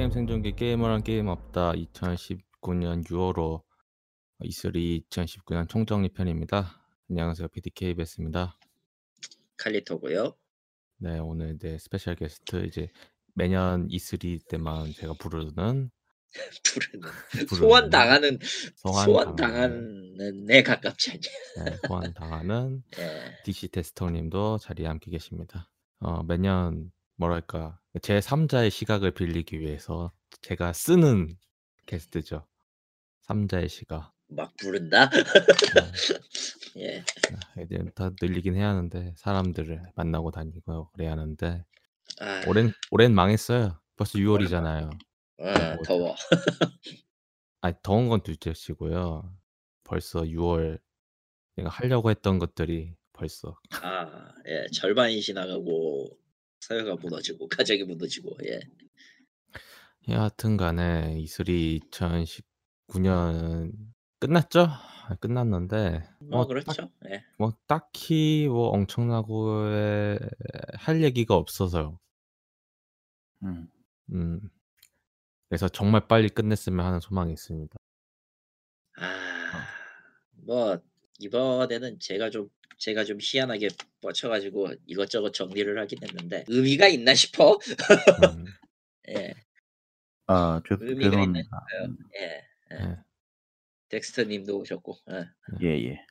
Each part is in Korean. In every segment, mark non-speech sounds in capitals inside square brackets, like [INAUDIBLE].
게임 생존기 게임을 게임 없다 2019년 6월호 E3 2019년 총정리 편입니다. 안녕하세요. PDK 베스입니다. 칼리토고요. 네, 오늘 네, special guest 이제 매년 E3 때만 제가 부르는 [LAUGHS] 부르는 부르는 소환 당하는 소환 소환 당하는 당하는 에 가깝지 않냐. 네, 소환 당하는 [LAUGHS] 예. DC 테스터님도 자리에 함께 계십니다. 어, 매년 뭐랄까 제 3자의 시각을 빌리기 위해서 제가 쓰는 게스트죠. 3자의 시각. 막 부른다. 네. [LAUGHS] 예. 아, 이제 다 늘리긴 해야 하는데 사람들을 만나고 다니고 그래야 하는데 아, 올해는 올해는 망했어요. 벌써 6월이잖아요. 아, 뭐 더워. [LAUGHS] 아니 더운 건 둘째치고요. 벌써 6월 내가 하려고 했던 것들이 벌써 아, 예. 절반이 지나가고 사회가 무너지고 [LAUGHS] 가정이 무너지고 예. 여하튼간에 E3 2019년 끝났죠? 아, 끝났는데 뭐뭐딱 그렇죠. 예. 뭐 딱히 뭐 엄청나고 할 얘기가 없어서요. 음. 음. 그래서 정말 빨리 끝냈으면 하는 소망이 있습니다. 아, 뭐 이번에는 제가 좀 제가 좀 희한하게 뻗쳐가지고 이것저것 정리를 하긴 했는데 의미가 있나 싶어. 음. [LAUGHS] 예. 아, 죄, 의미가 죄송합니다. 싶어요. 음, 예. 예. 네. 덱스터님도 오셨고 예. 예, 예.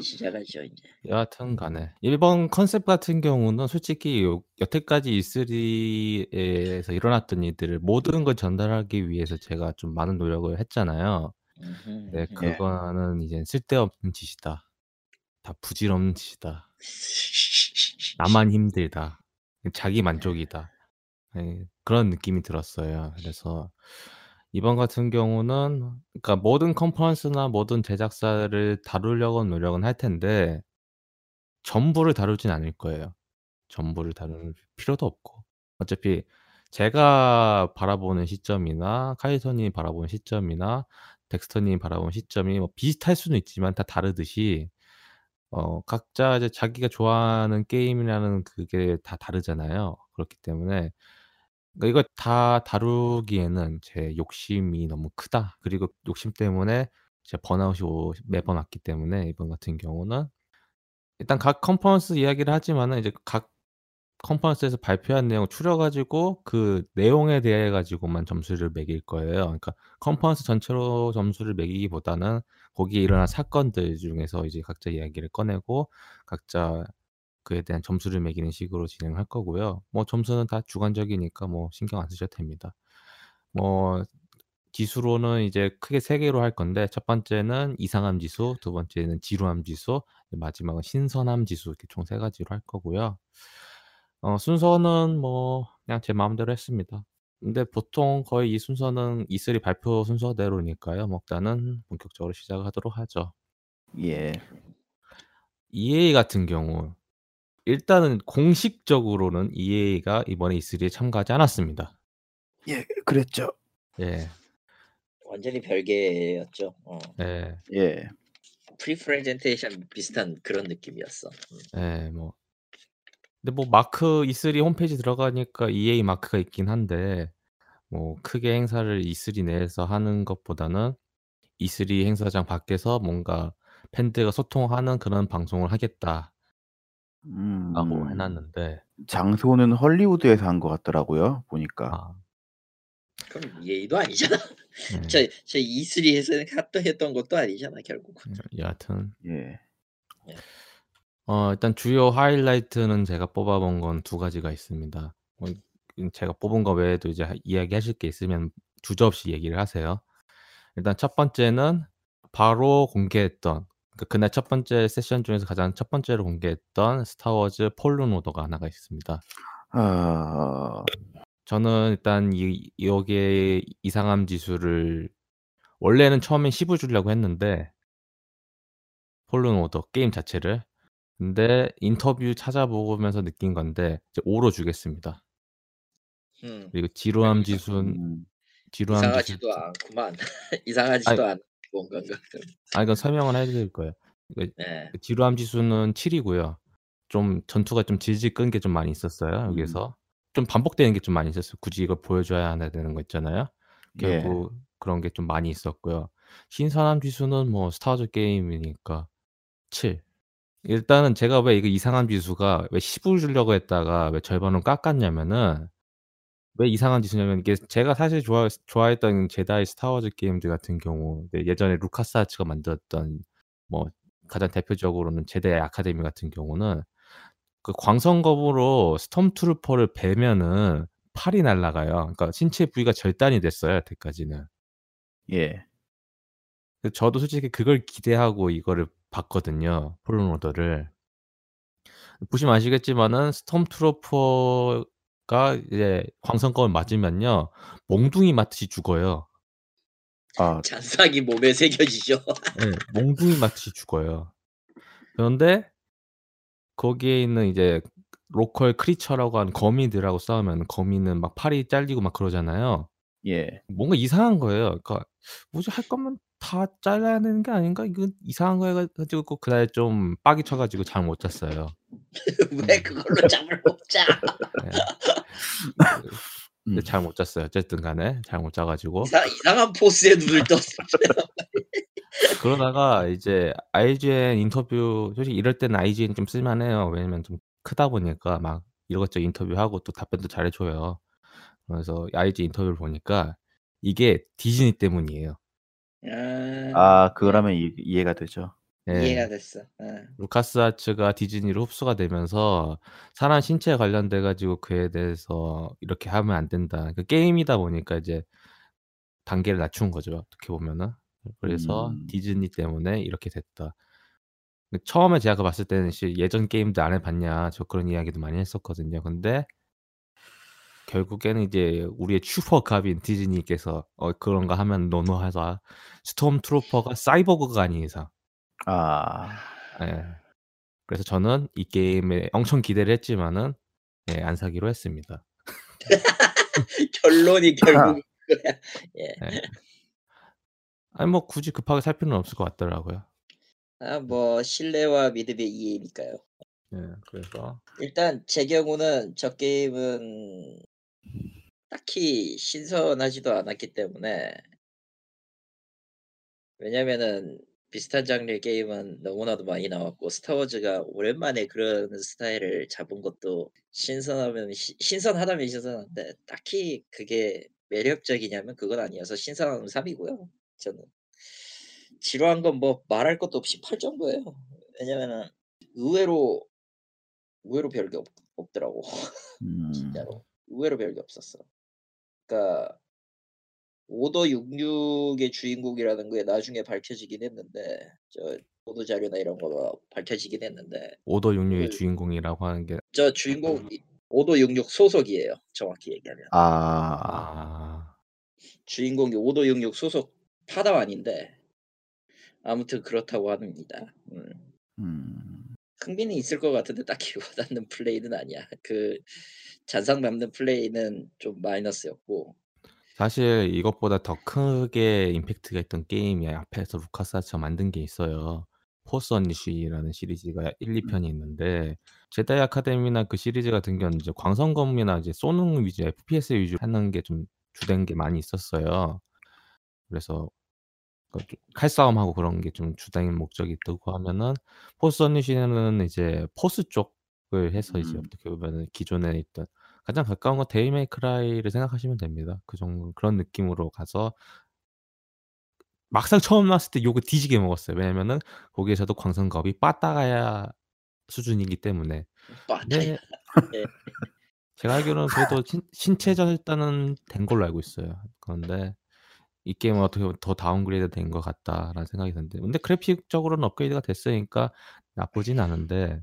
시작하죠 이제. 여하튼간에 이번 컨셉 같은 경우는 솔직히 요- 여태까지 E3에서 일어났던 일들을 모든 걸 전달하기 위해서 제가 좀 많은 노력을 했잖아요. 네, 음흠. 그거는 이제 쓸데없는 짓이다. 다 부질없는 짓이다. 나만 힘들다. 자기 만족이다. 네, 그런 느낌이 들었어요. 그래서 이번 같은 경우는 그러니까 모든 컨퍼런스나 모든 제작사를 다루려고 노력은 할 텐데 전부를 다루진 않을 거예요. 전부를 다룰 필요도 없고 어차피 제가 바라보는 시점이나 카이서님이 바라보는 시점이나 덱스터님이 바라보는 시점이 뭐 비슷할 수는 있지만 다 다르듯이 어 각자 이제 자기가 좋아하는 게임이라는 그게 다 다르잖아요. 그렇기 때문에 그러니까 이걸 다 다루기에는 제 욕심이 너무 크다. 그리고 욕심 때문에 제 번아웃이 오 매번 왔기 때문에 이번 같은 경우는 일단 각 컨퍼런스 이야기를 하지만은 이제 각 컨퍼런스에서 발표한 내용을 추려 가지고 그 내용에 대해 가지고만 점수를 매길 거예요. 그러니까 컨퍼런스 전체로 점수를 매기기보다는 거기에 일어난 사건들 중에서 이제 각자 이야기를 꺼내고 각자 그에 대한 점수를 매기는 식으로 진행을 할 거고요. 뭐 점수는 다 주관적이니까 뭐 신경 안 쓰셔도 됩니다. 뭐 지수로는 이제 크게 세 개로 할 건데 첫 번째는 이상함 지수, 두 번째는 지루함 지수, 마지막은 신선함 지수 이렇게 총 세 가지로 할 거고요. 어 순서는 뭐 그냥 제 마음대로 했습니다. 근데 보통 거의 이 순서는 E3 발표 순서대로니까요. 뭐 일단은 본격적으로 시작하도록 하죠. 예. EA 같은 경우 일단은 공식적으로는 EA가 이번에 E3에 참가하지 않았습니다. 예, 그랬죠. 예. 완전히 별개였죠. 어. 예. 예. pre presentation 비슷한 그런 느낌이었어. 음. 예. 뭐 근데 뭐 마크 E3 홈페이지 들어가니까 EA 마크가 있긴 한데 뭐 크게 행사를 E3 내에서 하는 것보다는 E3 행사장 밖에서 뭔가 팬들과 소통하는 그런 방송을 하겠다라고 음, 해 놨는데 장소는 헐리우드에서 한 것 같더라고요. 보니까. 아. 그럼 예의도 아니잖아. 예. [LAUGHS] 저, 저 E3에서 했던, 했던 것도 아니잖아 결국. 음, 여하튼 예. 어 일단 주요 하이라이트는 제가 뽑아 본건두 가지가 있습니다. 뭐 제가 뽑은 거 외에도 이제 하 이야기하실 게 있으면 주저없이 얘기를 하세요. 일단 첫 번째는 바로 공개했던 그 그날 첫 번째 세션 중에서 가장 첫 번째로 공개했던 스타 워즈 폴른 오더가 하나가 있습니다. 아, 저는 일단 이 여기에 이상함 지수를 원래는 처음엔 10을 주려고 했는데 폴른 오더 게임 자체를. 근데 인터뷰 찾아보면서 느낀 건데 이제 5로 주겠습니다. 음. 그리고 지루함 지수는 음, 지루함 지수 이상하지도 않구만. [LAUGHS] 이상하지도 않은 뭔가가. 아 이건 설명을 해 드릴 거예요. 그 네. 지루함 지수는 7이고요. 좀 전투가 좀 질질 끈 게 좀 많이 있었어요, 음. 여기서. 좀 반복되는 게 좀 많이 있었어요. 굳이 이걸 보여줘야 하나 되는 거 있잖아요. 예. 결국 그런 게 좀 많이 있었고요. 신선함 지수는 뭐 스타워즈 게임이니까 7. 일단은 제가 왜 이거 이상한 지수가 왜 10 을 주려고 했다가 왜 절반으로 깎았냐면은 왜 이상한 지수냐면 이게 제가 사실 좋아 좋아했던 제다이 스타워즈 게임들 같은 경우 네 예전에 루카스 아츠가 만들었던 뭐 가장 대표적으로는 제다이 아카데미 같은 경우는 그 광선검으로 스톰트루퍼를 베면은 팔이 날아가요. 그러니까 신체 부위가 절단이 됐어요 여태까지는. 예. 그 저도 솔직히 그걸 기대하고 이거를 봤거든요 폴른 오더를. 보시면 아시겠지만은 스톰트루퍼가 이제 광선검을 맞으면요 몽둥이 맞듯이 죽어요. 아 잔상이 몸에 새겨지죠. 예. [LAUGHS] 몽둥이 맞듯이 죽어요. 그런데 거기에 있는 이제 로컬 크리처라고 하는 거미들하고 싸우면 거미는 막 팔이 잘리고 막 그러잖아요. 예. 뭔가 이상한 거예요. 그러니까 '뭐지 할 거면 다 잘라야 되는 게 아닌가?' 이거 이상한 거 해 가지고 그날 좀 빡이 쳐 가지고 잠을 못 잤어요. [LAUGHS] 왜 음. 그걸로 잠을 못 자? 음. 네잘못 잤어요. 어쨌든 간에 잘 못 자 가지고. 이상 이상 한 포스에 눈을 [LAUGHS] 떴어요. 그러다가 이제 IGN 인터뷰 솔직히 이럴 때는 IGN 좀 쓸 만해요. 왜냐면 좀 크다 보니까 막 이것저것 인터뷰하고 또 답변도 잘해 줘요. 그래서 IGN 인터뷰를 보니까 이게 디즈니 때문이에요. 아. 아 예. 그러면 이 이해가 되죠. 이해가 예. 됐어. 어. 루카스 아츠가 디즈니로 흡수가 되면서 사람 신체에 관련돼 가지고 그에 대해서 이렇게 하면 안 된다. 그 게임이다 보니까 이제 단계를 낮춘 거죠 어떻게 보면은. 그래서 음. 디즈니 때문에 이렇게 됐다. 그 처음에 제가 그거 봤을 때는 씨 "예전 게임들 안해 봤냐." 저 그런 이야기도 많이 했었거든요. 근데 결국에는 이제 우리의 슈퍼갑인 디즈니께서 어 "그런 거 하면 no no하다." 스톰 트루퍼가 사이보그가 아닌 이상. 아. 네. 예. 그래서 저는 이 게임에 엄청 기대를 했지만은 예 안 사기로 했습니다. [LAUGHS] 결론이 결국. [LAUGHS] 예. 예. 아니 뭐 굳이 급하게 살 필요는 없을 것 같더라고요. 아 뭐 신뢰와 믿음의 이해니까요. 예. 그래서 일단 제 경우는 저 게임은 딱히 신선하지도 않았기 때문에 왜냐면은 비슷한 장르의 게임은 너무나도 많이 나왔고 스타워즈가 오랜만에 그런 스타일을 잡은 것도 신선하면 시 신선하다면 신선한데 딱히 그게 매력적이냐면 그건 아니어서 신선함은 3이고요 저는. 지루한 건 뭐 말할 것도 없이 8 정도예요. 왜냐면은 의외로 의외로 별게 없 없더라고. [LAUGHS] 음. 진짜로. 의외로 별게 없었어. 그러니까 오더 66의 주인공이라는 게 나중에 밝혀지긴 했는데 저 보도 자료나 이런 거로 밝혀지긴 했는데 오더 66의 그 주인공이라고 하는 게 저 주인공이 [CLEARS THROAT] 오더 66 소속이에요 정확히 얘기하면. 아. 아. 주인공이 오더 66 소속 파다완인데 아무튼 그렇다고 합니다. 음. 음. 흥미는 있을 것 같은데 딱히 [LAUGHS] 와닿는 플레이는 아니야. 그 잔상 남는 플레이는 좀 마이너스였고. 사실 이것보다 더 크게 임팩트가 있던 게임이 앞에서 루카스아츠가 만든 게 있어요. 포스 언리시라는 시리즈가 1-2 음. 편이 있는데 제다이 아카데미나 그 시리즈 같은 경우는 이제 광선검이나 이제 쏘는 위주 FPS 위주로 하는 게 좀 주된 게 많이 있었어요. 그래서 그좀 칼싸움하고 그런 게 좀 주된 목적이 있다고 하면은 포스 언리시드는 이제 Force 쪽을 해서 이제 음. 어떻게 보면은 기존에 있던 가장 가까운 건 데빌 메이 크라이를 생각하시면 됩니다. 그 정도 그런 느낌으로 가서 막상 처음 나왔을 때 욕을 뒤지게 먹었어요. 왜냐면은 거기에서도 광선검이 빠따가야 수준이기 때문에. 빠따야. 예. 제가 알기로는 그래도 신 신체 절단은 된 걸로 알고 있어요. 그런데 이 게임은 어떻게 보면 '더 downgrade 된 것 같다.'라는 생각이 드는데 근데 그래픽적으로는 업그레이드가 됐으니까 나쁘진 않은데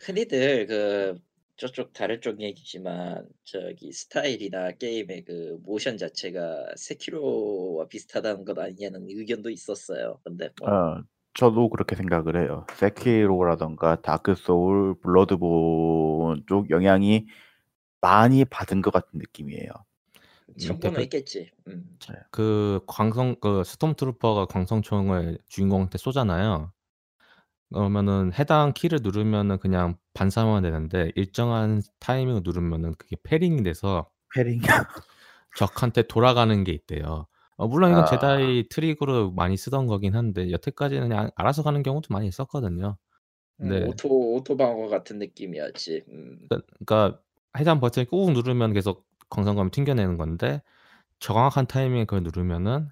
흔히들 그 저쪽 다른 쪽 얘기지만 저기 스타일이나 게임의 그 모션 자체가 세키로와 비슷하다는 것 아니냐는 의견도 있었어요. 근데 뭐 어 저도 그렇게 생각을 해요. 세키로라든가 다크 소울, 블러드본 쪽 영향이 많이 받은 것 같은 느낌이에요. 대표 했겠지. 음. 네. 그 광선 그 스톰트루퍼가 광선총을 주인공한테 쏘잖아요. 그러면은 해당 키를 누르면은 그냥 반사만 되는데 일정한 타이밍을 누르면은 그게 parrying이 돼서 parrying. [LAUGHS] 적한테 돌아가는 게 있대요. 어 물론 이건 아. 제다이 트릭으로 많이 쓰던 거긴 한데 여태까지는 그냥 알아서 가는 경우도 많이 있었거든요. 음 네. auto auto 방어 같은 느낌이었지. 음. 그러니까 그러니까 해당 버튼을 꾹 누르면 계속 광선검이 튕겨내는 건데 정확한 타이밍에 그걸 누르면은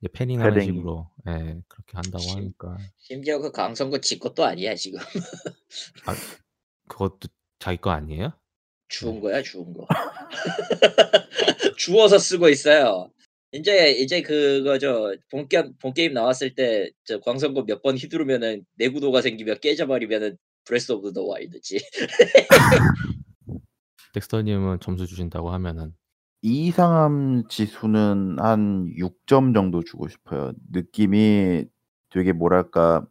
이제 parrying하는 parrying. 식으로 예 그렇게 한다고 심 하니까 심지어 그 광선검 지 것도 아니야 지금. 아 그것도 자기 거 아니에요? 주운 네. 거야 주운 거. [LAUGHS] 주워서 쓰고 있어요. 인제 이제 그거죠. 본겜 본게임 나왔을 때 저 광선검 몇번 휘두르면은 내구도가 생기면 깨져버리면은 Breath of the Wild지. 덱스터 님은 점수 주신다고 하면은 이상함 지수는 한 6점 정도 주고 싶어요. 느낌이 되게 뭐랄까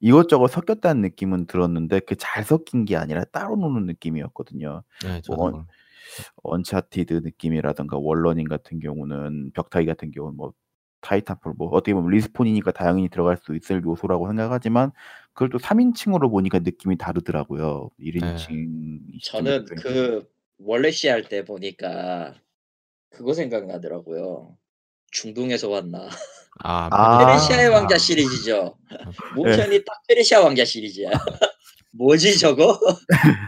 이것저것 섞였다는 느낌은 들었는데 그 잘 섞인 게 아니라 따로 노는 느낌이었거든요. 네 저도 뭐언 그런 Uncharted 느낌이라든가 wall running 같은 경우는 벽타기 같은 경우는 뭐 Titanfall 뭐 어떻게 보면 Respawn이니까 당연히 들어갈 수 있을 요소라고 생각하지만 그걸 또 3인칭으로 보니까 느낌이 다르더라고요. 1 네. 인칭 저는 그 월레시 할 때 보니까 그거 생각나더라고요. 중동에서 왔나. [LAUGHS] 아 아. 페르시아의 페르시아. 왕자 시리즈죠. [LAUGHS] 예. 모션이 딱 페르시아 왕자 시리즈야. [LAUGHS] 뭐지 저거?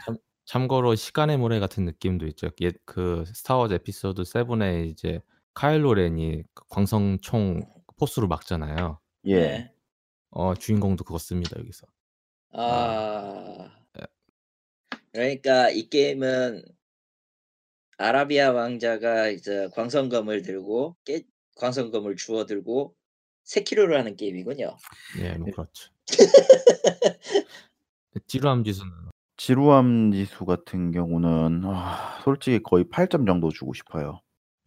참 참고로 시간의 모래 같은 느낌도 있죠. 옛그 스타워즈 에피소드 7에 이제 카일로 렌이 그 광성총 포스로 막잖아요. 예. 네. 어 주인공도 그거 씁니다 여기서. 아. 예. 그러니까 이 게임은 아라비아 왕자가 이제 광선검을 들고 깨 광선검을 주워 들고 세키로를 하는 게임이군요. 예뭐 예. 그렇죠. [LAUGHS] 지루함 지수는 지루함 지수 같은 경우는 아 솔직히 거의 8점 정도 주고 싶어요.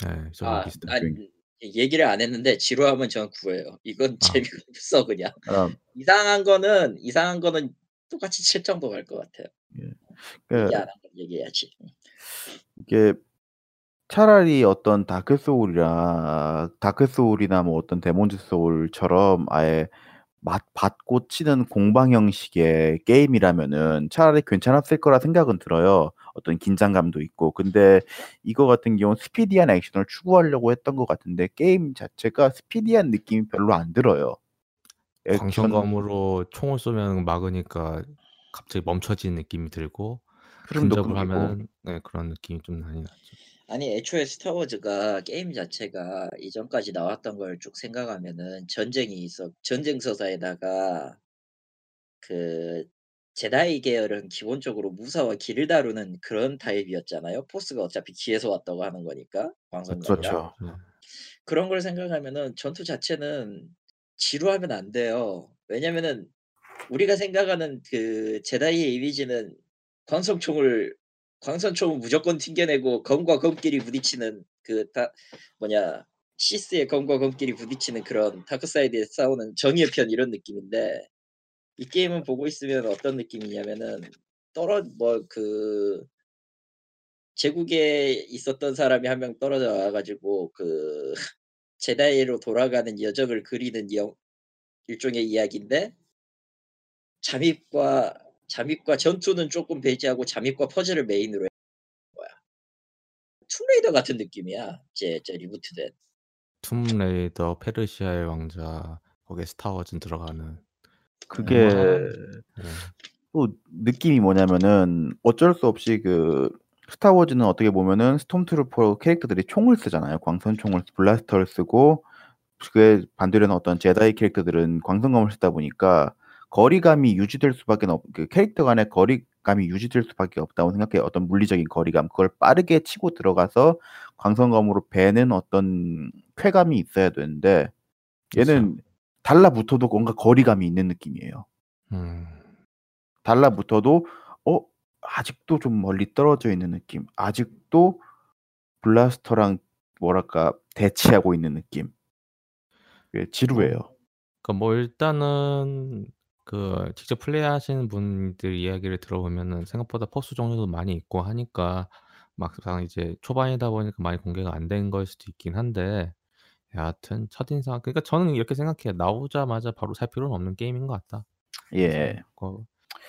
네 저랑 아 비슷해요. 난 얘기를 안 했는데 지루하면 전 9예요. 이건 아. 재미가 없어 그냥. 아 [LAUGHS] 이상한 거는 이상한 거는 똑같이 7 정도 갈 것 같아요. 그한건 얘기해야지. 이게 차라리 어떤 Dark Souls이라 Dark Souls이나 뭐 어떤 Demon's Souls처럼 아예 맛 받고 치는 공방 형식의 게임이라면은 차라리 괜찮았을 거라 생각은 들어요. 어떤 긴장감도 있고. 근데 이거 같은 경우는 스피디한 액션을 추구하려고 했던 것 같은데 게임 자체가 스피디한 느낌이 별로 안 들어요. 액션 광선검으로 총을 쏘면 막으니까 갑자기 멈춰지는 느낌이 들고 근접을. 하면은 네 그런 느낌이 좀 많이 나죠. 아니 애초에 Star Wars가 게임 자체가 이전까지 나왔던 걸 쭉 생각하면은 전쟁이 있어 전쟁 서사에다가 그 Jedi 계열은 기본적으로 무사의 길을 다루는 그런 타입이었잖아요. Force가 어차피 뒤에서 왔다고 하는 거니까 광선검이랑. 그렇죠. 네. 그런 걸 생각하면은 전투 자체는 지루하면 안 돼요. 왜냐면은 우리가 생각하는 그 Jedi의 이미지는 광선총을 광선총을 무조건 튕겨내고 검과 검끼리 부딪히는 그 다 뭐냐 시스의 검과 검끼리 부딪히는 그런 dark side에 싸우는 정의의 편 이런 느낌인데 이 게임은 보고 있으면 어떤 느낌이냐면은 떨어 뭐 그 제국에 있었던 사람이 한 명 떨어져 와 가지고 그 제다이로 돌아가는 여정을 그리는 영 일종의 이야기인데 잠입과 잠입과 전투는 쪼끔 배제하고 잠입과 퍼즐을 메인으로 해 거야. 툼레이더 같은 느낌이야. 이제 저 리부트된. 툼레이더, 페르시아의 왕자, 거기에 Star Wars 들어가는 그게 네. 또 느낌이 뭐냐면은 어쩔 수 없이 그 Star Wars는 어떻게 보면은 Stormtrooper 캐릭터들이 총을 쓰잖아요. 광선총을 blaster를 쓰고 그에 반대로는 어떤 Jedi 캐릭터들은 광선검을 쓰다 보니까 거리감이 유지될 수밖에 없, 그 캐릭터 간의 거리감이 유지될 수밖에 없다고 생각해요. 어떤 물리적인 거리감. 그걸 빠르게 치고 들어가서 광선검으로 베는 어떤 쾌감이 있어야 되는데 얘는 달라붙어도 뭔가 거리감이 있는 느낌이에요. 음. 달라붙어도 어 아직도 좀 멀리 떨어져 있는 느낌. 아직도 블라스터랑 뭐랄까 대치하고 있는 느낌. 예, 지루해요. 그러니까 뭐 일단은 그 직접 플레이하시는 분들 이야기를 들어보면은 생각보다 포스 종류도 많이 있고 하니까 막상 이제 초반이다 보니까 많이 공개가 안 된 거일 수도 있긴 한데 여하튼 첫인상 그러니까 저는 이렇게 생각해요. 나오자마자 바로 살 필요는 없는 게임인 것 같다. 예. 어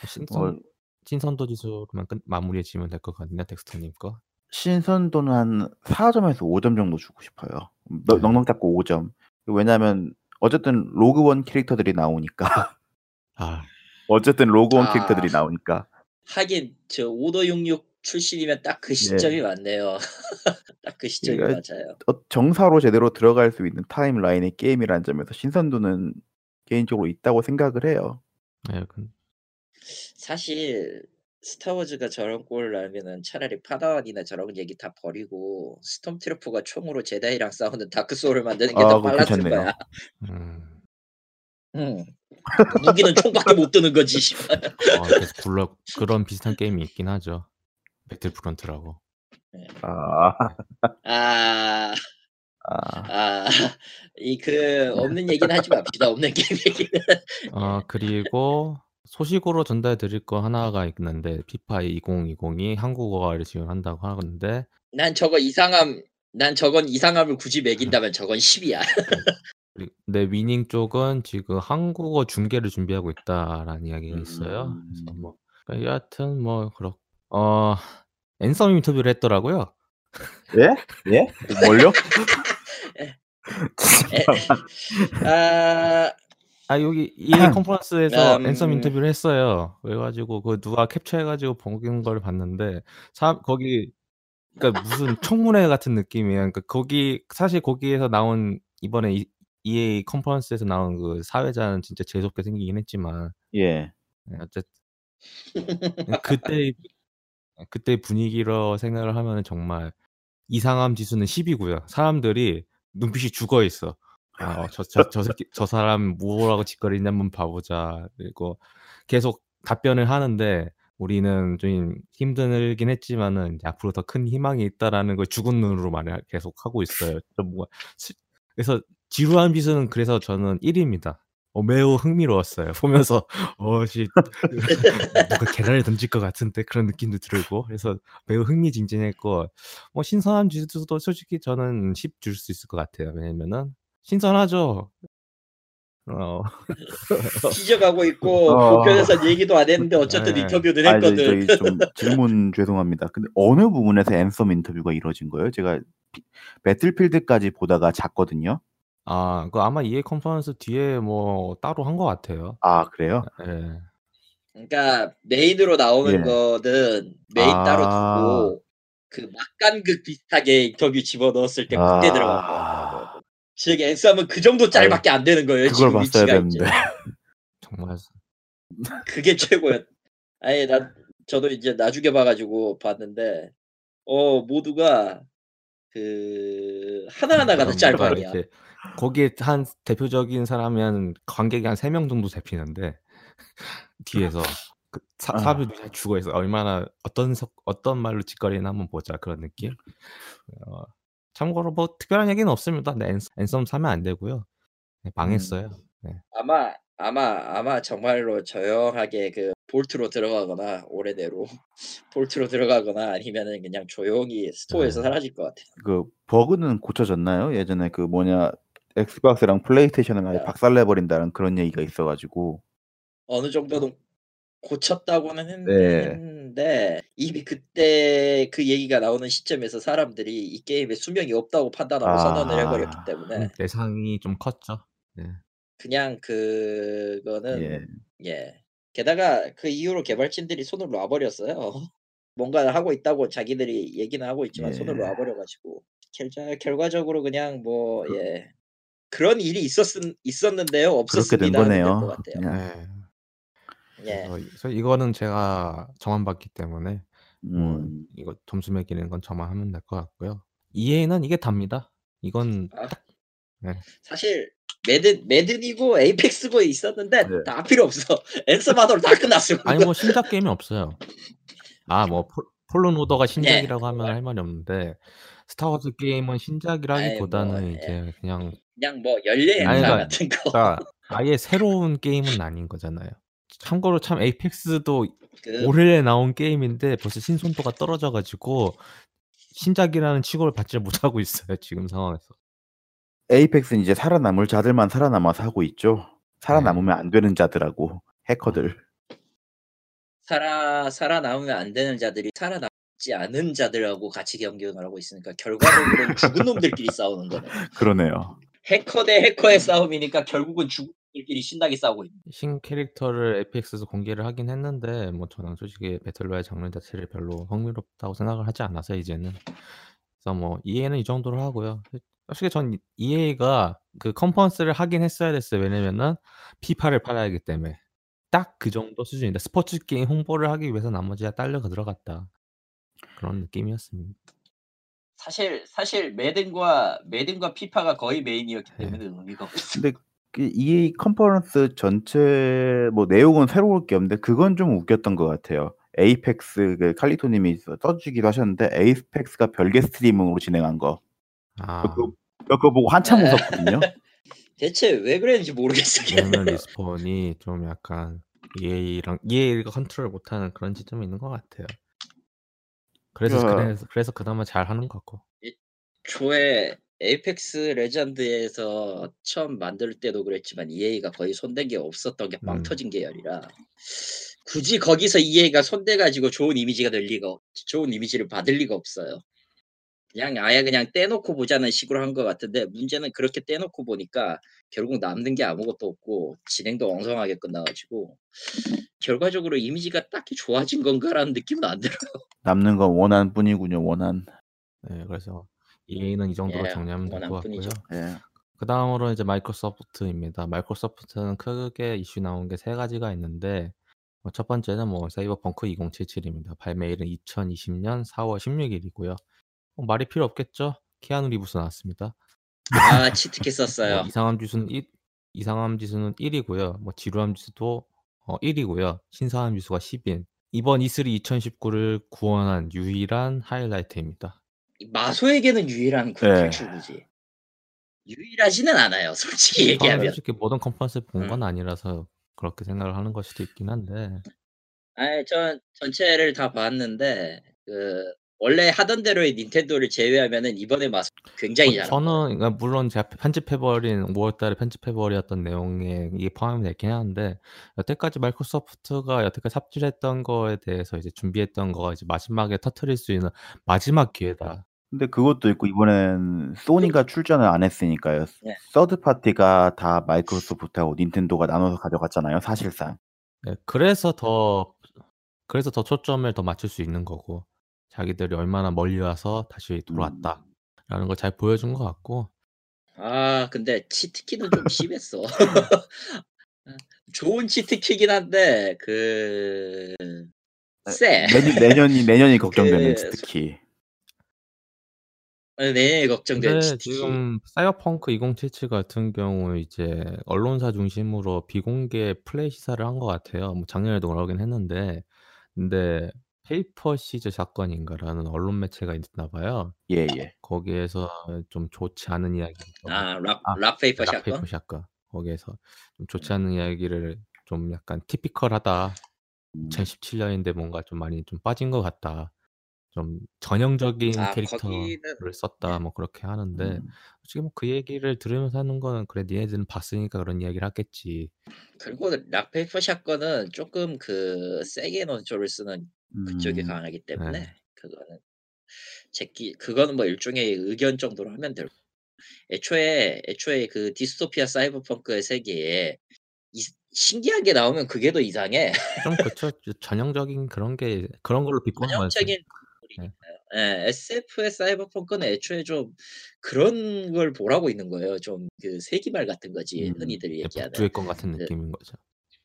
신선 뭐 신선도 지수로만 끝 마무리해 지으면 될 것 같네요, 덱스터님 거. 신선도는 한 4 점에서 5 점 정도 주고 싶어요. 넉 네. 넉넉 잡고 5 점. 왜냐하면 어쨌든 Rogue One 캐릭터들이 나오니까. [LAUGHS] 아. 어쨌든 Rogue One 아. 캐릭터들이 나오니까. 하긴 저 오더 66 출신이면 딱 그 시점이 맞네요. [LAUGHS] 딱 그 시점이 그러니까 맞아요. 어 정사로 제대로 들어갈 수 있는 timeline의 게임이라는 점에서 신선도는 개인적으로 있다고 생각을 해요. 네, 그 사실 Star Wars가 저런 꼴을 나면은 차라리 Padawan이나 저런 얘기 다 버리고 Stormtrooper가 총으로 Jedi랑 싸우는 다크 소울을 만드는 게 아 더 빨랐을 괜찮네요. 거야. 음. 응. 무기는 총밖에 못 드는 거지. 어 계속 굴러 그런 비슷한 게임이 있긴 하죠. 배틀프런트라고. 아. 아, 아. 아, 이 그 없는 얘기는 하지 맙시다. 없는 게임 얘기는. 어 그리고 소식으로 전달해 드릴 거 하나가 있는데 피파 2020이 한국어를 지원한다고 하는데 난 저거 이상함, 난 저건 이상함을 굳이 매긴다면 저건 10이야. 그리 근데 위닝 쪽은 지금 한국어 중계를 준비하고 있다라는 이야기가 있어요. 그래서 음. 뭐 여하튼 뭐 그렇 어 앤섬 인터뷰를 했더라고요. 예? 예? 뭘요? [LAUGHS] 아, 아 여기 EA [CLEARS THROAT] 음. 컨퍼런스에서 음. 인터뷰를 했어요. 그래 가지고 그 누가 캡처해 가지고 본걸 봤는데 사 거기 그러니까 무슨 청문회 같은 느낌이에요. 그러니까 거기 사실 거기에서 나온 이번에 이 EA 컨퍼런스에서 나온 그 사회자는 진짜 재수 없게 생기긴 했지만 예. 예 어쨌 그때의 [LAUGHS] 그때의 분위기로 생각을 하면은 정말 이상함 지수는 10 이고요. 사람들이 눈빛이 죽어 있어. 아어저저 저 새끼 저 사람 뭐라고 짓거리냐 한번 봐 보자. 그리고 계속 답변을 하는데 우리는 좀 힘들긴 했지만은 앞으로 더 큰 희망이 있다라는 걸 죽은 눈으로 말을 계속 하고 있어요. 그래서 지루한 비수는 그래서 저는 1 입니다. 어 매우 흥미로웠어요. [LAUGHS] 보면서 어씨 누가 계란을 던질 것 같은데 그런 느낌도 들고 그래서 매우 흥미진진했고 뭐 신선한 지수도 솔직히 저는 10 줄 수 있을 것 같아요. 왜냐면은 신선하죠. 어. [LAUGHS] 뒤져가고 있고 어. 보편에서 얘기도 안 했는데 어쨌든 네. 인터뷰는 아, 저, 했거든. 저희 좀 질문 [LAUGHS] 죄송합니다. 근데 어느 부분에서 앤섬 인터뷰가 이루어진 거예요? 제가 피- Battlefield까지 보다가 잤거든요. 아 그 아마 EA conference 뒤에 뭐 따로 한 것 같아요. 아 그래요? 예. 그러니까 메인으로 나오는 예. 거는 메인 따로 아. 두고 그 막간극 비슷하게 인터뷰 집어 넣었을 때 그때 들어간 거 아. 같아요. 즉 Anthem은 그 정도 짤밖에 안 되는 거예요. 그걸 지금 봤어야 위치가. 되는데. [LAUGHS] 정말 그게 최고였. 아니 나 저도 이제 나중에 봐가지고 봤는데 어 모두가 그 하나 하나가 다 짤방이야. 거기에 한 대표적인 사람이 한 관객이 한 3명 정도 잡히는데 [LAUGHS] 뒤에서 그 사 아. 사람들이 다 죽어 있어. 얼마나 어떤 석 어떤 말로 짓거리나 한번 보자 그런 느낌. 어 참고로 뭐 특별한 얘기는 없습니다. 네 앤 Anthem 사면 안 되고요. 네 망했어요. 네. 아마 아마 아마 정말로 조용하게 그 Vault로 들어가거나 올해대로 [LAUGHS] Vault로 들어가거나 아니면은 그냥 조용히 store에서 네. 사라질 것 같아. 그 버그는 고쳐졌나요? 예전에 그 뭐냐 엑스박스랑 플레이스테이션을 아예 야. 박살내버린다는 그런 얘기가 있어가지고 어느 정도는 고쳤다고는 했, 네. 했는데 이미 그때 그 얘기가 나오는 시점에서 사람들이 이 게임에 수명이 없다고 판단하고 아. 선언을 해버렸기 때문에 음, 예상이 좀 컸죠. 네. 그냥 그거는 예. 예. 게다가 그 이후로 개발진들이 손을 놔버렸어요. 뭔가 하고 있다고 자기들이 얘기는 하고 있지만 예. 손을 놔버려가지고 결자, 결과적으로 그냥 뭐 그- 예. 그런 일이 있었 있었는데요. 그렇게 된 없었습니다. 하면 될것 거네요. 네. 예. 그래서 이- 이거는 제가 저만 봤기 때문에 뭐 음. 이거 점수 매기는 건 저만 하면 될 것 같고요. EA는 이게 답니다. 이건 아, 딱 네. 사실 매든 매든이고 에이펙스고 있었는데 네. 다 필요 없어. [LAUGHS] 앤서마더로 다 끝났어. 아니 뭐 신작 게임이 없어요. 아뭐 Fallen Order가 네. 신작이라고 하면 할 말이 없는데 Star Wars 게임은 신작이라기보다는 아이, 뭐, 이제 그냥 그냥 뭐 아니, 행사 그러니까- 같은 거. 그러니까 [LAUGHS] 아예 새로운 게임은 아닌 거잖아요. 참고로 참 Apex도 그 올해 나온 게임인데 벌써 신선도가 떨어져 가지고 신작이라는 취급을 받지 못하고 있어요, 지금 상황에서. Apex는 이제 살아남을 자들만 살아남아서 하고 있죠. 살아남으면 네. 안 되는 자들하고 해커들. 살아 살아남으면 안 되는 자들이 살아남지 않은 자들하고 같이 경쟁을 하고 있으니까 결과적으로는 [LAUGHS] 죽은 놈들끼리 싸우는 거네. 그러네요. 해커 대 해커의 싸움이니까 결국은 죽은 놈들끼리 신나게 싸우고 있는. 신 캐릭터를 에픽스에서 공개를 하긴 했는데 뭐 저는 솔직히 배틀로얄 장르 자체를 별로 흥미롭다고 생각을 하지 않아서 이제는 그래서 뭐 EA는 이 정도로 하고요. 솔직히 전 EA가 그 컨퍼런스를 하긴 했어야 됐어요. 왜냐면은 피파를 팔아야 하기 때문에 딱 그 정도 수준이다. 스포츠 게임 홍보를 하기 위해서 나머지가 딸려가 들어갔다. 그런 느낌이었습니다. 사실 사실 매든과 매든과 피파가 거의 메인이었기 네. 때문에 의미가 없어. 근데 그 EA 컨퍼런스 전체 뭐 내용은 새로울 게 없는데 그건 좀 웃겼던 것 같아요. 에이펙스 그 칼리토님이 써- 써주기도 하셨는데 에이펙스가 별개 스트리밍으로 진행한 거. 아, 그거, 그거 보고 한참 웃었거든요. [LAUGHS] 대체 왜 그랬는지 모르겠어. 왜냐면 리스폰이 좀 약간 EA랑 EA가 컨트롤 못하는 그런 지점이 있는 것 같아요. 그래서 야. 그래서, 그래서 그나마 잘 하는 것 같고. 초에 에이펙스 레전드에서 처음 만들 때도 그랬지만 EA가 거의 손댄 게 없었던 게 빵 음. 터진 계열이라 굳이 거기서 EA가 손대 가지고 좋은 이미지가 될 리가 없, 좋은 이미지를 받을 리가 없어요. 그냥 아예 그냥 떼놓고 보자는 식으로 한 것 같은데 문제는 그렇게 떼놓고 보니까 결국 남는 게 아무것도 없고 진행도 엉성하게 끝나가지고 결과적으로 이미지가 딱히 좋아진 건가라는 느낌은 안 들어요. [LAUGHS] 남는 건 원한 뿐이군요. 원한. 네, 그래서 EA는 이 정도로 예, 정리하면 될 것 같고요. 예. 그 다음으로 이제 마이크로소프트입니다. 마이크로소프트는 크게 이슈 나온 게 세 가지가 있는데 뭐첫 번째는 뭐 사이버펑크 2077입니다. 발매일은 2020년 4월 16일이고요. 뭐 말이 필요 없겠죠? 키아누 리브스 나왔습니다. 아 치트키 [LAUGHS] 뭐 썼어요. 이상함 지수는 1, 이상함 지수는 1이고요. 뭐 지루함 지수도 어, 1이고요. 신선함 지수가 10인. 이번 E3 2019를 구원한 유일한 하이라이트입니다. 마소에게는 유일한 그 네. 탈출구지. 유일하지는 않아요, 솔직히 저는 얘기하면. 솔직히 모든 컨퍼런스 본건 음. 아니라서 그렇게 생각을 하는 걸 수도 있긴 한데 아니, 전 전체를 다 봤는데 그 원래 하던 대로의 닌텐도를 제외하면은 이번에 마소 굉장히 어, 잘한 저는. 그러니까 물론 제가 편집해버린 5월달에 편집해버렸던 내용에 이게 포함이 됐긴 하는데 여태까지 마이크로소프트가 여태까지 삽질했던 거에 대해서 이제 준비했던 거가 이제 마지막에 터트릴 수 있는 마지막 기회다. 근데 그것도 있고 이번엔 소니가 출전을 안 했으니까요. 네. 서드 파티가 다 마이크로소프트하고 닌텐도가 나눠서 가져갔잖아요. 사실상. 네, 그래서 더 그래서 더 초점을 더 맞출 수 있는 거고 자기들이 얼마나 멀리 와서 다시 돌아왔다라는 걸 잘 보여준 것 같고 아, 근데 치트키는 좀 심했어. [LAUGHS] 좋은 치트키긴 한데 그 쎄. 내년, 내년이 내년이 [LAUGHS] 걱정되는 그- 특히. 내년에 걱정된 근데 치트키. 지금 사이버펑크 2077 같은 경우 이제 언론사 중심으로 비공개 플레이 시사를 한 것 같아요. 뭐 작년에도 그러긴 했는데 근데 페이퍼 샷건인가라는 언론 매체가 있나 봐요. 예, 예. 거기에서 좀 좋지 않은 이야기 아, 락, 아, 락 페이퍼 락페이퍼 샷건? 샷건 거기에서 좀 좋지 않은 이야기를 좀 약간 typical하다. 음. 2017년인데 뭔가 좀 많이 좀 빠진 것 같다. 좀 전형적인 아, 캐릭터를 거기는- 썼다. 뭐 그렇게 하는데 음. 솔직히 뭐 그 얘기를 들으면서 하는 거는 그래 니네들은 봤으니까 그런 이야기를 하겠지. 그리고 락페이퍼 샷건은 조금 그 세게 논조를 쓰는 그쪽이 음. 강하기 때문에 네. 그거는 제끼 그거는 뭐 일종의 의견 정도로 하면 될. 애초에 애초에 그 디스토피아 사이버펑크의 세계에 이, 신기한 게 나오면 그게 더 이상해. 좀 그쵸. 전형적인 그런 게 그런 걸로 비꼬는 거지. 전형적인 소리니까요. 예, SF의 사이버펑크는 애초에 좀 그런 걸 보라고 있는 거예요. 좀 그 세기말 같은 거지. 음, 흔히들 얘기하는. 북두의 건 같은 그- 느낌인 거죠.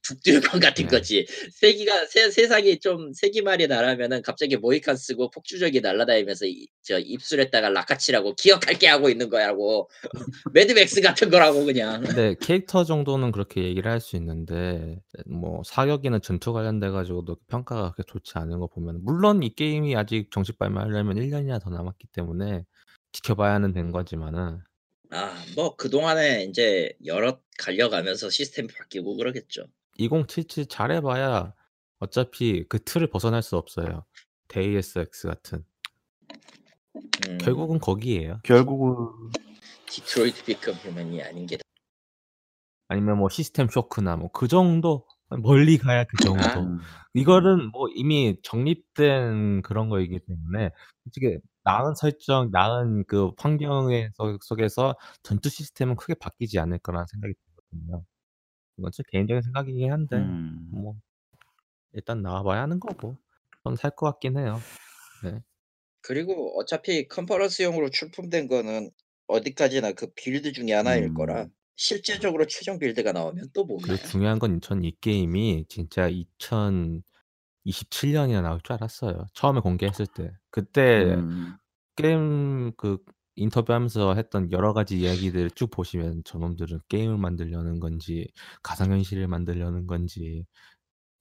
북두유건 같은 네. 거지. 세기가 세, 세상이 좀 세기말이 나라면은 갑자기 모이칸 쓰고 폭주적이 날아다니면서 이, 저 입술에다가 라카치라고 기억할게 하고 있는 거라고. [LAUGHS] 매드맥스 같은 거라고 그냥. 근데 캐릭터 정도는 그렇게 얘기를 할 수 있는데 뭐 사격이나 전투 관련돼 가지고도 평가가 그렇게 좋지 않은 거 보면 물론 이 게임이 아직 정식 발매하려면 1년이나 더 남았기 때문에 지켜봐야 하는 된 거지만은 아, 뭐 그동안에 이제 여러 갈려가면서 시스템이 바뀌고 그러겠죠. 2077 잘해봐야 어차피 그 틀을 벗어날 수 없어요. 데이어스 엑스 같은 음, 결국은 거기에요. 결국은 디트로이트 비컴 휴먼이 아닌 게 아니면 뭐 시스템 쇼크나 뭐 그 정도 멀리 가야 그 아. 정도. 음. 이거는 뭐 이미 정립된 그런 거이기 때문에 솔직히 나은 설정, 나은 그 환경의 속 속에서 전투 시스템은 크게 바뀌지 않을 거라는 생각이 들거든요. 이건 제 개인적인 생각이긴 한데 음. 뭐 일단 나와 봐야 하는 거고 저는 살것 같긴 해요. 네. 그리고 어차피 컨퍼런스용으로 출품된 거는 어디까지나 그 build 중에 하나일 거라 음. 실질적으로 최종 빌드가 나오면 또 몰라요. 중요한 건 전 이 게임이 진짜 2027 년이나 나올 줄 알았어요. 처음에 공개했을 때. 그때 음. 게임 그 인터뷰하면서 했던 여러 가지 이야기들을 쭉 보시면 저놈들은 게임을 만들려는 건지 가상현실을 만들려는 건지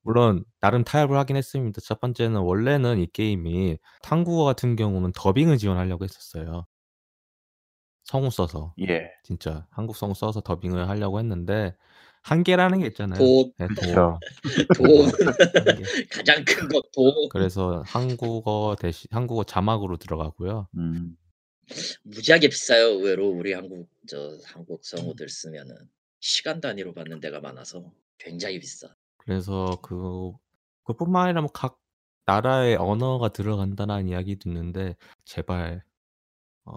물론 나름 타협을 하긴 했습니다. 첫 번째는 원래는 이 게임이 한국어 같은 경우는 더빙을 지원하려고 했었어요. 성우 써서. 예. 진짜 한국 성우 써서 더빙을 하려고 했는데 한계라는 게 있잖아요. 돈. 네, 돈. 돈. [LAUGHS] [LAUGHS] 가장 큰거 돈. 그래서 한국어 대신 한국어 자막으로 들어가고요. 음. 무지하게 비싸요. 의외로 우리 한국 저 한국 성우들 쓰면은 시간 단위로 받는 데가 많아서 굉장히 비싸. 그래서 그 그뿐만 아니라 뭐 각 나라의 언어가 들어간다는 이야기도 있는데 제발 어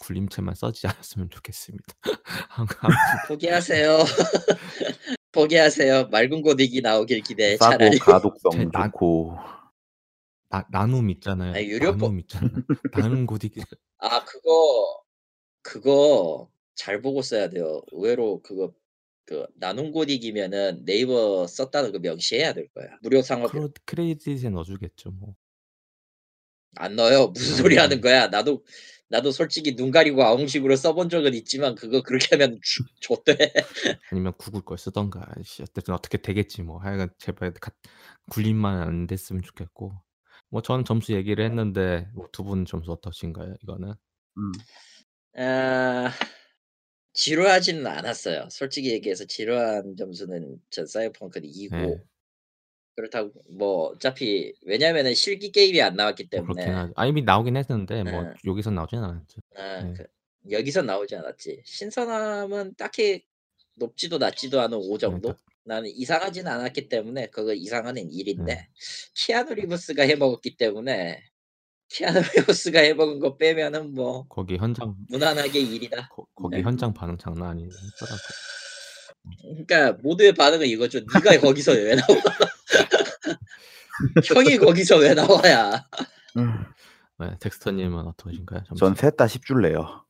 굴림체만 써지 않았으면 좋겠습니다. [LAUGHS] 포기하세요. [LAUGHS] 포기하세요. 맑은 고딕이 나오길 기대해 싸고 차라리. 가독성 제 좋고. 나 나눔 있잖아요. 아니 유료 포 나눔 있잖아요. 나눔 고딕 아 그거 그거 잘 보고 써야 돼요. 의외로 그거 그 나눔 고딕이면은 네이버 썼다는 거 명시해야 될 거야. 무료 상업 크로 크레딧에 넣어 주겠죠, 뭐. 안 넣어요. 무슨 소리 하는 음. 거야. 나도 나도 솔직히 눈 가리고 아웅식으로 써본 적은 있지만 그거 그렇게 하면 주- 좆돼. [LAUGHS] 아니면 구글 걸 쓰던가. 씨 어쨌든 어떻게 되겠지 뭐. 하여간 제발 가 굴림만 안 됐으면 좋겠고. 뭐 저는 점수 얘기를 했는데 뭐 두분 점수 어떠신가요, 이거는? 음. 아 지루하지는 않았어요. 솔직히 얘기해서 지루한 점수는 전 사이버펑크는 2고 네. 그렇다고 뭐 어차피 왜냐면은 실기 게임이 안 나왔기 뭐 때문에. 아 이미 나오긴 했는데 뭐 예. 여기선 나오진 않았죠. 아, 네. 그, 여기선 나오지 않았지. 신선함은 딱히 높지도 낮지도 않은 5 네, 정도? 딱 나는 이상하진 않았기 때문에 그거 이상한 1인데 네. 키아누 리브스가 해먹었기 때문에 키아누 [LAUGHS] 리브스가 해먹은 거 빼면은 뭐 거기 현장 무난하게 1이다. 거 거기 네. 현장 반응 장난 아니더라고요. 그러니까 모두의 반응은 이거죠. 네가 [LAUGHS] 거기서 왜 나와? [LAUGHS] 형이 거기서 왜 나와야? 음. 네, 덱스터님은 어떠신가요? 전 셋 다 10줄래요.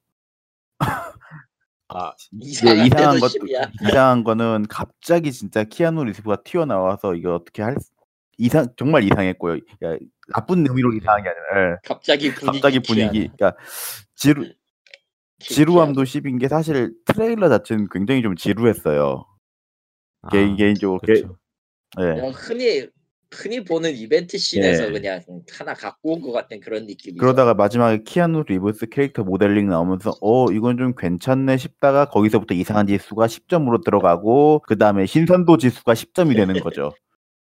아 이상한 예, 이상한 10이야. 이상한 거는 갑자기 진짜 키아누 리브가 튀어나와서 이거 어떻게 할 수- 이상 정말 이상했고요. 야, 나쁜 의미로 이상한 게 아니라 예. 갑자기 분위기 갑자기 분위기 키아누. 그러니까 지루 키- 지루함도 10인 게 사실 트레일러 자체는 굉장히 좀 지루했어요. 개인 아, 개인적으로 개, 그쵸. 예. 흔히 흔히 보는 이벤트 씬에서 예. 그냥 하나 갖고 온 것 같은 그런 느낌이죠. 그러다가 마지막에 키아누 리브스 캐릭터 모델링 나오면서 어 이건 좀 괜찮네 싶다가 거기서부터 이상한 지수가 10점으로 들어가고 그 다음에 신선도 지수가 10점이 되는 거죠.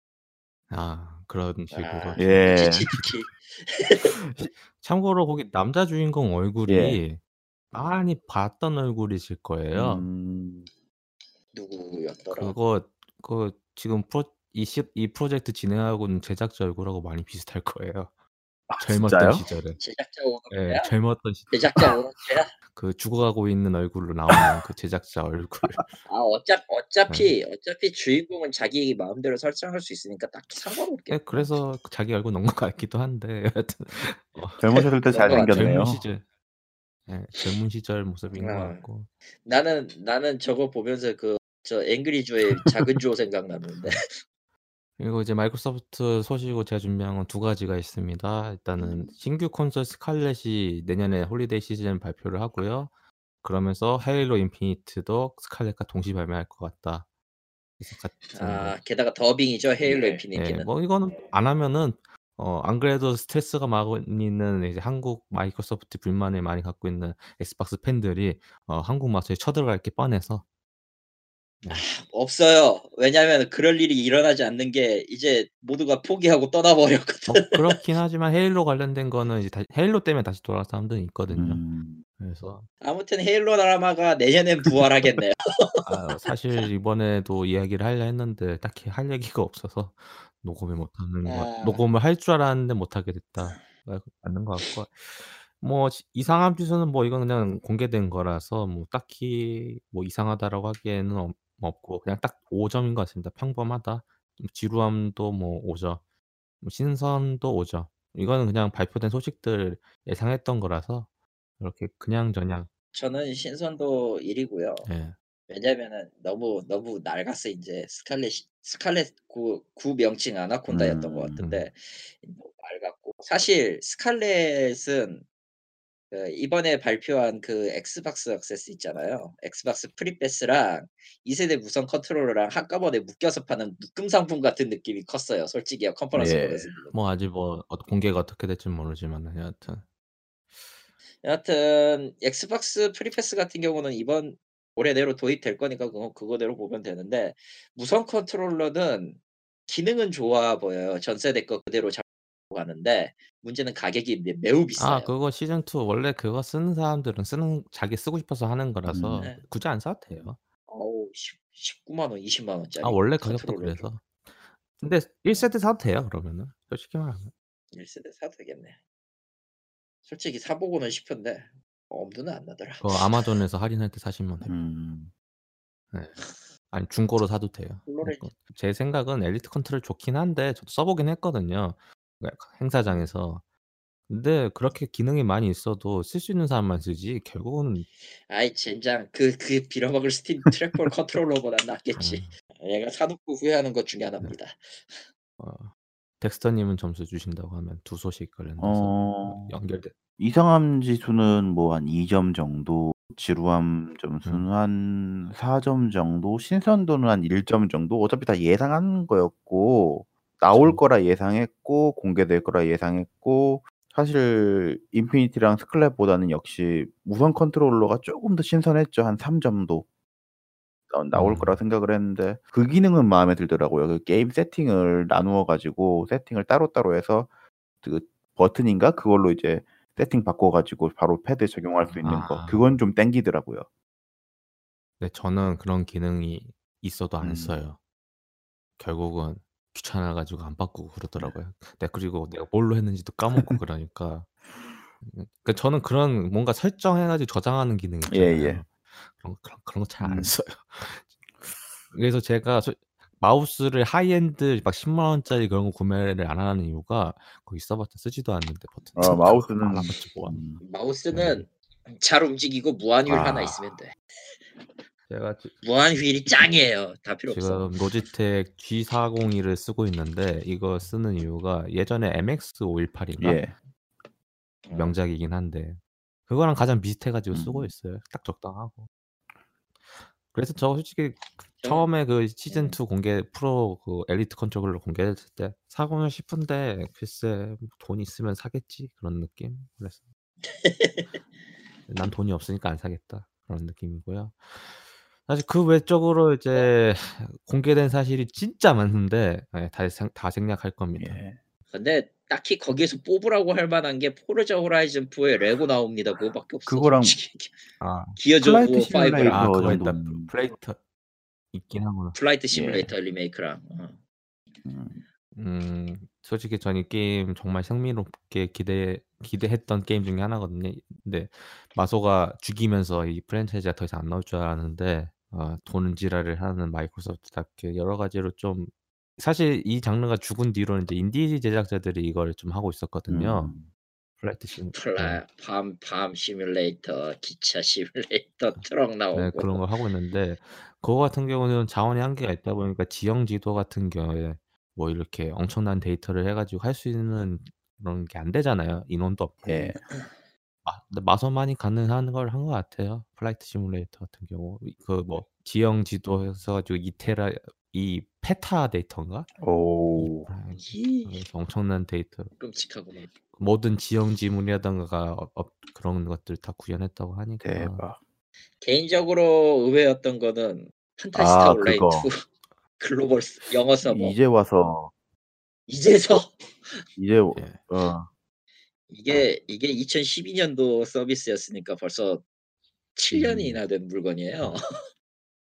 [LAUGHS] 아 그런 식으로. 아, 예. [LAUGHS] 참고로 거기 남자 주인공 얼굴이 예. 많이 봤던 얼굴이실 거예요. 음, 누구였더라? 그거 그 지금 프로 이, 시, 이 프로젝트 진행하고 있는 제작자 얼굴하고 많이 비슷할 거예요. 아, 젊었던 진짜요? 시절에. 제작자 오는 예? 젊었던 시 제작자 오는 거야? [LAUGHS] 그 죽어가고 있는 얼굴로 나오는 그 제작자 얼굴. [LAUGHS] 아 어차 네. 어차피 어차피 주인공은 자기 마음대로 설정할 수 있으니까 딱히 상관없겠. 예, 그래서 자기 얼굴 넣은 것 같기도 한데 [LAUGHS] 여하튼 어, 젊으셨을 때 같아요. 잘생겼네요. 젊은 시절, 예, 젊은 시절 모습인 것 아. 같고. 나는 나는 저거 보면서 그 저 앵그리조의 작은 조 생각났는데. 그리고 이제 마이크로소프트 소식으로 제가 준비한 건두 가지가 있습니다. 일단은 신규 콘솔 스칼렛이 내년에 홀리데이 시즌 발표를 하고요. 그러면서 헤일로 인피니트도 스칼렛과 동시 발매할 것 같다. 아 게다가 더빙이죠 헤일로 예. 예, 인피니티는. 뭐 이거는 안 하면은 어, 안 그래도 스트레스가 많이 있는 이제 한국 마이크로소프트 불만을 많이 갖고 있는 엑스박스 팬들이 어, 한국 마소에 쳐들어갈 게 뻔해서 네. 없어요. 왜냐하면 그럴 일이 일어나지 않는 게 이제 모두가 포기하고 떠나버렸거든. 뭐 [LAUGHS] 그렇긴 하지만 헤일로 관련된 거는 이제 다 헤일로 때문에 다시 돌아온 사람들은 있거든요. 음. 그래서 아무튼 헤일로 드라마가 내년엔 [LAUGHS] 부활하겠네요. 아 사실 이번에도 이야기를 하려 했는데 딱히 할 얘기가 없어서 녹음을 못 하는 거 아. 녹음을 할 줄 알았는데 못 하게 됐다. 가 맞는 것 같고 뭐지 이상함 지수는 뭐 이건 그냥 공개된 거라서 뭐 딱히 뭐 이상하다라고 하기에는 없 없고 그냥 딱 5 점인 것 같습니다. 평범하다. 좀 지루함도 뭐 5 점. 뭐 신선도 5 점. 이거는 그냥 발표된 소식들 예상했던 거라서 이렇게 그냥저냥 저는 신선도 1 이고요. 예. 왜냐면은 너무 너무 낡았어 인제 스칼렛이 스칼렛 구 구 명칭 아나콘다였던 것 음. 같은데 너무 낡았고 사실 스칼렛은 그 이번에 발표한 그 엑스박스 액세스 있잖아요. 엑스박스 프리패스랑 2 세대 무선 컨트롤러랑 한꺼번에 묶여서 파는 묶음 상품 같은 느낌이 컸어요. 솔직히요. 컨퍼런스 예. 뭐 아직 뭐어 공개가 어떻게 될지는 모르지만은 여하튼 여하튼 엑스박스 프리패스 같은 경우는 이번 올해 내로 도입될 거니까 그거 그거대로 보면 되는데 무선 컨트롤러는 기능은 좋아 보여요. 전 세대 거 그대로 잡고 가는데 문제는 가격이 매 매우 비싸요. 아 그거 시즌 2 원래 그거 쓰는 사람들은 쓰는 자기 쓰고 싶어서 하는 거라서 음. 네. 굳이 안 사도 돼요. 어우 십190,000 원, 200,000 원짜리 아 원래 가격도 그래서. 근데 1 세대 사도 돼요 그러면은. 솔직히 말하면. 1 세대 사도 되겠네. 솔직히 사 보고는 싶은데 엄두는 안 나더라. 그거 아마존에서 할인할 때 사시면 됩니다. 음. 네. 아니 중고로 사도 돼요. 제 생각은 엘리트 컨트롤 좋긴 한데 저도 써 보긴 했거든요. 그 행사장에서. 근데 그렇게 기능이 많이 있어도 쓸 수 있는 사람만 쓰지 결국은 아이 젠장. 그 그 빌어먹을 스팀 트랙볼 컨트롤러보단 낫겠지. 음. 얘가 사 놓고 후회하는 것 중에 네. 하나입니다. 어 덱스터 님은 점수 주신다고 하면 2 소식 관련돼서 어. 연결돼 이상함 지수는 뭐 한 2점 정도, 지루함 점수는 음. 한 4점 정도, 신선도는 한 1점 정도 어차피 다 예상한 거였고 나올. 거라 예상했고 공개될 거라 예상했고 사실 인피니티랑 스칼렛보다는 역시 무선 컨트롤러가 쪼금 더 신선했죠. 한3 정도. 어 나올 음. 거라 생각을 했는데 그 기능은 마음에 들더라고요. 그 게임 세팅을 나누어 가지고 세팅을 따로따로 해서 그 버튼인가 그걸로 이제 세팅 바꿔 가지고 바로 패드에 적용할 수 있는 거. 아. 그건 좀 땡기더라고요. 네 저는 그런 기능이 있어도 안 음. 써요. 결국은 귀찮아 가지고 안 바꾸고 네. 그러더라고요. 네 그리고 내가 뭘로 했는지도 까먹고 그러니까. 음그 저는 그런 뭔가 설정해 가지고 저장하는 기능 예예. 있잖아요. 그런 그런 그런 거 잘 안 음. 써요. [LAUGHS] 그래서 제가 솔 마우스를 하이엔드 막 100,000 원짜리 그런 거 구매를 안 하는 이유가 거기 써 봤자 쓰지도 않는데 버튼 아 마우스는 안해 봤자 뭐 하나. 음. 마우스는 잘 움직이고 무한 휠 하나 아. 있으면 돼. 제가 지 무한 휠이 짱이에요. 다 필요 없어. 지금 로지텍 G402를 쓰고 있는데 이거 쓰는 이유가 예전에 MX518 인가? 예. 음. 명작이긴 한데 그거랑 가장 비슷해 가지고 쓰고 음. 있어요. 딱 적당하고. 그래서 저 솔직히 저 처음에 그 시즌 음. 2 공개 프로 그 엘리트 컨트롤러 공개됐을 때 사고는 싶은데 글쎄 돈 있으면 사겠지 그런 느낌. 그래서 [LAUGHS] 난 돈이 없으니까 안 사겠다 그런 느낌이고요. 사실 그 외적으로 이제 공개된 사실이 진짜 많은데 예 다 생 다 생략할 겁니다. 예. 근데 딱히 거기에서 뽑으라고 할 만한 게 포르자 호라이즌 4에 레고 나옵니다. 그거밖에 없어. 그거랑. 아. 기어즈 오브 플라이트 워 5랑 시뮬레이터 아 그거 있다. 플레이트 있긴 하구나. 플라이트 예. 시뮬레이터 리메이크랑. 어. 음. 음 솔직히 저는 이 게임 정말 흥미롭게 기대 기대했던 게임 중에 하나거든요. 근데 마소가 죽이면서 이 프랜차이즈가 더 이상 안 나올 줄 알았는데 어 돈지랄을 하는 마이크로소프트답게 여러 가지로 좀 사실 이 장르가 죽은 뒤로는 이제 인디 제작자들이 이걸 좀 하고 있었거든요. 음. 플라이트 시뮬 네. 플라 팜 팜 시뮬레이터, 기차 시뮬레이터, 트럭 네 나오고. 그런 걸 하고 있는데 그거 같은 경우는 자원의 한계가 있다 보니까 지형 지도 같은 경우에 뭐 이렇게 엄청난 데이터를 해 가지고 할 수 있는 그런 게 안 되잖아요. 인원도 없고. 예. 아 근데 마소만이 가능한 걸 한 것 같아요. 플라이트 시뮬레이터 같은 경우. 이그뭐 지형 지도 써 가지고 2 테라 이 페타 데이터인가? 오. 이아 엄청난 데이터. 끔찍하구만. 모든 지형 지물이라든가 어 어 그런 것들 다 구현했다고 하니까. 대박. 개인적으로 의외였던 거는 판타지스타 아, 온라인 그거. 2 [LAUGHS] 글로벌 스- 영어 서버 이제 와서 이제서 이제 예. 어 이게 이게 2012년도 서비스였으니까 벌써 7년이나 된 물건이에요. [LAUGHS]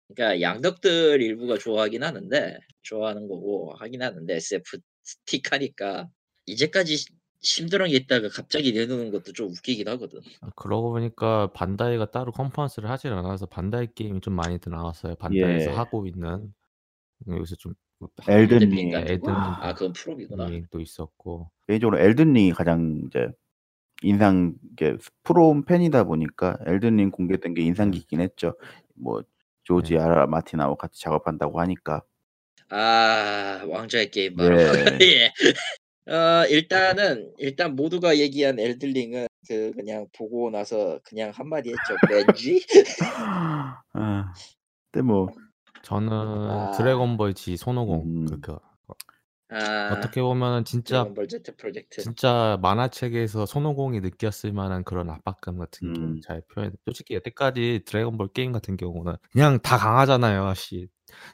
그러니까 양덕들 일부가 좋아하긴 하는데 좋아하는 거고 하긴 하는데 SF 스틱 하니까 이제까지 게 있다가 갑자기 내놓는 것도 좀 웃기긴 하거든. 아, 그러고 보니까 반다이가 따로 컨퍼런스를 하질 않아서 반다이 게임이 좀 많이 나왔어요. 반다이에서 예. 하고 있는 여기서 좀 엘든 엘든링 링 같은 거? 엘든 아 그건 프롬이구나. 도 있었고 개인적으로 엘든링이 가장 이제 인상 게 프롬 팬이다 보니까 엘든링 공개된 게 인상 음. 깊긴 했죠. 뭐 조지 네. R. R. 마틴하고 같이 작업한다고 하니까 아 왕좌의 게임 바로. 네. [LAUGHS] 예. 어 일단은 일단 모두가 얘기한 엘들링은 그 그냥 보고 나서 그냥 한마디 했죠. [LAUGHS] 왠지 아, 근데 뭐 저는 아. 드래곤볼 G 손오공 음. 그, 그아 어떻게 보면은 진짜 드래곤볼 Z 프로젝트. 진짜 만화책에서 손오공이 느꼈을 만한 그런 압박감 같은 음. 게잘 표현. 솔직히 여태까지 드래곤볼 게임 같은 경우는 그냥 다 강하잖아요. 씨.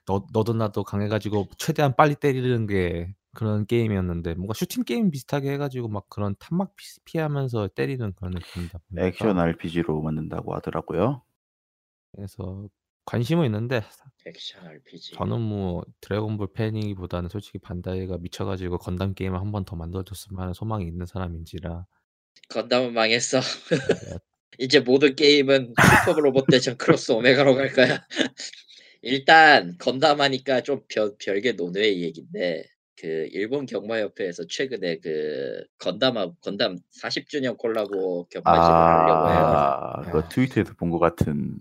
너 너도 나도 강해가지고 최대한 빨리 때리는 게 그런 게임이었는데 뭔가 슈팅 게임 비슷하게 해가지고 막 그런 탄막 피, 피하면서 때리는 그런 느낌이다 보니까 액션 RPG로 만든다고 하더라고요. 그래서 관심은 있는데 액션 RPG. 저는 뭐 드래곤볼 팬이기보다는 솔직히 반다이가 미쳐가지고 건담 게임을 한 번 더 만들어줬으면 하는 소망이 있는 사람인지라 건담은 망했어. 네, [LAUGHS] 이제 모든 게임은 슈퍼 로봇 대전 Cross Omega로 갈 거야. [LAUGHS] 일단 건담 하니까 좀 별, 별개 논외의 얘기인데 그 일본 경마협회에서 최근에 그 건담 건담 40주년 콜라보 경마식을 하려고 해요. 아, 그 아. 트위터에서 본 것 같은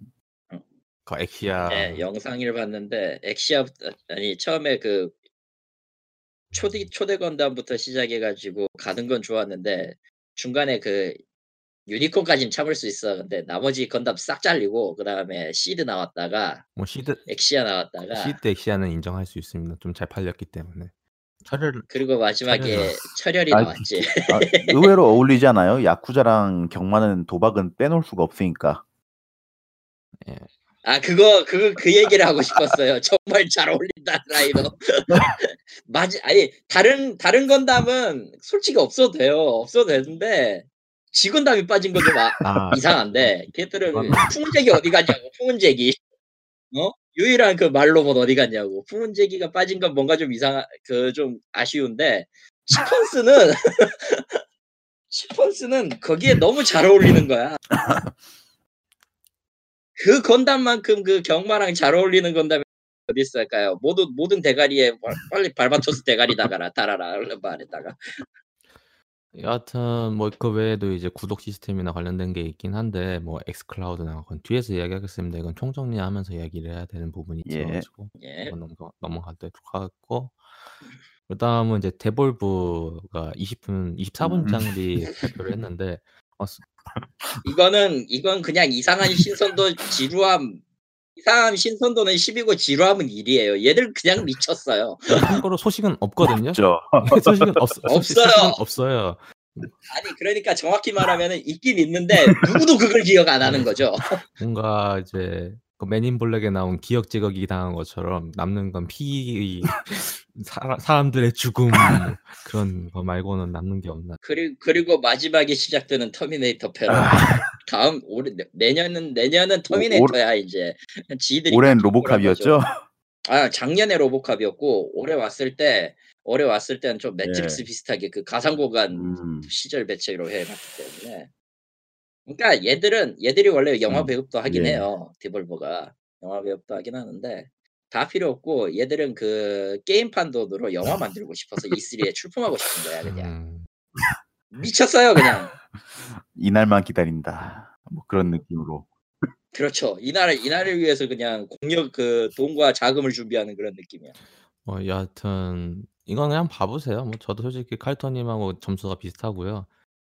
그 엑시아 네, 영상을 봤는데 엑시아 아니 처음에 그 초대 초대 건담부터 시작해가지고 가는 건 좋았는데 중간에 그 유니콘까지는 참을 수 있어. 근데 나머지 건담 싹 잘리고 그 다음에 시드 나왔다가 뭐 시드 엑시아 나왔다가 시드 엑시아는 인정할 수 있습니다. 좀 잘 팔렸기 때문에 철을 그리고 마지막에 철이 철혈 이 아, 나왔지. 아, [LAUGHS] 의외로 어울리지 않아요? 야쿠자랑 경마는 도박은 빼놓을 수가 없으니까. 아 그거 그그 얘기를 하고 싶었어요. [LAUGHS] 정말 잘 어울린다 라이더. [LAUGHS] 맞지 아니 다른 다른 건담은 솔직히 없어도 돼요. 없어도 되는데 지건담이 빠진 건 좀 아, 아 이상한데 걔들은 그건- 풍은재기 어디 갔냐고 풍은재기 어 유일한 그 말로봇 어디 갔냐고 풍은재기가 빠진 건 뭔가 좀 이상 그 좀 아쉬운데 치펀스는 치펀스는 [LAUGHS] 거기에 너무 잘 어울리는 거야. 그 건담만큼 그 경마랑 잘 어울리는 건담이 어디 있을까요? 모든 모든 대가리에 바- 빨리 발바토스 대가리 다가라 달아라 얼른 말에다가 여하튼 뭐 그 외에도 이제 구독 시스템이나 관련된 게 있긴 한데 뭐 엑스클라우드나 그건 뒤에서 이야기하겠습니다. 이건 총정리하면서 이야기를 해야 되는 부분이 예. 있어가지고 예. 넘어가 넘어가도록 하고 그다음은 이제 데볼브가 20분 24분짜리 발표를 했는데 이거는 이건 그냥 이상한 신선도 지루함 이상한 신선도는 10이고 지루함은 1이에요. 얘들 그냥 미쳤어요. 참고로 소식은 없거든요. 없죠. 소식은 없, [LAUGHS] 없어요. 소식은 없어요. 아니 그러니까 정확히 말하면은 있긴 있는데 누구도 그걸 기억 안 하는 거죠. 뭔가 이제 그 Men in Black에 나온 기억 제거기 당한 것처럼 남는 건 피, 사, 사람들의 죽음 [LAUGHS] 그런 거 말고는 남는 게 없나. 그리고 그리고 마지막에 시작되는 터미네이터 패러디. [LAUGHS] 다음 올해 내- 내년은 내년은 터미네이터야 이제. [LAUGHS] 지들이 올해는. 로보캅이었죠? 아 작년에 로보캅이었고 올해 왔을 때 올해 왔을 때는 좀 매트릭스 예. 비슷하게 그 가상공간 음. 시절 매체로 해놨기 때문에. 그러니까 얘들은 얘들이 원래 영화 음, 배급도 하긴 예. 해요. Devolver가 영화 배급도 하긴 하는데 다 필요 없고 얘들은 그 게임판 돈으로 영화 만들고 싶어서 E3에 출품하고 싶은 거야 그냥 음, 미쳤어요 그냥. [LAUGHS] 이날만 기다린다. 뭐 그런 느낌으로. 그렇죠. 이날을 이날을 위해서 그냥 공력 그 돈과 자금을 준비하는 그런 느낌이야. 뭐 여하튼 이건 그냥 봐보세요. 뭐 저도 솔직히 칼터님하고 점수가 비슷하고요.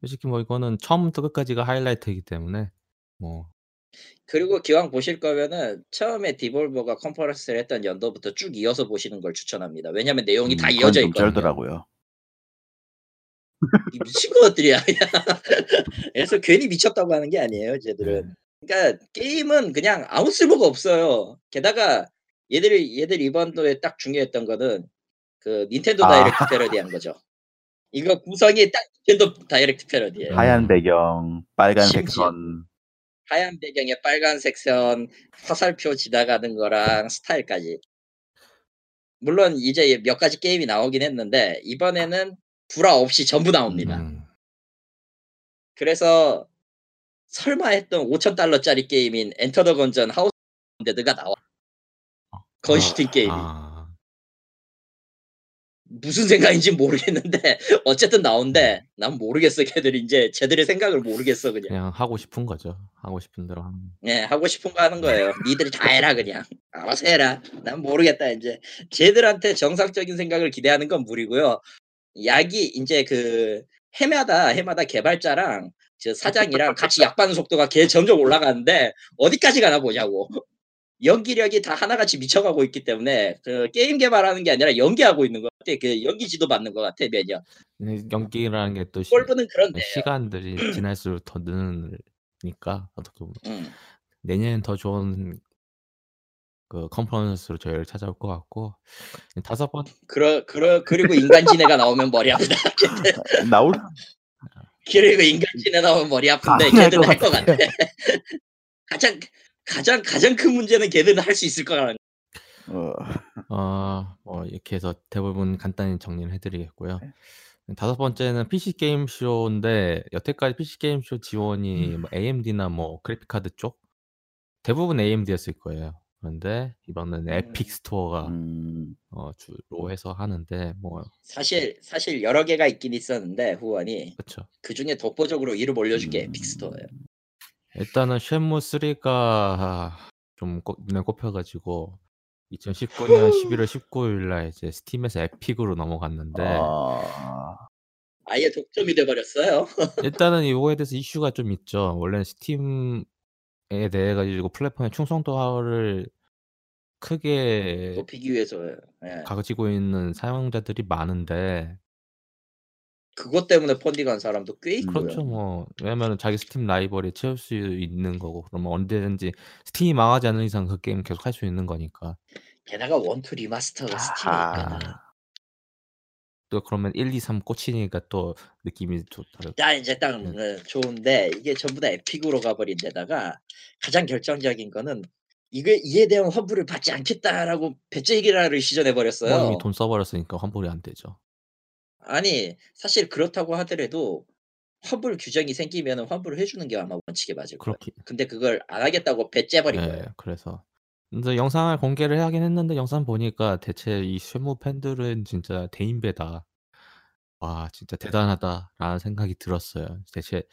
솔직히 뭐 이거는 처음부터 끝까지가 하이라이트이기 때문에 뭐 그리고 기왕 보실 거면은 처음에 디볼버가 컨퍼런스를 했던 연도부터 쭉 이어서 보시는 걸 추천합니다. 왜냐면 내용이 음, 다 이어져 좀 있거든요. 쩔더라고요. 이 미친 것들이야. [LAUGHS] 그래서 괜히 미쳤다고 하는 게 아니에요, 쟤들은. 네. 그러니까 게임은 그냥 아무 쓸모가 없어요. 게다가 얘들이 얘들 이번 도에 딱 중요했던 거는 그 닌텐도 아. Direct 패러디한 거죠. 이거 구성이 딱 닌텐도 Direct 패러디예요. 음. 하얀 배경, 빨간색. 선. 하얀 배경에 빨간색 선, 화살표 지나가는 거랑 스타일까지. 물론 이제 몇 가지 게임이 나오긴 했는데 이번에는 불화 없이 전부 나옵니다. 음. 그래서 설마 했던 5천 달러짜리 게임인 Enter the Gungeon House Dead가 나와. 건슈팅 게임이 아, 무슨 생각인지 모르겠는데 [LAUGHS] 어쨌든 나온대. 난 모르겠어. 걔들이 이제 쟤들의 생각을 모르겠어 그냥. 그냥 하고 싶은 거죠. 하고 싶은 대로 하는. 예, 하고 싶은 거 하는 거예요. 니들이 다 해라 그냥. 알아서 해라. 난 모르겠다 이제. 쟤들한테 정상적인 생각을 기대하는 건 무리고요. 약이 이제 그 해마다 해마다 개발자랑 저 사장이랑 같이 약 받는 속도가 개 점점 올라가는데 어디까지 가나 보자고. 연기력이 다 하나같이 미쳐가고 있기 때문에 그 게임 개발하는 게 아니라 연기하고 있는 것 같아. 그 연기 지도 받는 것 같아 매년. 근데 연기라는 게또 꼴브는 그런데요. 시간들이 [CLEARS THROAT] 지날수록 더 느니까 어떻게 보면 음. 내년엔 더 좋은 그 컨퍼런스로 저희를 찾아올 것 같고 다섯 번 그러 그러 그리고 인간지네가 나오면 머리 아프다. [LAUGHS] 나올 그리고 인간지네 나오면 머리 아픈데 안 걔들은 할할것것 같아. [LAUGHS] 가장 가장 가장 큰 문제는 걔들은 할 수 있을 거라는. 어, 어, 뭐 이렇게 해서 대부분 간단히 정리를 해드리겠고요. 네. 다섯 번째는 PC 게임 쇼인데 여태까지 PC 게임 쇼 지원이 뭐 AMD나 뭐 그래픽 카드 쪽 대부분 AMD였을 거예요. 그런데 이번은 에픽 스토어가 음, 어, 주로 해서 하는데 뭐 사실 사실 여러 개가 있긴 있었는데 후원이 그렇죠. 그 중에 독보적으로 이름 올려준 게 음. 에픽 스토어예요. 일단은 Shenmue 3가 좀 꼽- 눈에 꼽혀가지고 2019년 11월 19일 날 이제 스팀에서 에픽으로 넘어갔는데 아, 아예 독점이 돼버렸어요. [LAUGHS] 일단은 이거에 대해서 이슈가 좀 있죠. 원래는 스팀에 대해 가지고 플랫폼의 충성도를 크게 높이기 위해서 예. 가지고 있는 사용자들이 많은데 그것 때문에 펀딩한 사람도 꽤 있고요. 그렇죠 뭐 왜냐면은 자기 스팀 library에 채울 수 있는 거고 그러면 언제든지 스팀이 망하지 않는 이상 그 게임 계속 할 수 있는 거니까 게다가 원투 리마스터가 있거든. 아하. 또 그러면 1, 2, 3 꽂히니까 또 느낌이 또 다르고 딱 이제 딱 네. 어, 좋은데 이게 전부 다 에픽으로 가버린 데다가 가장 결정적인 거는 이게 이에 대한 환불을 받지 않겠다라고 배째기라를 시전해 뭐 버렸어요. 이미 돈 써버렸으니까 환불이 안 되죠. 아니 사실 그렇다고 하더라도 환불 규정이 생기면 환불을 해주는 게 아마 원칙에 맞을 거예요. 그렇게 근데 그걸 안 하겠다고 배째버린 예, 거예요. 그래서 근데 영상을 공개를 하긴 했는데 영상 보니까 대체 이 쉐무 팬들은 진짜 대인배다. 와 진짜 대단하다라는 생각이 들었어요. 대체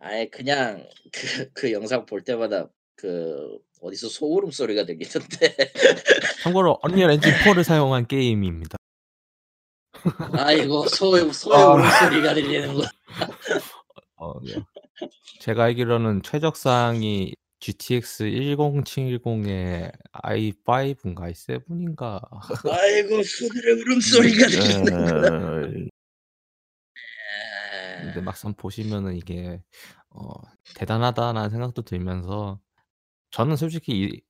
아예 그냥 그, 그 영상 볼 때마다 그 어디서 소울음 소리가 들리던데 참고로 언리얼 엔진 4를 사용한 게임입니다. 아이고 소의 소의 아. 울음소리가 들리는 거 어, 네. 제가 알기로는 최적상이 GTX 10710의 i5인가 i7인가? 아이고 소들의 울음소리가 들리는 에, 근데 막상 보시면은 이게 어, 대단하다라는 생각도 들면서 저는 솔직히 이,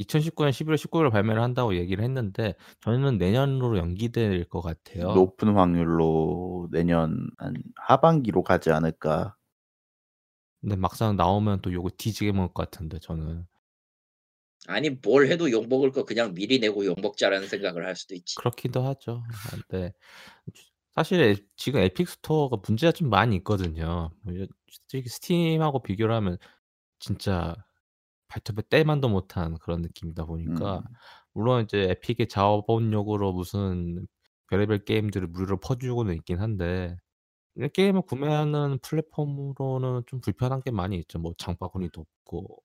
2019년 11월 19일 발매를 한다고 얘기를 했는데 저는 내년으로 연기될 것 같아요. 높은 확률로 내년 한 하반기로 가지 않을까. 근데 막상 나오면 또 요거 뒤지게 먹을 것 같은데 저는 아니 뭘 해도 욕 먹을 거 그냥 미리 내고 욕 먹자라는 생각을 할 수도 있지. 그렇기도 하죠. 근데 사실 에- 지금 에픽 스토어가 문제가 좀 많이 있거든요. 뭐 솔직히 스팀하고 비교를 하면 진짜 발톱에 때만도 못한 그런 느낌이다 보니까 음. 물론 이제 에픽의 자본력으로 무슨 별의별 게임들을 무료로 퍼주고는 있긴 한데 이 게임을 구매하는 플랫폼으로는 좀 불편한 게 많이 있죠. 뭐 장바구니도 없고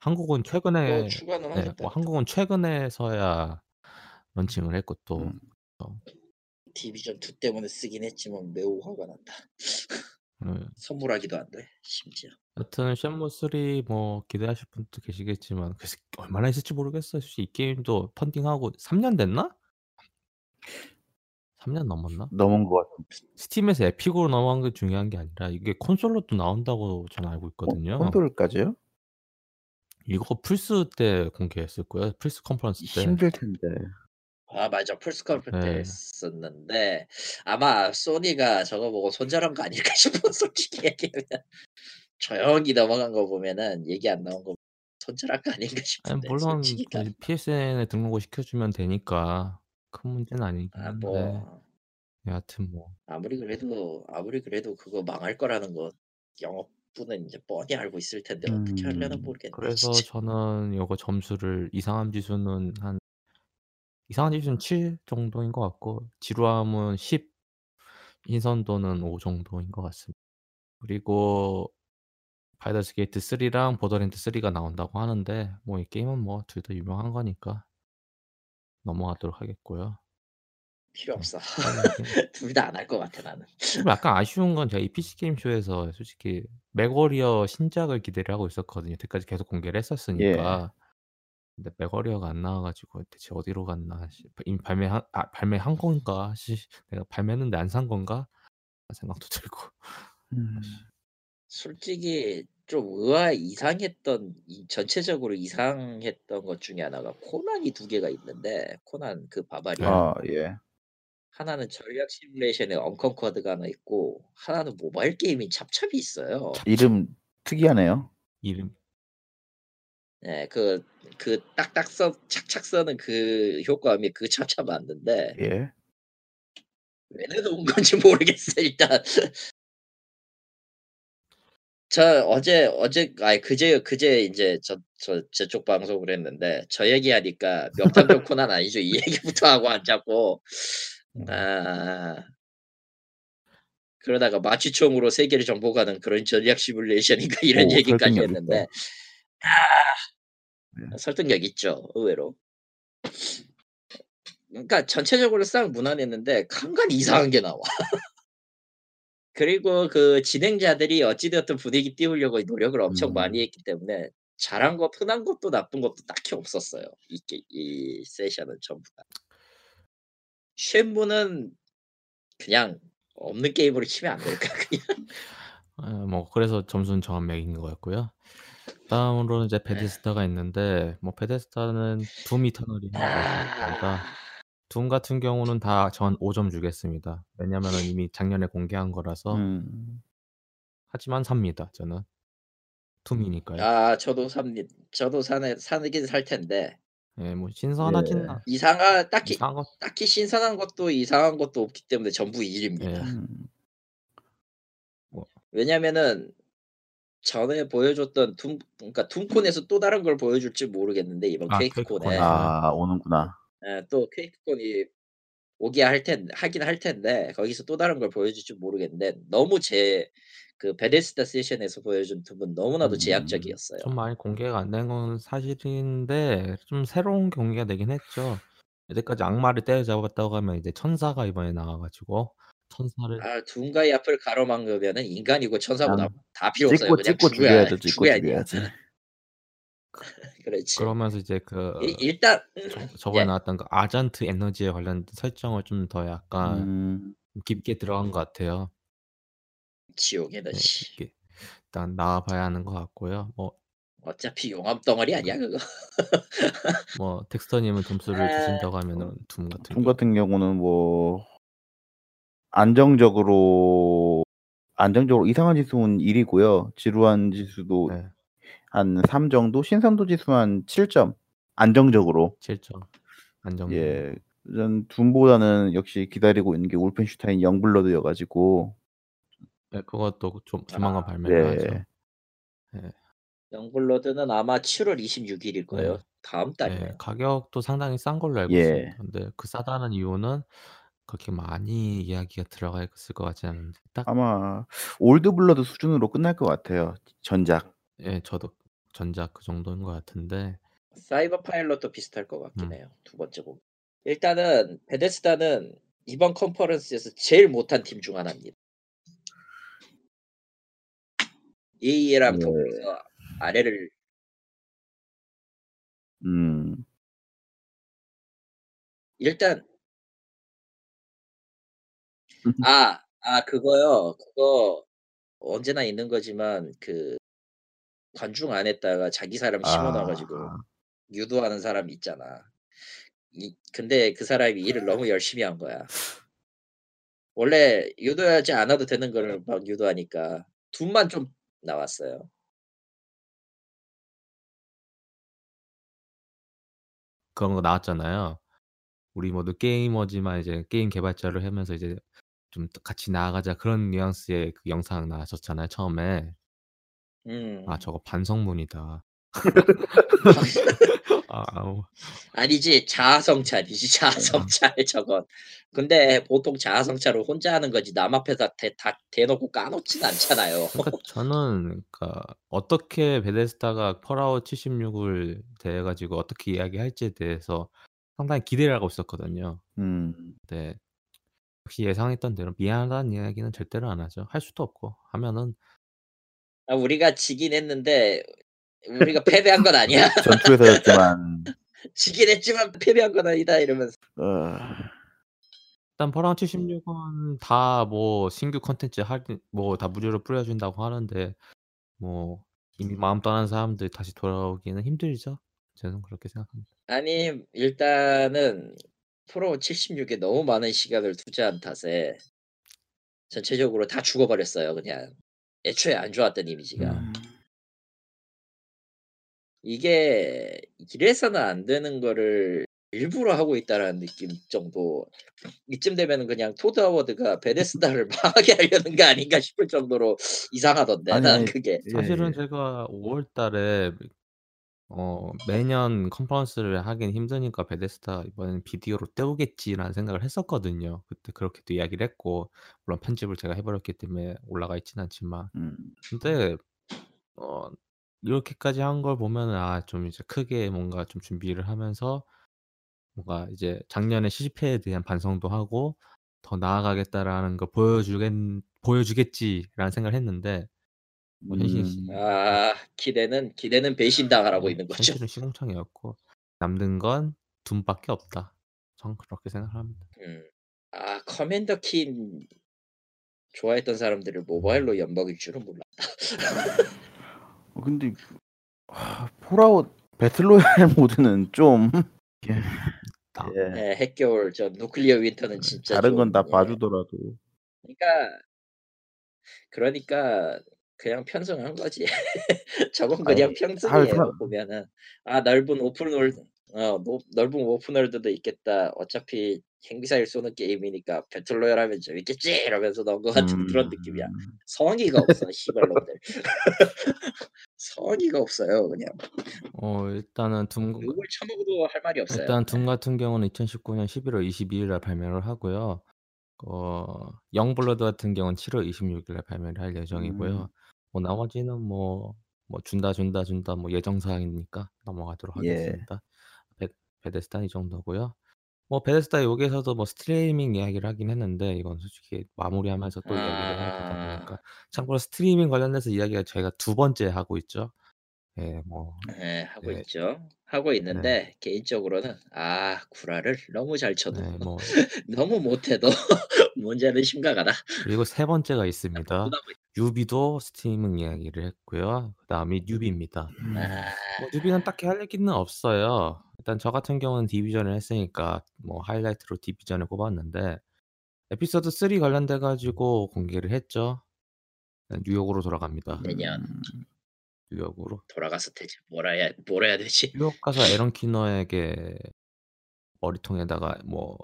한국은 최근에 뭐 추가는 네. 뭐 한국은 최근에서야 런칭을 했고 또 음. 디비전 2 때문에 쓰긴 했지만 매우 화가 난다. 음, 선물하기도 안 돼. 심지어. 여튼 쉔무 3뭐 기대하실 분도 계시겠지만 그래서 얼마나 있을지 모르겠어요. 이 게임도 펀딩하고 3년 됐나? 3년 넘었나? 넘은 것 같은. 스팀에서 에픽으로 넘어간 게 중요한 게 아니라 이게 콘솔로도 나온다고 저는 알고 있거든요. 콘솔까지요? 이거 플스 때 공개했을 거예요. 플스 컨퍼런스 때. 힘들 텐데. 아 맞아. 플스컵 때 네. 했었는데 아마 소니가 저거 보고 손절한 거 아닐까 [LAUGHS] 싶어 솔직히 얘기하면 조용히 넘어간 거 보면은 얘기 안 나온 거 손절한 거 아닌가 아니 싶은데 물론 솔직히 그 난- PSN에 등록을 시켜주면 되니까 큰 문제는 아니긴 아, 한데. 뭐 여하튼 뭐. 아무리 그래도 아무리 그래도 그거 망할 거라는 거 영업부는 이제 뻔히 알고 있을 텐데 어떻게 하려나 음, 모르겠네 그래서 진짜. 저는 요거 점수를 이상함 지수는 한 이상함 지수는 7 정도인 것 같고 지루함은 10 신선도는 5 정도인 것 같습니다. 그리고 Baldur's Gate 3랑 Borderlands 3가 나온다고 하는데 뭐 이 게임은 뭐 둘 다 유명한 거니까 넘어가도록 하겠고요. 필요 네. 없어 빨리 [LAUGHS] 둘다 안 할 것 같아 나는 좀 약간 아쉬운 건 제가 이 PC 게임 쇼에서 솔직히 맥워리어 신작을 기대를 하고 있었거든요. 여태까지 계속 공개를 예. 했었으니까. 근데 맥워리어가 안 나와 가지고 대체 어디로 갔나 이미 발매한 아 발매한 건가 씨 내가 발매했는데 안 산 건가? 생각도 [LAUGHS] 들고. 음, 아씨. 솔직히 좀 의아 이상했던 이 전체적으로 이상했던 것 중에 하나가 코난이 두 개가 있는데 코난 그 바바리안 아, 예. 하나는 전략 시뮬레이션에 언컨커드가 하나 있고 하나는 모바일 게임인 찹찹이 있어요. 이름 특이하네요. 이름 네, 그, 그 딱딱 써, 착착 써는 그 효과음이 그 찹찹 맞는데 예. 왜 내놓은 건지 모르겠어 일단. [LAUGHS] 저 어제 어제 아니 그제 그제 이제 저 저 저쪽 방송을 했는데 저 얘기하니까 명탐정 코난 [LAUGHS] 아니죠 이 얘기부터 하고 앉았고 음. 아 그러다가 마취총으로 세계를 정복하는 그런 전략 시뮬레이션인가 이런 오, 얘기까지 했는데 있다. 아 네. 설득력 있죠 의외로. 그러니까 전체적으로 싹 무난했는데 간간 이상한 게 나와. [LAUGHS] 그리고 그 진행자들이 어찌되었든 분위기 띄우려고 노력을 엄청 음. 많이 했기 때문에 잘한 것, 흔한 것도 나쁜 것도 딱히 없었어요. 이, 게- 이 세션은 전부 다. 쉐무는 그냥 없는 게임으로 치면 안 될까 그냥. [LAUGHS] 아, 뭐 그래서 점수는 저한 맥인 거였고요. 다음으로는 이제 네. 베데스다가 있는데 뭐 베데스다는 둠 이터널이 하나 있습니다. 아, 둠 같은 경우는 다 전 5점 주겠습니다. 왜냐면은 이미 작년에 공개한 거라서 음, 하지만 삽니다. 저는 둠이니까요. 아 저도 삽니다. 저도 사네 사긴 살 텐데 예, 뭐 신선하진 예. 않- 이상하 딱히 이상한 것 딱히 신선한 것도 이상한 것도 없기 때문에 전부 1입니다. 예. 음, 왜냐면은 전에 보여줬던 둠 그러니까 둠콘에서 또 다른 걸 보여줄지 모르겠는데 이번 아, 케이크콘에 케이크콘에. 아, 오는구나. 예, 또 케이크콘이 오게 할 텐데 하긴 할 텐데 거기서 또 다른 걸 보여줄지 모르겠는데 너무 제 그 베데스다 세션에서 보여준 둠은 너무나도 음, 제약적이었어요. 좀 많이 공개가 안 된 건 사실인데 좀 새로운 경기가 되긴 했죠. 여태까지 악마를 때려잡았다고 하면 이제 천사가 이번에 나와가지고 천사를 아 둠과의 앞을 가로막으면은 인간이고 천사고 다, 그냥 다 필요 없어요. 찍고 죽어야 죽여야죠. 찍고 죽어야 돼요. 죽여야지. [LAUGHS] 그렇지. 그러면서 이제 그 일, 일단 저, 저번에 예. 나왔던 그 아잔트 에너지에 관련된 설정을 좀 더 약간 음, 깊게 들어간 것 같아요. 지옥 네, 에너지. 깊게 일단 나와봐야 하는 것 같고요. 뭐, 어차피 용암 덩어리 아니야 그거. 뭐 덱스터님은 점수를 아, 주신다고 하면은 둠 같은 둠 같은 경우는 뭐 안정적으로 안정적으로 이상한 지수는 1이고요. 지루한 지수도 네, 한3 정도, 신선도 지수 한 7점. 안정적으로. 7점 안정. 예. 전 둠보다는 역시 기다리고 있는 게 울펜슈타인 영블러드여 가지고 네, 그것도 좀 조만간 아, 발매를 네. 하죠. Youngblood는 아마 7월 26일일 거예요. 네. 다음 달이네요. 네, 가격도 상당히 싼 걸로 알고 예. 있습니다. 근데 그 싸다는 이유는 그렇게 많이 이야기가 들어가 있을 것 같지 않은데 딱 아마 Old Blood 수준으로 끝날 것 같아요. 전작. 예, 저도 전작 그 정도인 것 같은데 사이버 파일럿도 비슷할 것 같긴 음. 해요. 두 번째 곡. 일단은 베데스다는 이번 컨퍼런스에서 제일 못한 팀 중 하나입니다. EA랑 네. 더불어서 아래를 음. 일단 아, 아 그거요. 그거 언제나 있는 거지만 그 관중 안에다가 자기 사람 심어 놔 가지고 아. 유도하는 사람이 있잖아. 이 근데 그 사람이 일을 너무 열심히 한 거야. 원래 유도하지 않아도 되는 거를 막 유도하니까 돈만 좀 나왔어요. 그런 거 나왔잖아요. 우리 모두 게이머지만 이제 게임 개발자를 하면서 이제 좀 같이 나아가자 그런 뉘앙스의 그 영상 나왔었잖아요, 처음에. 음. 아 저거 반성문이다. [LAUGHS] 아 아우. 아니지 자아성찰이지 자아성찰 저건. 근데 보통 자아성찰을 혼자 하는 거지 남 앞에다 대, 다 대놓고 까놓진 않잖아요. 그러니까 저는 그러니까 어떻게 베데스다가 펄아웃 76을 대해 가지고 어떻게 이야기할지에 대해서 상당히 기대를 하고 있었거든요. 음. 네. 역시 예상했던 대로 미안하다는 이야기는 절대로 안 하죠. 할 수도 없고 하면은 아, 우리가 지긴 했는데 우리가 [LAUGHS] 패배한 건 아니야. [LAUGHS] 전투에서였지만 [LAUGHS] 지긴 했지만 패배한 건 아니다 이러면서. 어, 일단 펄아웃 76은 다 뭐 신규 콘텐츠 할뭐다 무료로 뿌려 준다고 하는데 뭐 이미 마음 떠난 사람들이 다시 돌아오기는 힘들죠. 저는 그렇게 생각합니다. 아니 일단은 프로 76에 너무 많은 시간을 투자한 탓에 전체적으로 다 죽어버렸어요 그냥 애초에 안 좋았던 이미지가 음. 이게 이래서는 안 되는 거를 일부러 하고 있다라는 느낌 정도 이쯤 되면은 그냥 토드 하워드가 베데스다를 [LAUGHS] 망하게 하려는 거 아닌가 싶을 정도로 이상하던데 아니, 난 그게 예, 사실은 예. 제가 5월 달에 어 매년 컨퍼런스를 하긴 힘드니까 '베데스다 이번엔 비디오로 때우겠지.'라는 생각을 했었거든요. 그때 그렇게도 이야기를 했고 물론 편집을 제가 해 버렸기 때문에 올라가 있진 않지만. 음. 근데 어 이렇게까지 한 걸 보면은 아 좀 이제 크게 뭔가 좀 준비를 하면서 뭔가 이제 작년의 실패에 대한 반성도 하고 '더 나아가겠다.'라는 걸 보여주겠 '보여주겠지.'라는 생각을 했는데 뭐 현실이 시 음. 아 기대는 기대는 배신당하라고 네. 있는 거죠. 현실은 시궁창이었고 '남는 건 둠밖에 없다.' 저는 그렇게 생각합니다. 음. 아 Commander Keen 좋아했던 사람들을 모바일로 엿먹일 줄은 몰랐다. [LAUGHS] 어, 근데 하, 폴아웃 배틀로얄 [LAUGHS] 모드는 좀 예, 다 예, 예, 핵겨울 저 Nuclear Winter는 진짜 다른 건좀다 예. 봐주더라도 그러니까 그러니까 그냥 편승한 거지. [LAUGHS] 저건 그냥 할 편승이에요. 보면은 아 넓은 open world 어 노- 넓은 open world도 있겠다. 어차피 핵미사일 쏘는 게임이니까 battle royale 하면 재밌겠지 이러면서 넣은 것 같은 그런 느낌이야. 음, 성의가 없어 [LAUGHS] 시발놈들. [LAUGHS] 성의가 없어요 그냥. 어 일단은 둠 욕을 처먹어도 할 말이 없어요. 일단 둠 같은 경우는 2019년 11월 22일 날 발매를 하고요. 어 영블러드 같은 경우는 7월 26일 날 발매를 할 음, 예정이고요. 뭐 나머지는 뭐 뭐 준다 준다 준다 뭐 예정 사항이니까 넘어가도록 예, 하겠습니다. 베 베데스다는 이 정도고요. 뭐 베데스다 여기에서도 뭐 스트리밍 이야기를 하긴 했는데 이건 솔직히 마무리하면서 또 이야기를 해야 되다 아, 보니까 참고로 스트리밍 관련해서 이야기가 저희가 두 번째 하고 있죠. 예 뭐 예, 하고 네. 있죠. 하고 네. 있는데 개인적으로는 아 구라를 너무 잘 쳐도 네 뭐 [LAUGHS] 너무 못해도 [LAUGHS] 문제는 심각하다. 그리고 세 번째가 있습니다. 유비도 스트리밍 이야기를 했고요. 그다음이 유비입니다. 음, 아, 뭐 유비는 딱히 할 얘기는 없어요. 일단 저 같은 경우는 디비전을 했으니까 뭐 하이라이트로 디비전을 꼽았는데 에피소드 3 관련돼 가지고 공개를 했죠. 네, 뉴욕으로 돌아갑니다. 내년 음, 뉴욕으로. 돌아가서 되지 뭐라 해야 뭐라 해야 되지? 뉴욕 가서 [LAUGHS] 에런 키너에게 머리통에다가 뭐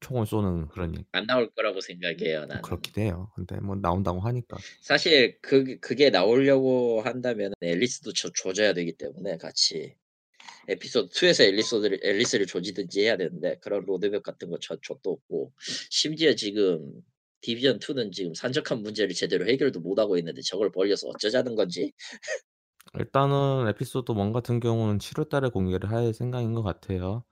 총을 쏘는 그런 얘기 안 나올 거라고 생각해요 뭐 나는. 그렇긴 해요. 근데 뭐 나온다고 하니까. 사실 그 그게 나오려고 한다면 앨리스도 줘, 줘줘야 되기 때문에 같이 에피소드 2에서 앨리스를 앨리스를 조지든지 해야 되는데 그런 로드맵 같은 거 저, 저도 없고 심지어 지금 디비전 2는 지금 산적한 문제를 제대로 해결도 못 하고 있는데 저걸 벌려서 어쩌자는 건지 일단은 에피소드 1 같은 경우는 7월 달에 공개를 할 생각인 것 같아요.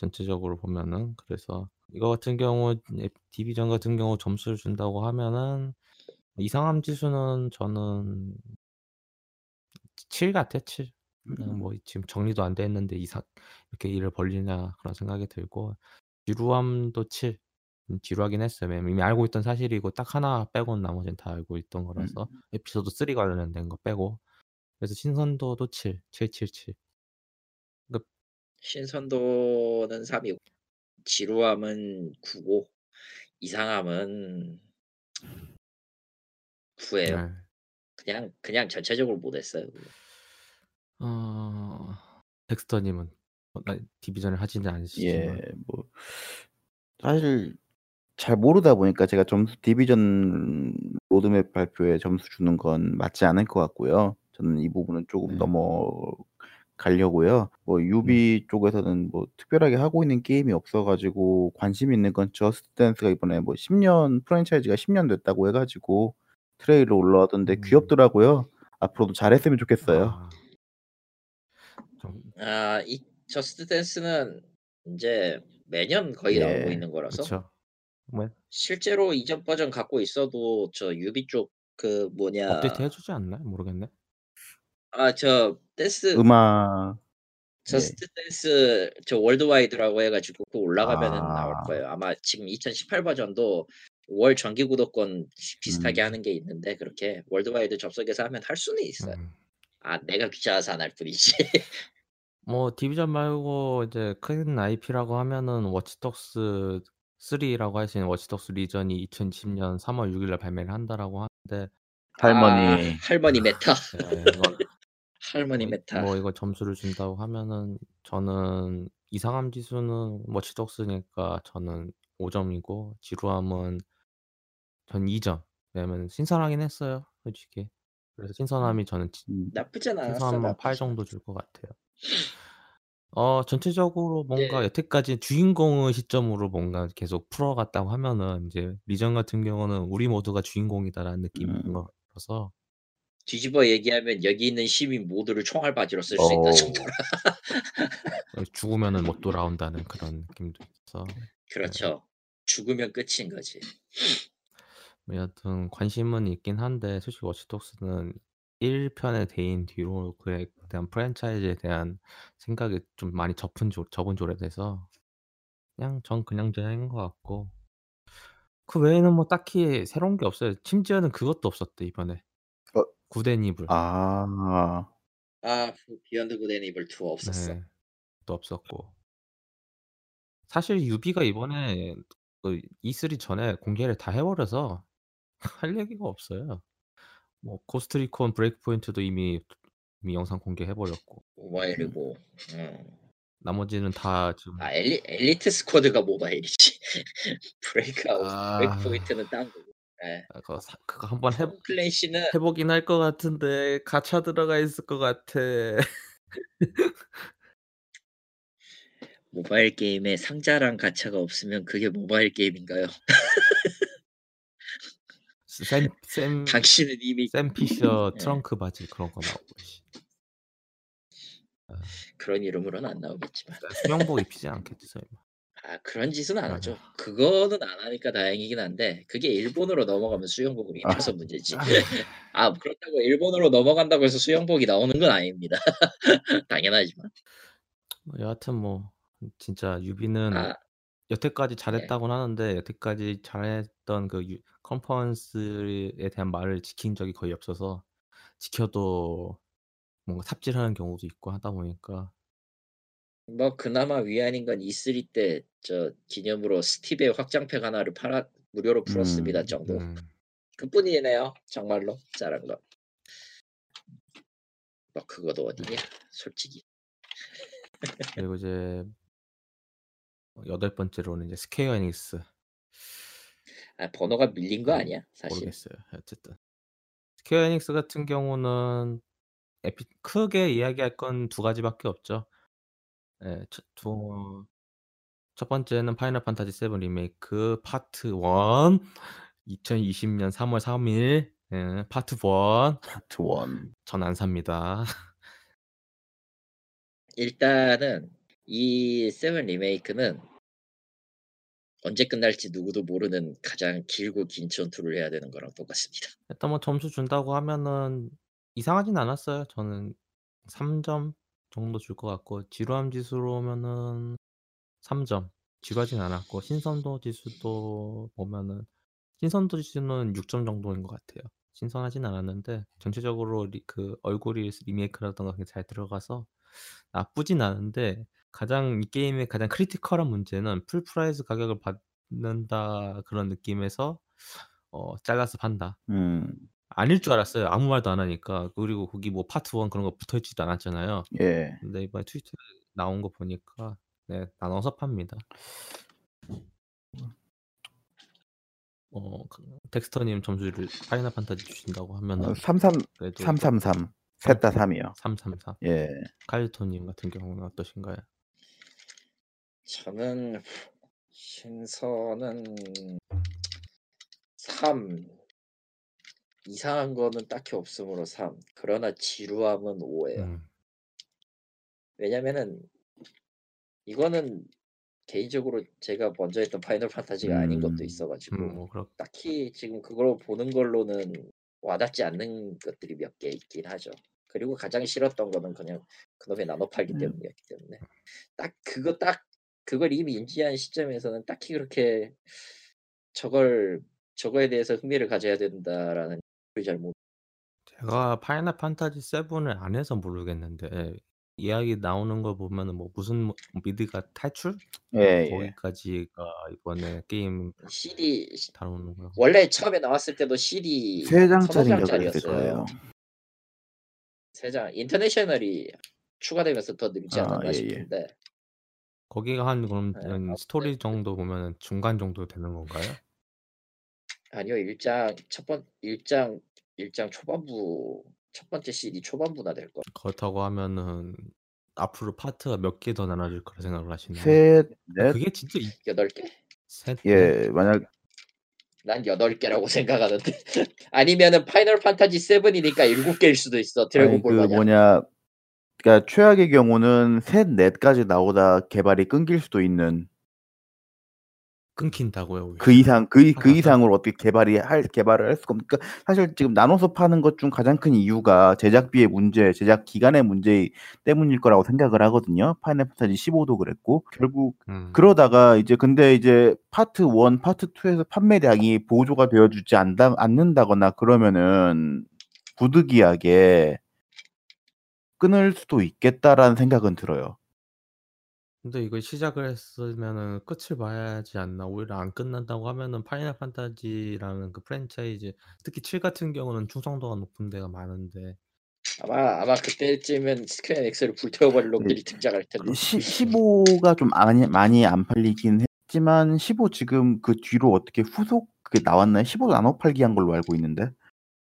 전체적으로 보면은. 그래서 이거 같은 경우 에 디비전 같은 경우 점수를 준다고 하면은 이상함 지수는 저는 7 같아 7. 그냥 음, 뭐 지금 정리도 안돼 있는데 이상 이렇게 일을 벌리나 그런 생각이 들고 지루함도 7. 음 지루하긴 했어요. 이미 알고 있던 사실이고 딱 하나 빼고는 나머지는 다 알고 있던 음, 거라서 에피소드 3 관련된 거 빼고. 그래서 신선도도 7, 777. 그 신선도는 3이고 지루함은 9고 이상함은 9예요. 네. 그냥 그냥 전체적으로 못했어요. 어 덱스터님은 어나 디비전을 하지는 않으시지만 예. 뭐 사실 잘 모르다 보니까 제가 점수 디비전 로드맵 발표에 점수 주는 건 맞지 않을 것 같고요. 저는 이 부분은 쪼금 네. 넘어 가려고요. 뭐 네. 유비 쪽에서는 뭐 특별하게 하고 있는 게임이 없어 가지고 관심 있는 건 저스트 댄스가 이번에 뭐 10년 프랜차이즈가 10년 됐다고 해 가지고 트레일러 올라왔던데 음. 귀엽더라고요. 앞으로도 잘했으면 좋겠어요. 아. 좀아이 저스트 댄스는 인제 매년 거의 나오고 예. 있는 거라서 그쵸. 뭐 실제로 이전 버전 갖고 있어도 저 유비 쪽 그 뭐냐 업데이트 해 주지 않나요? 모르겠네. 아 저 댄스 음악 예. 저스트 댄스 저 worldwide라고 해 가지고 그거 올라가면은 나올 아. 거예요. 아마 지금 2018 버전도 월 정기 구독권 비슷하게 음. 하는 게 있는데 그렇게 worldwide 접속해서 하면 할 수는 있어요. 음. 아 내가 귀찮아서 안 할 뿐이지. [LAUGHS] 뭐 디비전 말고 이제 큰 IP라고 하면은 워치독스 3라고 할 수 있는 워치독스 리전이 2020년 3월 6 일날 발매를 한다라고 하는데 아 할머니. 할머니 meta. 예 이거 할머니 뭐 meta. 뭐 이거 점수를 준다고 하면은 저는 이상함 지수는 워치독스니까 저는 5 점이고 지루함은 전 2 점. 왜냐면 신선하긴 했어요, 솔직히. 그래서 신선함이 저는 지 음. 나쁘진 않았어. 신선함은 8 나쁘진 정도. 줄 것 같아요. 어 전체적으로 뭔가 네. 여태까지 주인공을 시점으로 뭔가 계속 풀어갔다고 하면은 인제 리전 같은 경우는 '우리 모두가 주인공이다.'라는 있는 음. 거라서 뒤집어 얘기하면 여기 있는 시민 모두를 총알바지로 쓸 수 있다 어. 정도라. 어 죽으면은 못 돌아온다는 그런 느낌도 있어서 네. 그렇죠. 죽으면 끝인 거지. 뭐 여하튼 관심은 있긴 한데 솔직히 워치독스는 1 편의 대인 뒤로 그에 대한 프랜차이즈에 대한 생각이 좀 많이 접은 지 접은 지 오래돼서 그냥 전 그냥 저냥인 것 같고 그 외에는 뭐 딱히 새로운 게 없어요. 심지어는 그것도 없었대 이번에. 어. 굿앤 이블. 아. 아그 비욘드 굿앤 이블 2 없었어. 네. 또 없었고. 사실 유비가 이번에 그 E3 전에 공개를 다 해 버려서 [LAUGHS] 할 얘기가 없어요. 뭐 고스트 리콘 브레이크 포인트도 이미 이미 영상 공개해 버렸고. 모바일이고. 음. 나머지는 다 지금 아 엘리 엘리트 스쿼드가 모바일이지. [LAUGHS] 브레이크아웃 브레이크 아. 포인트는 딴 거고. 예. 아 그거 사 그거 한번 해 홈플래시는 해 보긴 할 것 같은데 가챠 들어가 있을 것 같아. [LAUGHS] 모바일 게임에 상자랑 가챠가 없으면 그게 모바일 게임인가요? [LAUGHS] 스샘샘 [LAUGHS] 당신은 이미 샘 피셔 예. 트렁크 바지 그런 거 나오고 씨. 아. 그런 이름으로는 안 나오겠지만. 수영복 입히지 않겠지 설마. 아 그런 짓은 안 하죠. 그거는 안 하니까 다행이긴 한데 그게 일본으로 넘어가면 수영복을 아. 입혀서 문제지. 아휴. [LAUGHS] 아 그렇다고 일본으로 넘어간다고 해서 수영복이 나오는 건 아닙니다. [LAUGHS] 당연하지만. 뭐 여하튼 뭐 진짜 유비는 아. 여태까지 예. 잘했다고는 하는데 여태까지 잘했던 그 유 컨퍼런스에 대한 말을 지킨 적이 거의 없어서 지켜도 뭔가 삽질하는 경우도 있고 하다 보니까 뭐 그나마 위안인 건 E3 때 저 기념으로 스팀에 확장팩 하나를 팔아 무료로 풀었습니다 음. 정도. 음. 그뿐이네요. 정말로 잘한 건. 뭐 그거도 어디냐 솔직히. [LAUGHS] 그리고 이제 어 여덟 번째로는 이제 스퀘어 에닉스. 아 번호가 밀린 거음 아니야 사실? 모르겠어요. 어쨌든. 스퀘어 에닉스 같은 경우는 에피 크게 이야기할 건2 가지밖에 없죠. 예. 첫두첫 번째는 파이널 판타지 7 리메이크 파트 1 2020 년 3 월 3 일 예 파트 1. 파트 1. [LAUGHS] 전 안 삽니다. 일단은 이 7 리메이크는 언제 끝날지 누구도 모르는 가장 길고 긴 전투를 해야 되는 거랑 똑같습니다. 일단 뭐 점수 준다고 하면은 이상하진 않았어요. 저는 3 점 정도 줄 것 같고 지루함 지수로 오면은 3 점. 지루하진 않았고 신선도 지수도 보면은 신선도 지수는 6점 정도인 것 같아요. 신선하진 않았는데 전체적으로 리 그 얼굴이 리메이크라든가 그게 잘 들어가서 나쁘진 않은데 가장 이 게임의 가장 critical한 문제는 full price 가격을 받는다 그런 느낌에서 어 잘라서 판다. 음. 아닐 줄 알았어요. 아무 말도 안 하니까. 그리고 거기 뭐 파트 1 그런 거 붙어 있지도 않았잖아요. 예. 근데 이번에 트위터에 나온 거 보니까 네 나눠서 팝니다. 어그 덱스터 님 점수를 파이널 판타지 주신다고 어 하면은 33 그래도 333 셋 다 3 이요. 333. 예. 카이토 님 같은 경우는 어떠신가요? 저는 신선은 3 이상한 거는 딱히 없으므로 3 그러나 지루함은 5 예요. 음. 왜냐면은 이거는 개인적으로 제가 먼저 했던 파이널 판타지가 아닌 것도 음. 있어 가지고 음 뭐 딱히 지금 그걸 보는 걸로는 와닿지 않는 것들이 몇 개 있긴 하죠. 그리고 가장 싫었던 거는 그냥 그놈의 나눠 팔기 음. 때문이었기 때문에 딱 그거 딱 그걸 이미 인지한 시점에서는 딱히 그렇게 저걸 저거에 대해서 흥미를 가져야 된다라는 걸잘못 제가 파이널 판타지 7을 안 해서 모르겠는데 이야기 나오는 거 보면은 뭐 무슨 뭐 미드가 탈출? 예예. 거기까지가 이번에 게임 CD 다루는 거. 원래 처음에 나왔을 때도 CD 3 서너 장짜리인가 그랬을 장짜리였어요. 거예요. 3장 인터내셔널이 추가되면서 더 늘지 아 않았나 예예. 싶은데 거기가 한 그럼 네한 아무튼 스토리 정도 보면은 중간 정도 되는 건가요? 아니요. 1장첫번1장 1장 초반부 첫 번째 CD 초반부나 될 거예요. 그렇다고 하면은 앞으로 파트가 몇 개 더 나눠질 거라 생각을 하시나요? 셋, 아 넷. 그게 진짜 이8 개? 셋, 넷? 예. 만약 난8 개라고 [LAUGHS] 생각하는데 아니면은 파이널 판타지 7이니까 7 개일 수도 있어. 아니 드래곤볼 그 마냥. 뭐냐 그러니까 최악의 경우는 셋, 넷까지 나오다 개발이 끊길 수도 있는 끊긴다고요? 그 이상 그이그 하다가? 이상으로 어떻게 개발이 할 개발을 할 수가 없 그러니까 사실 지금 나눠서 파는 것 중 가장 큰 이유가 제작비의 문제, 제작 기간의 문제 때문일 거라고 생각을 하거든요. 파이널 판타지 15도 그랬고 결국 음. 그러다가 이제 근데 이제 파트 1, 파트 2에서 판매량이 보조가 되어 주지 않는다거나 그러면은 부득이하게 끊을 수도 있겠다라는 생각은 들어요. 근데 이걸 시작을 했으면은 끝을 봐야지 않나. 오히려 안 끝난다고 하면은 파이널 판타지라는 그 프랜차이즈 특히 7 같은 경우는 충성도가 높은 데가 많은데 아마 아마 그때쯤엔 스퀘어 에닉스를 불태워 버릴 네. 놈들이 등장할 텐데. 시 15가 좀 많이 많이 안 팔리긴 했지만 15 지금 그 뒤로 어떻게 후속 그게 나왔나요? 15도 나눠 팔기 한 걸로 알고 있는데.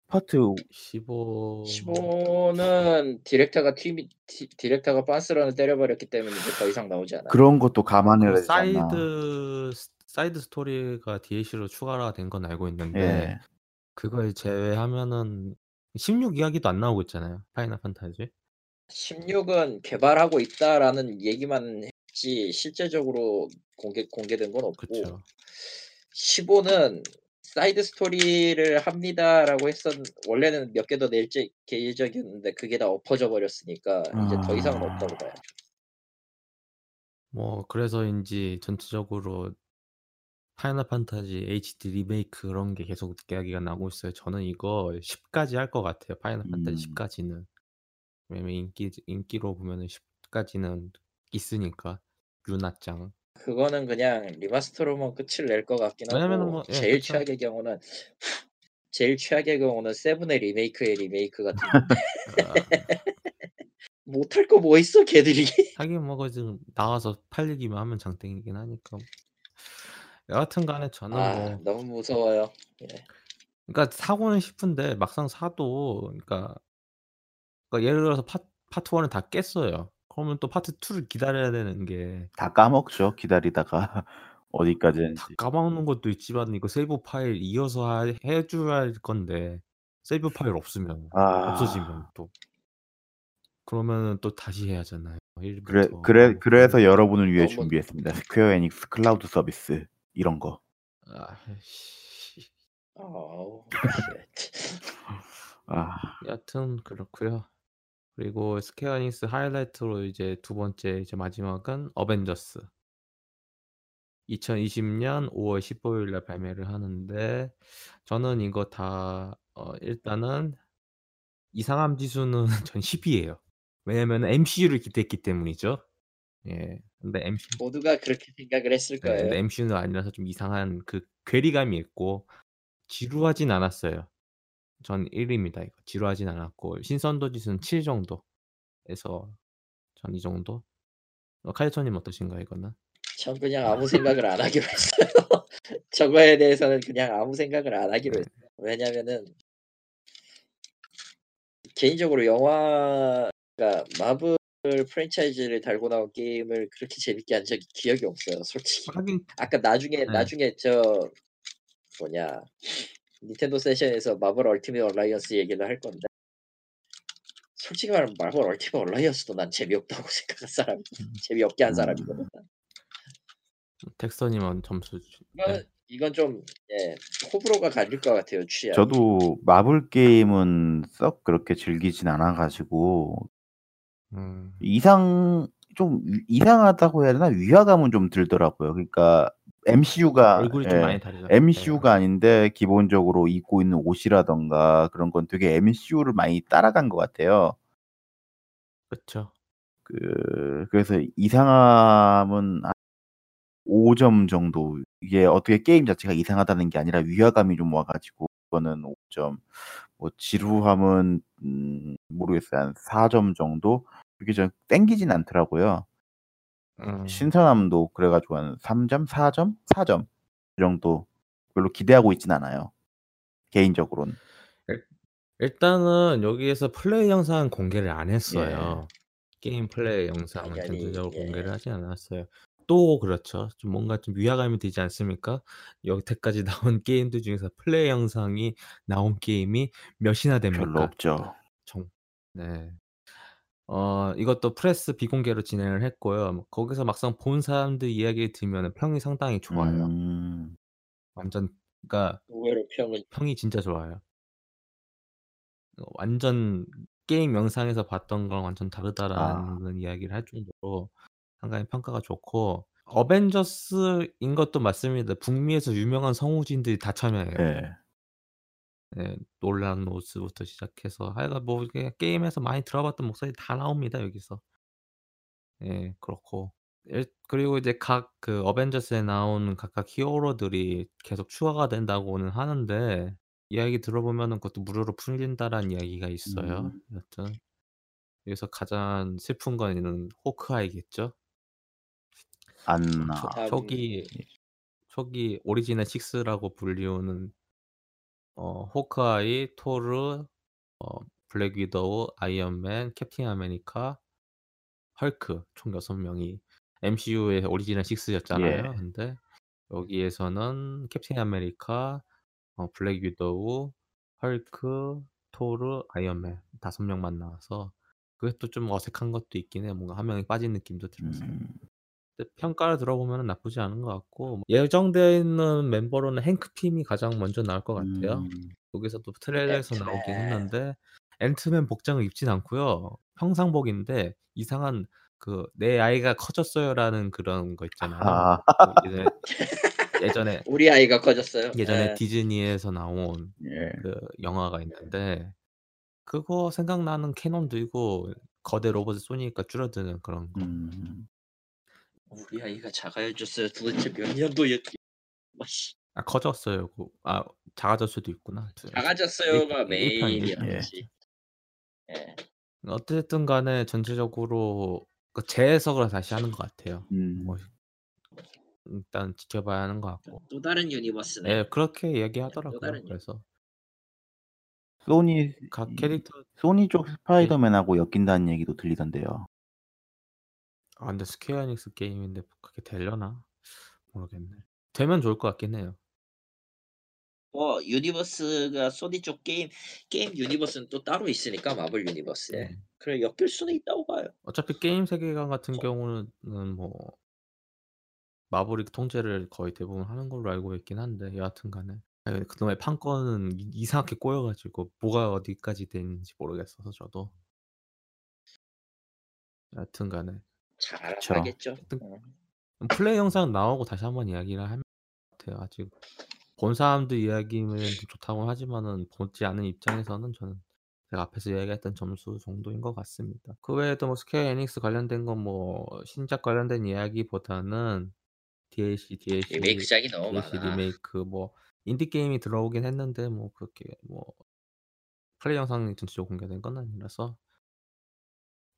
파트 15 15는 디렉터가 팀이 디 디렉터가 빤스런을 때려 버렸기 때문에 이제 더 이상 나오지 않아요. 그런 것도 감안해야 그 되지 않나. 사이드 스 사이드 스토리가 DLC로 추가가 된 건 알고 있는데 예. 그걸 제외하면은 16 이야기도 안 나오고 있잖아요, 파이널 판타지. 16은 개발하고 있다라는 얘기만 했지 실제적으로 공개 공개된 건 없고 그쵸. 15는 사이드 스토리를 합니다라고 했었 원래는 몇 개 더낼제 계획적이었는데 그게 다 엎어져 버렸으니까 이제 더 이상은 아. 없다고 봐야죠. 뭐 그래서인지 전체적으로 파이널 판타지 HD 리메이크 그런 게 계속 이야기가 나오고 있어요. 저는 이거 10 까지 할 것 같아요. 파이널 판타지 10 음. 까지는. 왜냐면 인기 인기로 보면은 10 까지는 있으니까 유나짱. 그거는 그냥 리마스터로만 끝을 낼 것 같긴 왜냐면은 하고 뭐예 제일 그쵸. 최악의 경우는 [LAUGHS] 제일 최악의 경우는 7의 리메이크의 리메이크 같은 아. [LAUGHS] [LAUGHS] 못할 거 뭐 있어 걔들이. 하긴 뭐그 지금 나와서 팔리기만 하면 장땡이긴 하니까. 여하튼 간에 저는 아 뭐 너무 무서워요. 예. 그러니까 사고는 싶은데 막상 사도 그러니까 그러니까 예를 들어서 파 파트 1을 다 깼어요. 그러면 또 파트 2를 기다려야 되는 게 다 까먹죠, 기다리다가 [LAUGHS] 어디까지 다. 까먹는 것도 있지만 이거 세이브 파일 이어서 하 해 줘야 할 건데 세이브 파일 없으면 없어지면 아. 또 그러면은 또 다시 해야 하잖아요. 그래 1부터. 그래 그래서 음. 여러분을 위해 너무 준비했습니다. 스퀘어 에닉스 클라우드 서비스 이런 거. 아이씨. 어우 shit. [LAUGHS] 아. 여하튼 그렇고요. 그리고 스퀘어 에닉스 하이라이트로 이제 두 번째 이제 마지막은 어벤져스. 2020년 5월 15일 날 발매를 하는데 저는 이거 다 어 일단은 이상함 지수는 [LAUGHS] 전 10 이에요. 왜냐면은 MCU를 기대했기 때문이죠. 예. 근데 MC 모두가 그렇게 생각을 했을 네. 근데 거예요. MCU는 아니라서 좀 이상한 그 괴리감이 있고 지루하진 않았어요. 전1 입니다 이거. 지루하진 않았고 신선도 지수는 7 정도에서 전 이 정도. 어 카이토님 어떠신가요 이거는? 전 그냥 아무 생각을 안 하기로 [LAUGHS] 했어요. [LAUGHS] 저거에 대해서는 그냥 아무 생각을 안 하기로 네. 했어요. 왜냐면은 개인적으로 영화가 마블 프랜차이즈를 달고 나온 게임을 그렇게 재밌게 한 적이 기억이 없어요 솔직히. 하긴 아까 나중에 네. 나중에 저 뭐냐 닌텐도 세션에서 마블 얼티밋 얼라이언스 얘기를 할 건데 솔직히 말하면 마블 얼티밋 얼라이언스도 난 재미없다고 [LAUGHS] 생각한 사람 음. 재미없게 한 음. 사람이거든. 난. 덱스터님은 점수 주 이건 네. 이건 좀 예, 호불호가 갈릴 것 같아요 취향. 저도 마블 게임은 썩 그렇게 즐기진 않아 가지고 음. 이상 좀위 이상하다고 해야 되나? 위화감은 좀 들더라고요. 그러니까 MCU가 얼굴이 좀 예. 많이 다르죠. 네. MCU가 아닌데 기본적으로 입고 있는 옷이라든가 그런 건 되게 MCU를 많이 따라간 것 같아요. 그쵸. 그 그래서 이상함은 한5점 정도. 이게 어떻게 게임 자체가 이상하다는 게 아니라 위화감이 좀 와 가지고 그거는 5 점. 뭐 지루함은 음 모르겠어요. 한 4점 정도? 그게 좀 땡기진 않더라고요. 음. 신선함도 그래 가지고 한 3 점, 4 점, 4 점. 이 정도. 별로 기대하고 있진 않아요. 개인적으로는. 일 일단은 여기에서 플레이 영상은 공개를 안 예. 했어요. 게임 플레이 영상은 전체적으로 예. 공개를 하지 않았어요. 또 그렇죠. 좀 뭔가 좀 위화감이 되지 않습니까? 여태까지 [LAUGHS] 나온 게임들 중에서 플레이 영상이 나온 게임이 몇이나 별로 됩니까? 없죠. 정 네. 어 이것도 프레스 비공개로 진행을 했고요. 뭐 거기서 막상 본 사람들 이야기를 들으면은 평이 상당히 좋아요. 음. 완전 그러니까 의외로 평은 평이 진짜 좋아요. 어 완전 게임 영상에서 봤던 거랑 완전 아. 다르다라는 이야기를 할 정도로 상당히 평가가 좋고 어벤져스인 것도 맞습니다. 북미에서 유명한 성우진들이 다 참여해요. 예. 예. 놀란 로스부터 시작해서 하여간 뭐 이게 게임에서 많이 들어봤던 목소리 다 나옵니다 여기서. 예. 그렇고 일 그리고 이제 각 그 어벤져스에 나오는 각각 히어로들이 계속 추가가 된다고는 하는데 이야기 들어보면은 그것도 무료로 풀린다라는 이야기가 있어요. 음. 여튼 여기서 가장 슬픈 거는 호크아이겠죠. 안초나 다음 초기 초기 오리지널 6라고 불리우는 어 호크아이, 토르, 어 블랙 위도우, 아이언맨, 캡틴 아메리카, 헐크 총 6 명이 MCU의 오리지널 6 예. 였잖아요. 근데 여기에서는 캡틴 아메리카, 어 블랙 위도우, 헐크, 토르, 아이언맨 5 명만 나와서 그게 또 좀 어색한 것도 있긴 해요. 뭔가 1 명이 빠진 느낌도 들어서. 음. 평가를 들어보면은 나쁘지 않은 것 같고 예정되어 있는 멤버로는 행크 핌이 가장 먼저 나올 것 같아요. 음. 여기서도 트레일러에서 나오긴 앤트맨. 했는데 앤트맨 복장을 입진 않고요. 평상복인데 이상한 그 "내 아이가 커졌어요."라는 그런 거 있잖아요. 아. 그 예전에 [LAUGHS] 예전에 우리 아이가 커졌어요. 예전에 예. 디즈니에서 나온 예. 그 영화가 있는데 그거 생각나는 캐논 들고 거대 로봇을 쏘니까 줄어드는 그런 거. 음. 우리 아이가 작아졌어요. 도대체 몇 년도였지? 와 씨. 아 커졌어요. 그 아 작아질 수도 있구나. 저 작아졌어요가 1 편이죠. 메인이었지. 예. 어쨌든 간에 전체적으로 그 재해석을 다시 하는 것 같아요. 뭐 음. 일단 지켜봐야 하는 것 같고. 또 다른 universe네. 예 그렇게 또 얘기하더라고요. 다른 유 그래서 소니 각이 캐릭터 소니 쪽 예. 스파이더맨하고 엮인다는 얘기도 들리던데요. 아 근데 스퀘어 에닉스 게임인데 그게 되려나? 모르겠네. 되면 좋을 것 같긴 해요. 뭐 universe가 소니 쪽 게임 게임 universe는 또 따로 있으니까 마블 universe에. 네. 그래 엮일 수는 있다고 봐요. 어차피 게임 세계관 같은 거 경우는 뭐 마블이 통제를 거의 대부분 하는 걸로 알고 있긴 한데 여하튼 간에 예 그놈의 판권은 이 이상하게 꼬여 가지고 뭐가 어디까지 되는지 모르겠어서 저도. 여하튼 간에 잘 그쵸. 하겠죠. 어. 플레이 영상 나오고 다시 한번 이야기를 하면 같아요. 아직 본 사람들 이야기면 좋다고 하지만은 보지 않은 입장에서는 저는 제가 앞에서 이야기했던 점수 정도인 것 같습니다. 그 외에도 뭐 스퀘어 에닉스 관련된 건 뭐 신작 관련된 이야기보다는 DLC, DLC, 리메이크작이 너무 DLC 많아. 리메이크 뭐 인디 게임이 들어오긴 했는데 뭐 그렇게 뭐 플레이 영상이 전체적으로 공개된 건 아니라서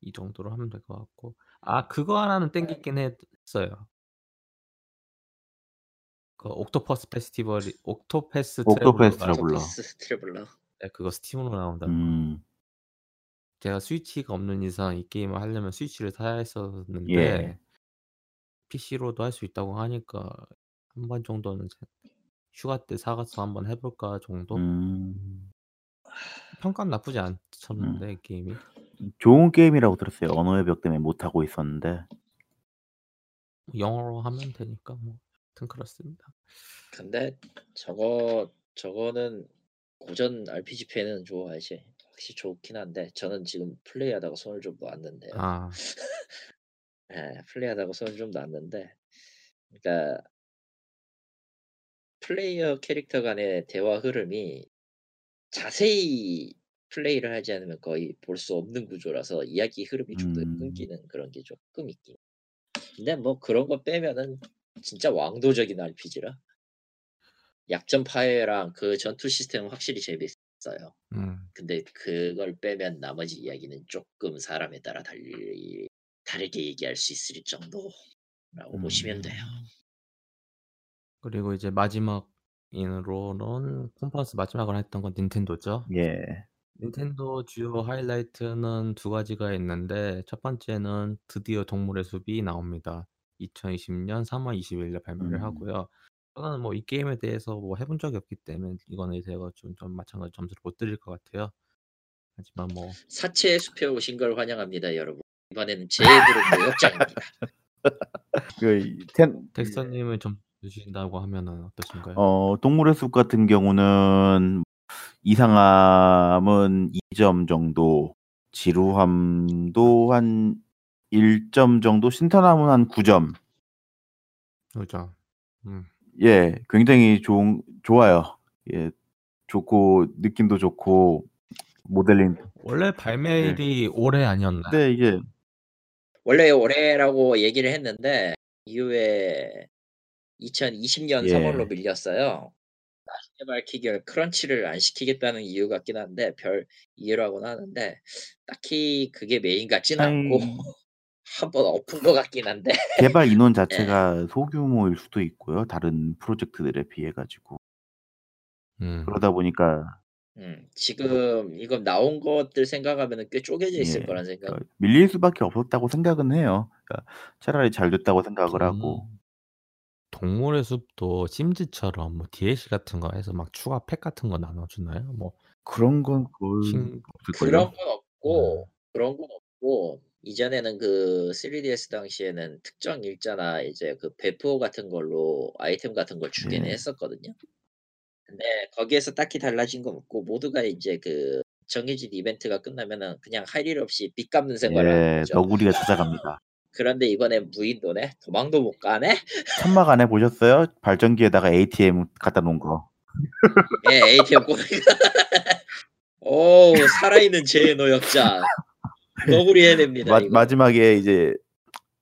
이 정도로 하면 될 것 같고 아 그거 하나는 땡기긴 했어요. 그 옥토퍼스 페스티벌이 옥토패스 옥토패스 트래블러. 옥토퍼스 트래블러. 네, 그거 스팀으로 나온다고. 음. 제가 스위치가 없는 이상 이 게임을 하려면 스위치를 사야 했었는데 예. PC로도 할 수 있다고 하니까 한 번 정도는 제- 휴가 때 사가서 한번 해볼까 정도? 음. 평가는 나쁘지 않았는데 이 게임이 좋은 게임이라고 들었어요. 언어의 벽 때문에 못 하고 있었는데. 영어로 하면 되니까 뭐 하여튼 그렇습니다. 근데 저거 저거는 고전 RPG 팬은 좋아하지. 확실히 좋긴 한데 저는 지금 플레이하다가 손을 좀 놨는데요. 아 [LAUGHS] 예, 플레이하다가 손을 좀 놨는데, 그러니까 플레이어 캐릭터 간의 대화 흐름이 자세히 플레이를 하지 않으면 거의 볼 수 없는 구조라서 이야기 흐름이 좀더 음. 끊기는 그런 게 조금 있긴. 근데 뭐 그런 거 빼면은 진짜 왕도적인 RPG라. 약점 파괴랑 그 전투 시스템은 확실히 재밌어요. 음. 근데 그걸 빼면 나머지 이야기는 조금 사람에 따라 달리 다르게 얘기할 수 있을 정도라고 보시면 돼요. 그리고 이제 마지막 인으로는 콘퍼런스 마지막으로 했던 건 닌텐도죠. 예. 닌텐도 주요 하이라이트는 두 가지가 있는데 첫 번째는 드디어 동물의 숲이 나옵니다. 2020년 3 월 20일에 발매를 음. 하고요. 저는 뭐 이 게임에 대해서 뭐 해본 적이 없기 때문에 이거는 제가 좀, 좀 마찬가지 점수를 못 드릴 것 같아요. 하지만 뭐 사체의 숲에 오신 걸 환영합니다, 여러분. 이번에는 제 부른 모욕장입니다. [LAUGHS] 그 텐, 덱스터님을 점 주신다고 하면은 어떠신가요? 어, 동물의 숲 같은 경우는 이상함은 2점 정도, 지루함도 한 1점 정도, 신선함은 한 9점. 그죠. 음. 예, 굉장히 좋은 좋아요. 예, 좋고 느낌도 좋고 모델링. 원래 발매일이 올해 아니었나요? 근데 이게 원래 올해라고 얘기를 했는데 이후에 2020년 예. 3월로 밀렸어요. 나중에 밝히길 crunch를 안 시키겠다는 이유 같긴 한데 별 이유라고는 하는데 딱히 그게 메인 같진 않고. [LAUGHS] 한번 엎은 것 같긴 한데 개발 인원 [LAUGHS] 자체가 소규모일 수도 있고요. 다른 프로젝트들에 비해 가지고 음. 그러다 보니까 음, 지금 이거 나온 것들 생각하면 꽤 쪼개져 있을 예, 거란 생각. 그러니까 밀릴 수밖에 없었다고 생각은 해요. 그러니까 차라리 잘 됐다고 생각을 하고. 동- 동물의 숲도 심즈처럼 뭐 DLC 같은 거 해서 막 추가 팩 같은 거 나눠주나요? 뭐 그런 건 거의 신- 없을걸요. 그런 건 없고 음. 그런 건 없고 이전에는 그 3DS 당시에는 특정 일자나 이제 그 배포 같은 걸로 아이템 같은 걸 주기는 네. 했었거든요. 근데 거기에서 딱히 달라진 건 없고 모두가 이제 그 정해진 이벤트가 끝나면은 그냥 할 일 없이 빚 갚는 생활을 하는 예, 거죠. 너구리가 찾아갑니다. 그런데 이번에 무인도네? 도망도 못 가네? [LAUGHS] 천막 안에 보셨어요? 발전기에다가 ATM 갖다 놓은 거. 예, ATM 꼬리가. [LAUGHS] 오, 살아있는 죄의 노역자. 너구리 해냅니다. 마, 이거. 마지막에 이제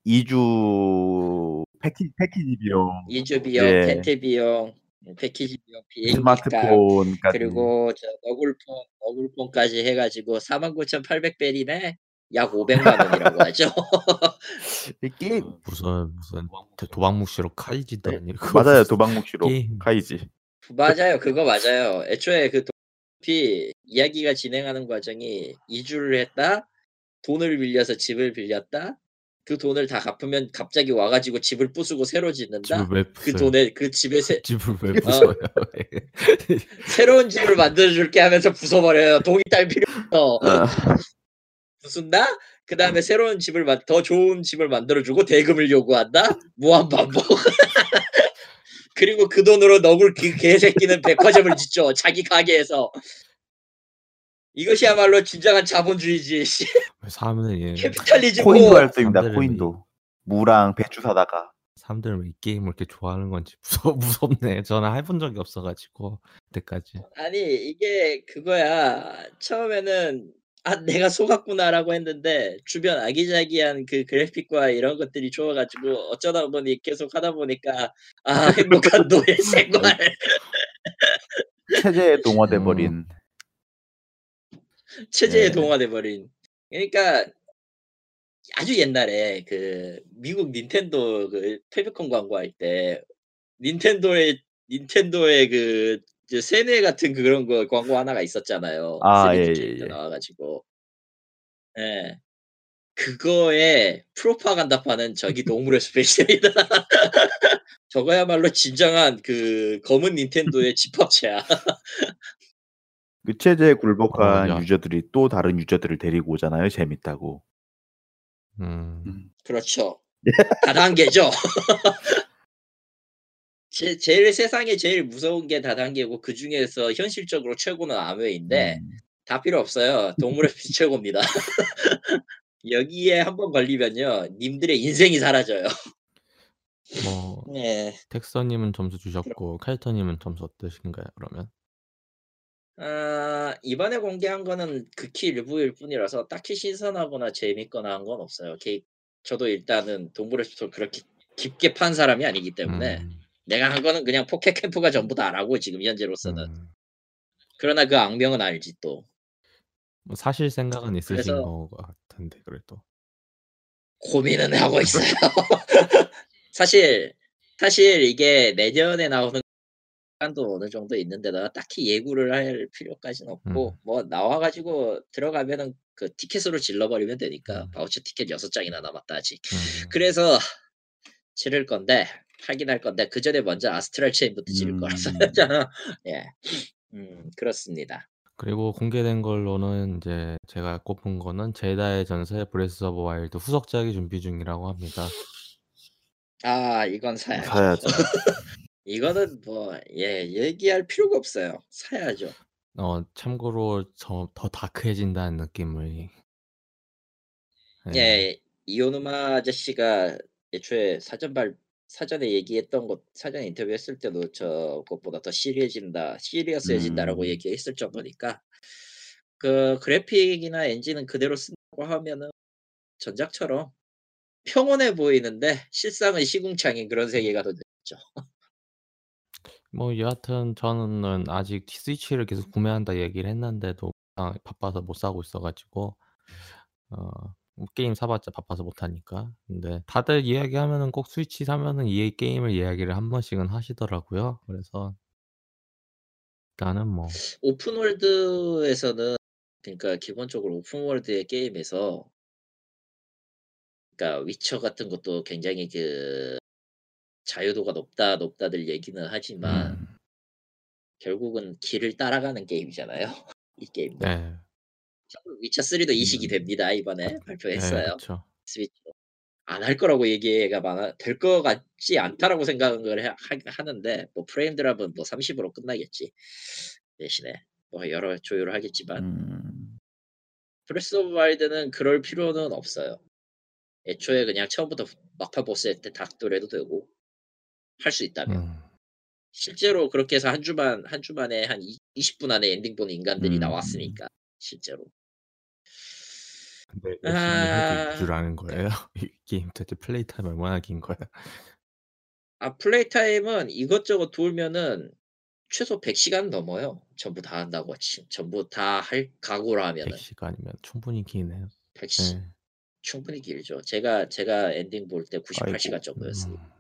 2주 패키, 패키지 비용, 2주 비용, 예. 텐트 비용, 패키지 비용, 비행기 값, 스마트폰까지 그리고 저 너굴폰, 너굴폰까지 해가지고 49,800벨이네? 약 500만 원이라고 하죠. [LAUGHS] 이 게임 무슨 무슨 도박묵시로 카이지도 네, 아니고 맞아요 도박묵시로 게임. 카이지 맞아요. 그거 맞아요. 애초에 그 도피 이야기가 진행하는 과정이 2주를 했다. 돈을 빌려서 집을 빌렸다. 그 돈을 다 갚으면 갑자기 와가지고 집을 부수고 새로 짓는다. 집을 왜그 부숴요? 돈에 그 집에 새, [LAUGHS] 집을 왜 부숴요? 새로운 집을 만들어줄게 하면서 부숴버려요. 돈이 딸 필요 없어. [LAUGHS] 아, 부순다? 그 다음에 새로운 집을 만- 더 좋은 집을 만들어주고 대금을 요구한다? 무한 반복. [LAUGHS] 그리고 그 돈으로 너굴 그 개새끼는 백화점을 짓죠. 자기 가게에서. 이것이야말로 진정한 자본주의지. 씨. 사람은 예, capitalism. 코인도 할 남들을 코인도 무랑 배추 사다가 사람들은 왜이 게임을 이렇게 좋아하는 건지 무서 [LAUGHS] 무섭네. 저는 해본 적이 없어 가지고 그때까지. 아니 이게 그거야. 처음에는 ' 아 내가 속았구나.'라고 했는데 주변 아기자기한 그 그래픽과 이런 것들이 좋아 가지고 어쩌다 보니 계속 하다 보니까 아 [LAUGHS] 행복한 노예 생활. [LAUGHS] 체제에 동화돼 음. 버린. 체제에 네. 동화돼 버린. 그러니까 아주 옛날에 그 미국 닌텐도 그 패미콘 광고할 때 닌텐도의 닌텐도의 그 이제 세뇌 같은 그런 거 광고 하나가 있었잖아요. 아 3D 예예예. 캐릭터 나와 가지고. 예. 그거에 프로파간다파는 저기 동물의 숲입니다. [LAUGHS] 저거야말로 진정한 그 검은 닌텐도의 집합체야. [LAUGHS] 그 체제에 어 굴복한 야. 유저들이 또 다른 유저들을 데리고 오잖아요, 재밌다고. 음. 음. 그렇죠. [LAUGHS] 다단계죠. 제 제일 세상에 제일 무서운 게 다단계고 그 중에서 현실적으로 최고는 암웨이인데 음. 다 필요 없어요. 동물의 숲이 [LAUGHS] 최고입니다. [LAUGHS] 여기에 한번 걸리면요. 님들의 인생이 사라져요. 뭐 [LAUGHS] 네. 텍서 님은 점수 주셨고 카이터 님은 점수 어떠신가요, 그러면? 아 이번에 공개한 거는 극히 일부일 뿐이라서 딱히 신선하거나 재밌거나 한 건 없어요. 게 저도 일단은 동물의 숲을 그렇게 깊게 판 사람이 아니기 때문에 음. 내가 한 거는 그냥 포켓 캠프가 전부다라고 지금 현재로서는. 음. 그러나 그 악명은 알지 또. 뭐 사실 생각은 있으신 그래서 것 같은데 그래도. 고민은 하고 있어요. [LAUGHS] [LAUGHS] 사실 사실 이게 내년에 나오는 시간도 어느 정도 있는데다가 딱히 예고를 할 필요까지는 없고 음. 뭐 나와 가지고 들어가면은 그 티켓으로 질러 버리면 되니까 음. 바우처 티켓 6장이나 남았다 아직. 음. 그래서 지를 건데 하긴 할 건데 그 전에 먼저 아스트랄 체인부터 지를 거라서 음. [LAUGHS] 예. 음 그렇습니다. 그리고 공개된 걸로는 인제 제가 꼽은 거는 젤다의 전설 브레스 오브 와일드 후속작이 준비 중이라고 합니다. 아 이건 사야죠. 사야죠. [LAUGHS] 이거는 뭐 예 얘기할 필요가 없어요. 사야죠. 어 참고로 저더 다크해진다는 느낌을 예. 예. 이오누마 아저씨가 애초에 사전 발 사전에 얘기했던 것 사전 인터뷰 했을 때도 저것보다 더 시리해진다 시리어스해진다라고 음. 얘기했을 정도니까 그 그래픽이나 엔진은 그대로 쓴다고 하면은 전작처럼 평온해 보이는데 실상은 시궁창인 그런 세계가 더 됐죠. 뭐 여하튼 저는 아직 스위치를 계속 구매한다 얘기를 했는데도 아 바빠서 못 사고 있어 가지고 어뭐 게임 사 봤자 바빠서 못 하니까. 근데 다들 이야기하면은 꼭 스위치 사면은 EA 게임을 이야기를 한 번씩은 하시더라고요. 그래서 일단은 뭐 오픈 월드에서는 그러니까 기본적으로 open world의 게임에서 그러니까 위쳐 같은 것도 굉장히 그 자유도가 높다 높다들 얘기는 하지만 음. 결국은 길을 따라가는 게임이잖아요. [LAUGHS] 이 게임도. 네. 위쳐 3도 이식이 음. 됩니다. 이번에 네 발표했어요. 그쵸. 스위치로. 안 할 거라고 얘기가 많아 될것 같지 않다라고 생각을 해하 하는데 뭐 frame drop은 뭐 30으로 끝나겠지. 대신에 뭐 여러 조율을 하겠지만 음. 브레스 오브 와일드는 그럴 필요는 없어요. 애초에 그냥 처음부터 막판 보스일 때 닥돌해도 되고 할 수 있다면. 음. 실제로 그렇게 해서 한 주만 한 주만에 한이 20분 안에 엔딩 보는 인간들이 음. 나왔으니까 실제로. 근데 열심히 해도 아. 이주라는 거예요? [LAUGHS] 이 게임 도대체 play time 얼마나 긴 거야? 아 play time은 이것저것 돌면은 최소 100 시간 넘어요. 전부 다 한다고 치 전부 다 할 각오로 하면은. 100 시간이면 충분히 기네요. 100시 예. 충분히 길죠. 제가 제가 엔딩 볼 때 98 아이고. 시간 정도였어요. 음.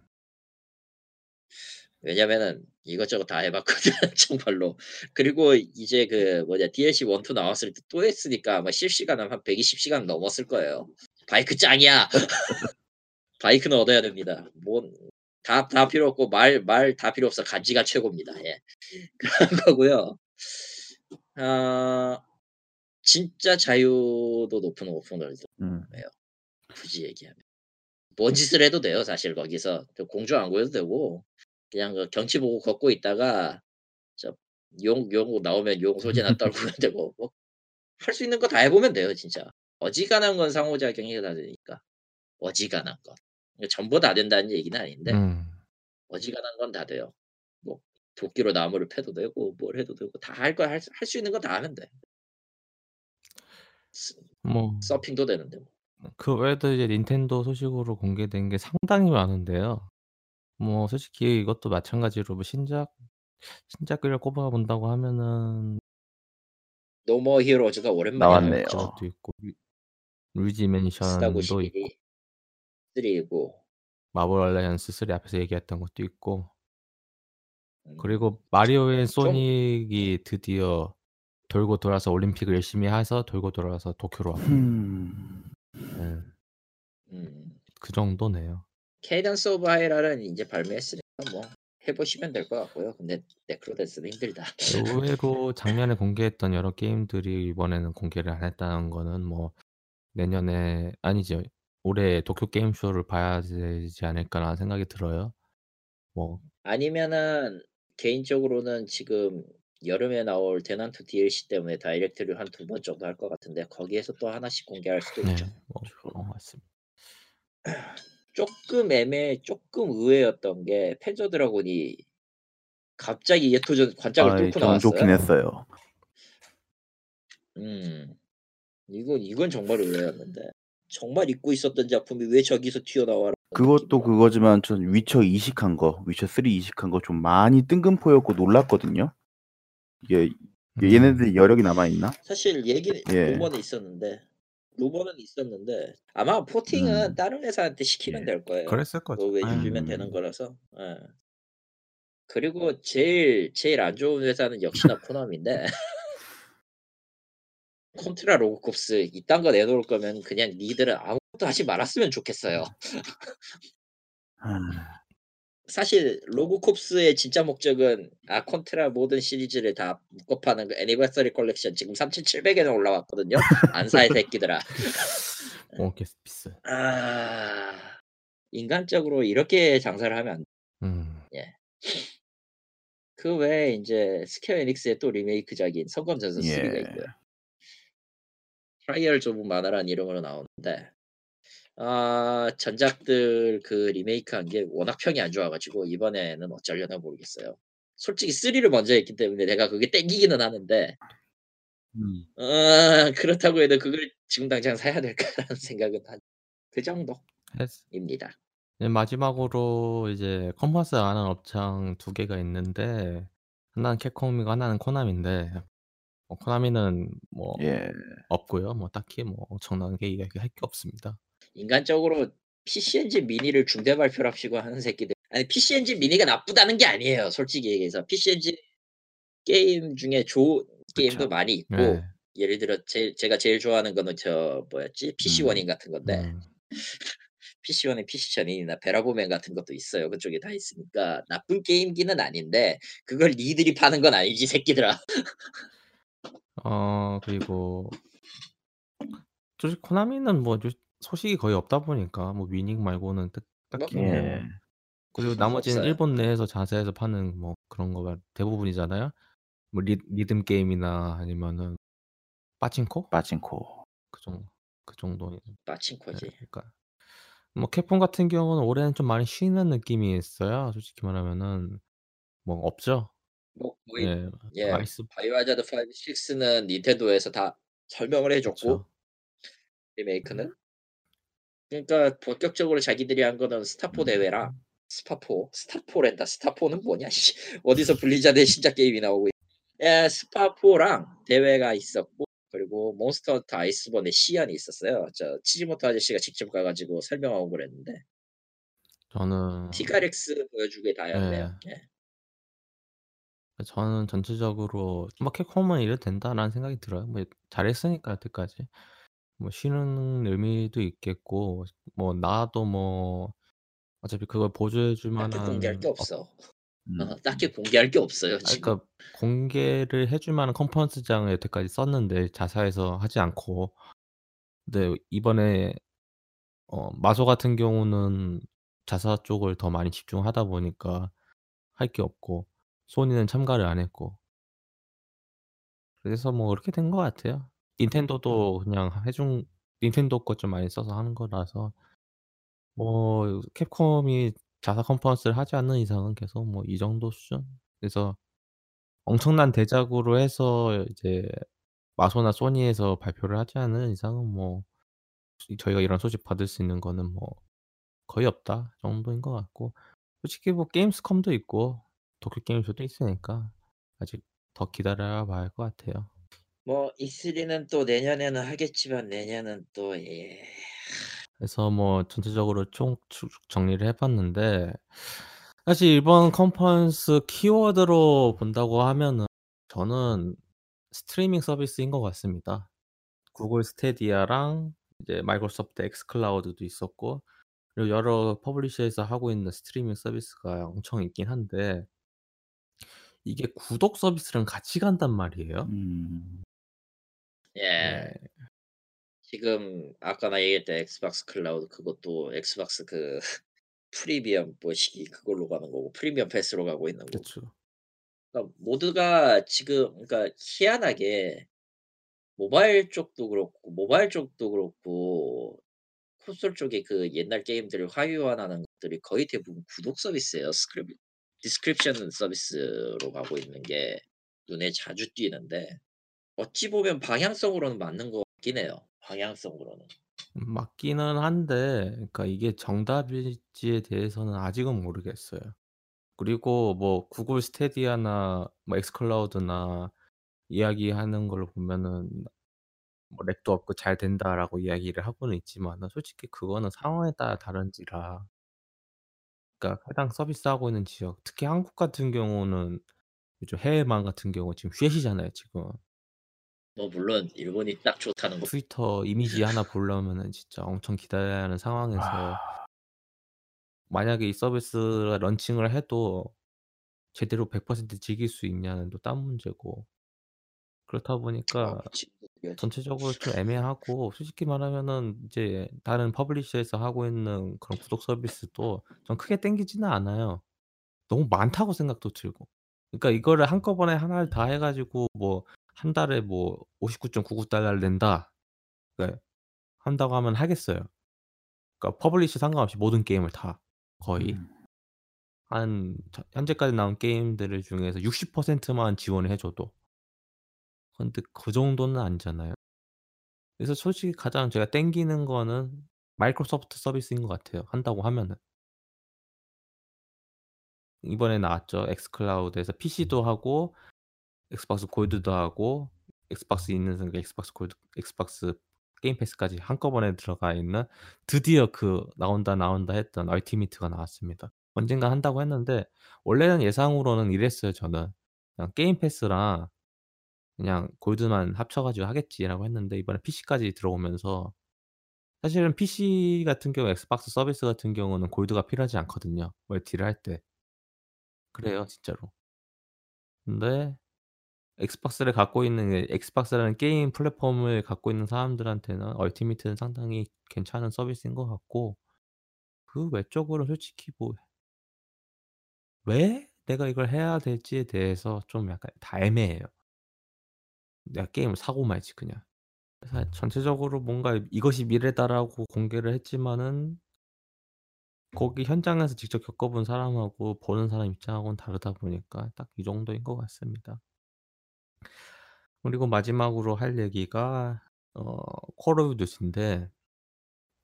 왜냐면은 이것저것 다 해 봤거든 [LAUGHS] 정말로. 그리고 이제 그 뭐냐 DLC 1, 2 나왔을 때 또 했으니까 아마 실시간은 한120 시간 넘었을 거예요. 바이크 짱이야. [LAUGHS] 바이크는 얻어야 됩니다. 뭐다다 필요 없고 말 말 다 필요 없어. 간지가 최고입니다. 예. [LAUGHS] 그런 거고요. 아 진짜 자유도 높은 open world. 음. 굳이 얘기하면. 뭔 짓을 해도 돼요 사실 거기서. 저 공주 안 구해도 되고 그냥 그 경치 보고 걷고 있다가 저용 용 나오면 용 소재나 떨구면 되고 뭐 할 수 있는 거 다 해 보면 돼요 진짜. 어지간한 건 상호작용이 다 되니까. 어지간한 건. 전부 다 된다는 얘기는 아닌데 음. 어지간한 건 다 돼요. 뭐 도끼로 나무를 패도 되고 뭘 해도 되고 다 할 거 할 수 있는 거 다 하면 돼. 스뭐 서핑도 되는데 뭐. 그 외에도 이제 닌텐도 소식으로 공개된 게 상당히 많은데요. 뭐 솔직히 이것도 마찬가지로 뭐 신작 신작을 꼽아 본다고 하면은 No More Heroes가 오랜만에 나왔네요. 그것도 있고 루 Luigi Mansion도 있고 11이 3고 Marvel Alliance 3 앞에서 얘기했던 것도 있고 음. 그리고 Mario and 좀 Sonic이 드디어 돌고 돌아서 올림픽을 열심히 해서 돌고 돌아서 도쿄로 왔고 음. 예. 음. 그 정도네요. Cadence of Hyrule은 인제 발매했으니까 뭐 해 보시면 될 것 같고요. 근데 NecroDance는 힘들다. 의외로 [LAUGHS] 작년에 공개했던 여러 게임들이 이번에는 공개를 안 했다는 거는 뭐 내년에 아니죠. 올해 도쿄 게임 쇼를 봐야 되지 않을까라는 생각이 들어요. 뭐 아니면은 개인적으로는 지금 여름에 나올 대난투 DLC 때문에 Direct를 한 2번 정도 할 것 같은데 거기에서 또 하나씩 공개할 수도 네. 있죠. 뭐 그런 것 같습니다. [LAUGHS] 쪼끔 애매 쪼끔 의외였던 게 펜저 드래곤이 갑자기 예토전 관짝을 아이 뚫고 전 좋긴 나왔어요. 했어요. 음. 이건 이건 정말 의외였는데 정말 잊고 있었던 작품이 왜 저기서 튀어나와라는 그것도. 그거지만 전 위쳐 이식한 거, 위쳐 3 이식한 거 좀 많이 뜬금포였고 놀랐거든요. 이게 음. 얘네들 이 여력이 남아 있나? 사실 얘기 예. 루머는 있었는데 루머는 있었는데 아마 porting은 음. 다른 회사한테 시키면 예. 될 거예요. 그랬을 거죠. 그거 예. 외주주면 되는 음. 거라서. 예. 그리고 제일 제일 안 좋은 회사는 역시나 [LAUGHS] 코나미인데 [LAUGHS] Contra Rogue Corps 이딴 거 내놓을 거면 그냥 니들은 아무것도 하지 말았으면 좋겠어요. 아. 사실 Rogue Corps의 진짜 목적은 아 Contra 모든 시리즈를 다 묶어 파는 그 Anniversary Collection 지금 3,700엔에 올라왔거든요. 안 사 이 새끼들아. [LAUGHS] 어 게스피스. 아 인간적으로 이렇게 장사를 하면 안 음. 예. 그 외에 인제 Square Enix의 또 리메이크작인 성검전선 3가 예. 있고요. Trials of Mana라는 이름으로 나오는데 아 전작들 그 리메이크한 게 워낙 평이 안 좋아 가지고 이번에는 어쩌려나 모르겠어요. 솔직히 3를 먼저 했기 때문에 내가 그게 땡기기는 하는데 음. 어 그렇다고 해도 그걸 지금 당장 사야 될까라는 생각은 한그했 정도입니다. 네 마지막으로 이제 안한 업장 2 개가 있는데 하나는 캡콤이고 하나는 코나미인데 뭐 코나미는 뭐 예. 없고요. 뭐 딱히 뭐 엄청나게 이야기할 게 없습니다. 인간적으로 PC 엔진 미니를 중대 발표랍시고 하는 새끼들. 아니 PC 엔진 미니가 나쁘다는 게 아니에요. 솔직히 얘기해서. PC 엔진 게임 중에 좋은 게임도 그쵸. 많이 있고 네. 예를 들어 제 제가 제일 좋아하는 거는 저 뭐였지? PC 음. 원인 같은 건데 음. [LAUGHS] PC 원의 PC 전인이나 베라보맨 같은 것도 있어요. 그쪽에 다 있으니까 나쁜 게임기는 아닌데 그걸 니들이 파는 건 아니지 새끼들아. 어 그리고 솔직히 코나미는 뭐요 소식이 거의 없다 보니까 뭐 위닉 말고는 딱뭐 딱히 뭐 예. 그리고 나머지는 없어요. 일본 내에서 자사에서 파는 뭐 그런 거가 대부분이잖아요. 뭐 리 리듬 게임이나 아니면은 빠칭코? 빠칭코. 그정그 정도 예 빠칭코지. 그러니까 뭐 캡콤 같은 경우는 올해는 좀 많이 쉬는 느낌이 있어요. 솔직히 말하면은 뭐 없죠. 뭐 거의 예. 예. 아이스 Biohazard 5, 6는 닌텐도에서 다 설명을 해 줬고 그쵸. 리메이크는 그러니까 본격적으로 자기들이 한 거는 스타포 음. 대회랑 스파포, 스타포랜다. 스타포는 뭐냐 씨. 어디서 블리자드의 신작 게임이 나오고 있예 스파포랑 대회가 있었고 그리고 몬스터 헌터 아이스본의 시연이 있었어요. 저 치즈모토 아저씨가 직접 가 가지고 설명하고 그랬는데 저는 티카렉스 보여주게 다였네요. 예. 예. 저는 전체적으로 뭐 '캡콤은 이래도 된다.'라는 생각이 들어요. 뭐 잘했으니까 여태까지. 뭐 쉬는 의미도 있겠고 뭐 나와도 뭐 어차피 그걸 보조해 줄 딱히 공개할 만한 게업 없어. 음. 어 딱히 공개할 게 없어요 아 지금. 그러니까 공개를 해줄 만한 컨퍼런스장을 여태까지 썼는데 자사에서 하지 않고 근데 이번에 어 마소 같은 경우는 자사 쪽을 더 많이 집중하다 보니까 할 게 없고 소니는 참가를 안 했고 그래서 뭐 그렇게 된 것 같아요. 닌텐도도 그냥 해준 닌텐도 것좀 많이 써서 하는 거라서 뭐 캡콤이 자사 컨퍼런스를 하지 않는 이상은 계속 뭐 이 정도 수준? 그래서 엄청난 대작으로 해서 이제 마소나 소니에서 발표를 하지 않는 이상은 뭐이 저희가 이런 소식 받을 수 있는 거는 뭐 거의 없다 정도인 것 같고 솔직히 뭐 게임스컴도 있고 도쿄 게임쇼도 있으니까 아직 더 기다려 봐야 할 것 같아요. 뭐 E3는 또 내년에는 하겠지만 내년은 또 예. 그래서 뭐 전체적으로 총쭉 정리를 해 봤는데 사실 이번 컨퍼런스 키워드로 본다고 하면은 저는 스트리밍 서비스인 것 같습니다. Google Stadia랑 이제 Microsoft xCloud도 있었고 그리고 여러 publisher에서 하고 있는 스트리밍 서비스가 엄청 있긴 한데 이게 구독 서비스랑 같이 간단 말이에요. 음. 예. 네. 지금 아까 나 얘기했던 Xbox Cloud 그것도 Xbox 그 [LAUGHS] 프리미엄 뭐시기 그걸로 가는 거고 프리미엄 패스로 가고 있는 거고. 그쵸. 그러니까 모두가 지금 그러니까 희한하게 모바일 쪽도 그렇고 모바일 쪽도 그렇고 콘솔 쪽에 그 옛날 게임들을 화이화하는 것들이 거의 대부분 구독 서비스예요. 스크립 subscription 서비스로 가고 있는 게 눈에 자주 띄는데 어찌 보면 방향성으로는 맞는 것 같긴 해요. 방향성으로는. 음 맞기는 한데 그러니까 이게 정답일지에 대해서는 아직은 모르겠어요. 그리고 뭐 Google Stadia나 뭐 xCloud나 이야기하는 걸로 보면은 뭐 "렉도 없고 잘 된다."라고 이야기를 하고는 있지만은 솔직히 그거는 상황에 따라 다른지라 그러니까 해당 서비스 하고 있는 지역 특히 한국 같은 경우는 요즘 해외망 같은 경우 지금 쉐시잖아요 지금. 뭐 물론 일본이 딱 좋다는 거 트위터 이미지 하나 보려면은 진짜 엄청 기다려야 하는 상황에서 아. 만약에 이 서비스가 런칭을 해도 제대로 100% 즐길 수 있냐는 또 딴 문제고. 그렇다 아 보니까. 그래야지. 전체적으로 좀 [LAUGHS] 애매하고 솔직히 말하면은 이제 다른 publisher에서 하고 있는 그런 구독 서비스도 전 크게 땡기지는 않아요. 너무 많다고 생각도 들고. 그러니까 이거를 한꺼번에 하나를 다 해 가지고 뭐 한 달에 뭐 59.99 달러를 낸다. 네. 한다고 하면 하겠어요. 그러니까 publisher 상관없이 모든 게임을 다 거의. 음. 한저 현재까지 나온 게임들 중에서 60%만 지원을 해 줘도. 근데 그 정도는 아니잖아요. 그래서 솔직히 가장 제가 땡기는 거는 마이크로소프트 서비스인 것 같아요 한다고 하면은. 이번에 나왔죠. xCloud에서 PC도 하고 Xbox Gold도 하고 Xbox 있는 사람들 Xbox Gold Xbox Game Pass까지 한꺼번에 들어가 있는 드디어 그 나온다, 나온다 했던 Ultimate가 나왔습니다. 언젠가 한다고 했는데 원래는 예상으로는 이랬어요 저는. 그냥 Game Pass랑 그냥 Gold만 합쳐 가지고 하겠지라고 했는데 이번에 PC까지 들어오면서 사실은 PC 같은 경우 Xbox 서비스 같은 경우는 Gold가 필요하지 않거든요 멀티를 할 때. 그래요 진짜로. 근데 Xbox를 갖고 있는 그 Xbox라는 게임 플랫폼을 갖고 있는 사람들한테는 Ultimate는 상당히 괜찮은 서비스인 것 같고 그 외적으로 솔직히 뭐 왜 내가 이걸 해야 될지에 대해서 좀 약간 다 애매해요. 내가 게임을 사고 말지 그냥. 그래서 전체적으로 뭔가 "이것이 미래다."라고 공개를 했지만은 거기 현장에서 직접 겪어 본 사람하고 보는 사람 입장하고는 다르다 보니까 딱 이 정도인 것 같습니다. 그리고 마지막으로 할 얘기가 어 Call of Duty인데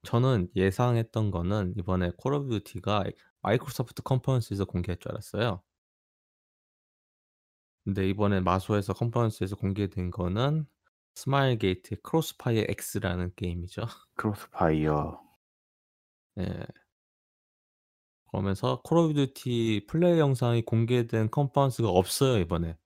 저는 예상했던 거는 이번에 Call of Duty가 마이크로소프트 컨퍼런스에서 공개할 줄 알았어요. 근데 이번에 마소에서 컨퍼런스에서 공개된 거는 스마일 게이트의 Crossfire X라는 게임이죠. [LAUGHS] Crossfire. 예. 그러면서 Call of Duty 플레이 영상이 공개된 컨퍼런스가 없어요 이번에.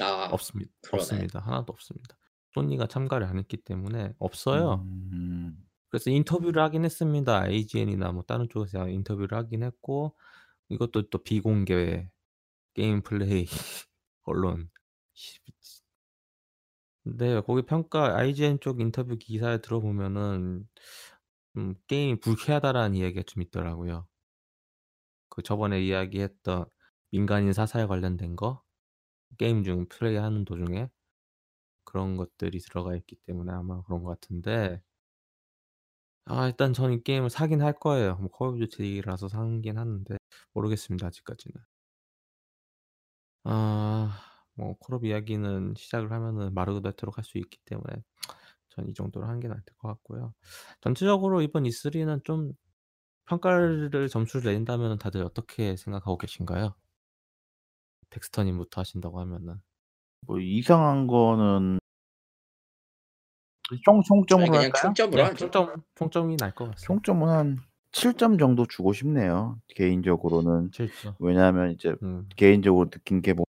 아 없습니 그러네. 없습니다. 하나도 없습니다. 소니가 참가를 안 했기 때문에 없어요. 음. 그래서 인터뷰를 하긴 했습니다. AGN이나 뭐 다른 쪽에서 인터뷰를 하긴 했고 이것도 또 비공개 게임 플레이 [LAUGHS] 언론 근데 거기 평가 IGN 쪽 인터뷰 기사를 들어보면은 음 "게임이 불쾌하다."라는 이야기가 좀 있더라고요. 그 저번에 이야기했던 민간인 사살 관련된 거 게임 중 플레이하는 도중에 그런 것들이 들어가 있기 때문에 아마 그런 것 같은데 아 일단 저는 이 게임을 사긴 할 거예요. 뭐 Call of Duty라서 사긴 하는데 모르겠습니다 아직까지는. 아 뭐 콜옵 이야기는 시작을 하면은 마르고 닳도록 할수 있기 때문에 전 이 정도로 하는 게 나을 것 같고요. 전체적으로 이번 E3는 좀 평가를 점수를 내린다면은 다들 어떻게 생각하고 계신가요? 덱스터 님부터 하신다고 하면은. 뭐 이상한 거는 총 총점으로 그냥 할까요? 총점으로 네. 총점 총점이 날 것 같습니다. 총점은 한 7점 정도 주고 싶네요. 개인적으로는. 7점. 왜냐하면 이제 음. 개인적으로 느낀 게 뭐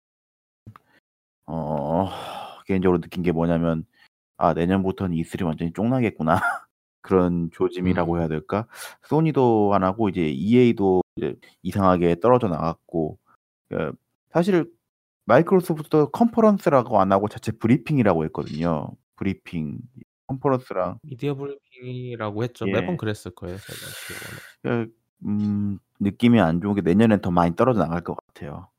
어 개인적으로 느낀 게 뭐냐면 '아 내년부터는 E3 완전히 쫑나겠구나.' [LAUGHS] 그런 조짐이라고 음. 해야 될까? 소니도 안 하고 이제 EA도 이제 이상하게 떨어져 나갔고 그 사실 마이크로소프트도 컨퍼런스라고 안 하고 자체 브리핑이라고 했거든요. 브리핑. 컨퍼런스랑 미디어 브리핑이라고 했죠. 매번 예. 그랬을 거예요 제가 기억으로는. 그음 느낌이 안 좋은 게 내년엔 더 많이 떨어져 나갈 것 같아요.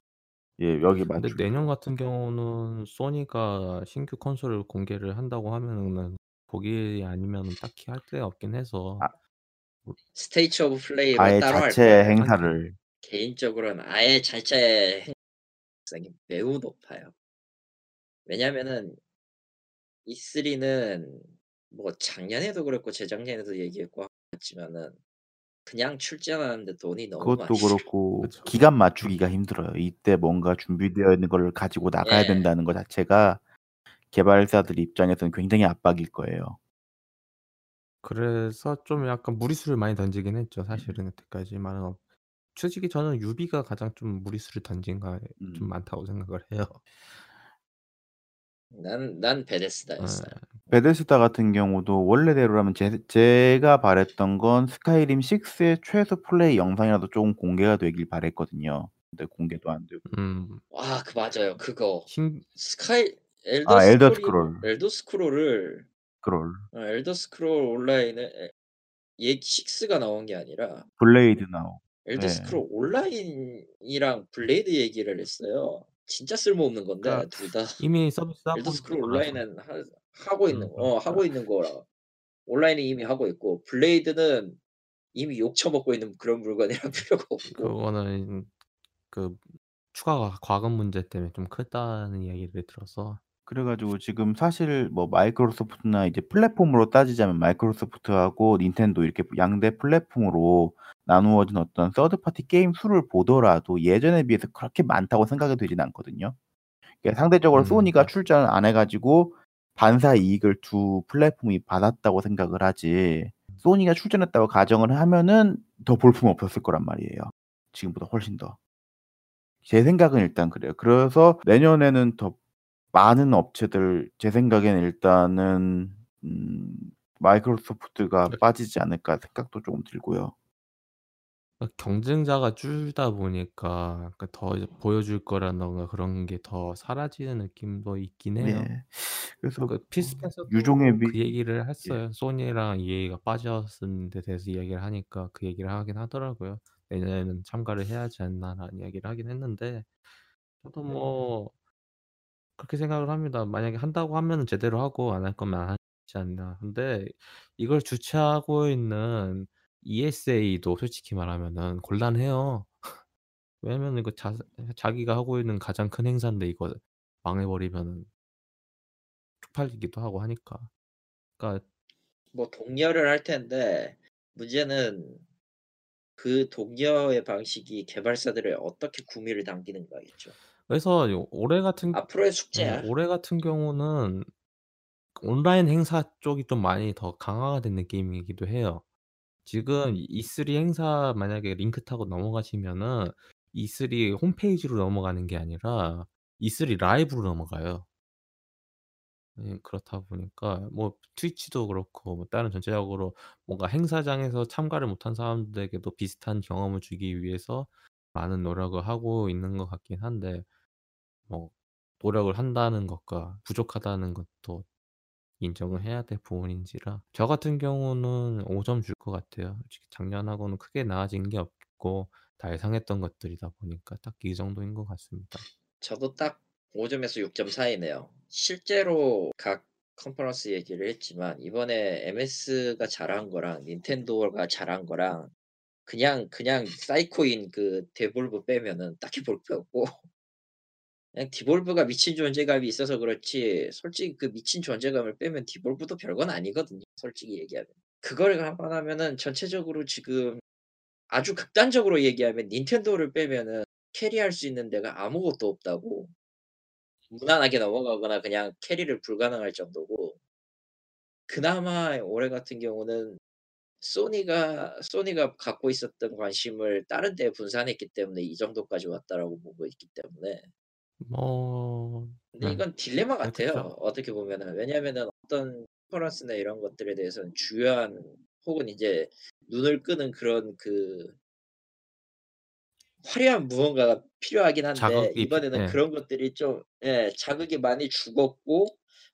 예 여기 근데 맞추 내년 같은 경우는 소니가 신규 콘솔을 공개를 한다고 하면은 거기 아니면은 딱히 할 데가 없긴 해서 아뭐 스테이트 오브 플레이를 아예 따로 할 자체 그 행사를 개인적으로는 아예 자체 행성이 매우 높아요. 왜냐면은 E3는 뭐 작년에도 그랬고 재작년에도 얘기했고 했지만은 그냥 출전하는데 돈이 너무 많이 그것도 들어요. 그렇고 [LAUGHS] 그쵸. 기간 맞추기가 힘들어요. 이때 뭔가 준비되어 있는 거를 가지고 나가야 예. 된다는 거 자체가 개발사들 입장에서는 굉장히 압박일 거예요. 그래서 좀 약간 무리수를 많이 던지긴 했죠 음. 사실은 여태까지만은. 어 솔직히 저는 유비가 가장 좀 무리수를 던진 가좀 음. 많다고 생각을 해요. 난난 베데스다였어요. 예. 베데스다 같은 경우도 원래대로라면 제 제가 바랐던 건 스카이림 6의 최소 플레이 영상이라도 쪼금 공개가 되길 바랐거든요. 근데 공개도 안 되고. 음. 와 그 맞아요. 그거. 신 스카이 엘더 아 엘더 스크롤. 엘더 스크롤을 스크롤. 어 엘더 스크롤 온라인에 에얘 6가 나온 게 아니라 블레이드 나오 엘더 예. 스크롤 온라인이랑 블레이드 얘기를 했어요. 진짜 쓸모없는 건데 그러니까 둘 다. 이미 서비스 [LAUGHS] 엘더 하고 스크롤. 온라인은 하 하고 있는 음거어 하고 있는 거라. Online은 이미 하고 있고 Blades는 이미 욕 처먹고 있는 그런 물건이라 [LAUGHS] 필요가 없고. 그거는 그 추가 과금 문제 때문에 좀 크다는 이야기를 들어서. 그래 가지고 지금 사실 뭐 마이크로소프트나 이제 플랫폼으로 따지자면 마이크로소프트하고 닌텐도 이렇게 양대 플랫폼으로 나누어진 어떤 third party 게임 수를 보더라도 예전에 비해서 그렇게 많다고 생각이 되진 않거든요. 그러니까 상대적으로 음 소니가. 출전을 안 해 가지고 반사 이익을 두 플랫폼이 받았다고 생각을 하지 소니가 출전했다고 가정을 하면은 더 볼품 없었을 거란 말이에요. 지금보다 훨씬 더. 제 생각은 일단 그래요. 그래서 내년에는 더 많은 업체들 제 생각에는 일단은 음 마이크로소프트가 네. 빠지지 않을까 생각도 쪼금 들고요. 어 경쟁자가 줄다 보니까 더 보여줄 거라든가 그런 게 더 사라지는 느낌도 있긴 해요. 네. 그래서 그필 스펜서도 유종의 미 그 얘기를 예. 했어요. 소니랑 EA가 빠졌은 데 대해서 이야기를 하니까 그 얘기를 하긴 하더라고요. "내년에는 참가를 해야 하지 않나."라는 이야기를 하긴 했는데 저도 뭐 그렇게 생각을 합니다. 만약에 한다고 하면은 제대로 하고 안 할 거면 안 하지 않나. 근데 이걸 주최하고 있는 ESA도 솔직히 말하면은 곤란해요. [LAUGHS] 왜냐면은 이거 자 자기가 하고 있는 가장 큰 행사인데 이거 망해 버리면은 쪽팔리기도 하고 하니까. 그러니까 뭐 독려를 할 텐데 문제는 그 독려의 방식이 개발사들을 어떻게 구미를 당기는가겠죠. 그래서 요 올해 같은 앞으로의 예 숙제야. 올해 같은 경우는 온라인 행사 쪽이 좀 많이 더 강화가 된 느낌이기도 해요. 지금 E3 행사 만약에 링크 타고 넘어가시면은 E3 홈페이지로 넘어가는 게 아니라 E3 라이브로 넘어가요. 예 그렇다 보니까 뭐 트위치도 그렇고 뭐 다른 전체적으로 뭔가 행사장에서 참가를 못한 사람들에게도 비슷한 경험을 주기 위해서 많은 노력을 하고 있는 것 같긴 한데 뭐 노력을 한다는 것과 부족하다는 것도 인정을 해야 될 부분인지라 저 같은 경우는 5점 줄 것 같아요. 솔직히 작년하고는 크게 나아진 게 없고 다 예상했던 것들이다 보니까 딱 이 정도인 것 같습니다. 저도 딱 5 점에서 6점 사이네요. 실제로 각 컨퍼런스 얘기를 했지만 이번에 MS가 잘한 거랑 닌텐도가 잘한 거랑 그냥 그냥 사이코인 그 Devolver 빼면은 딱히 볼 게 없고 [LAUGHS] Devolver가 미친 존재감이 있어서 그렇지 솔직히 그 미친 존재감을 빼면 Devolver도 별건 아니거든요. 솔직히 얘기하면. 그걸 감안하면은 전체적으로 지금 아주 극단적으로 얘기하면 닌텐도를 빼면은 캐리할 수 있는 데가 아무것도 없다고. 무난하게 넘어가거나 그냥 캐리를 불가능할 정도고. 그나마 올해 같은 경우는 소니가 소니가 갖고 있었던 관심을 다른 데에 분산했기 때문에 이 정도까지 왔다라고 보고 있기 때문에 뭐 근데 네. 이건 딜레마 네 같아요. 그쵸. 어떻게 보면은. 왜냐하면은 어떤 컨퍼런스나 이런 것들에 대해서는 주요한 혹은 이제 눈을 끄는 그런 그 화려한 무언가가 필요하긴 한데 자극이 피 이번에는 예. 그런 것들이 좀 예 자극이 많이 죽었고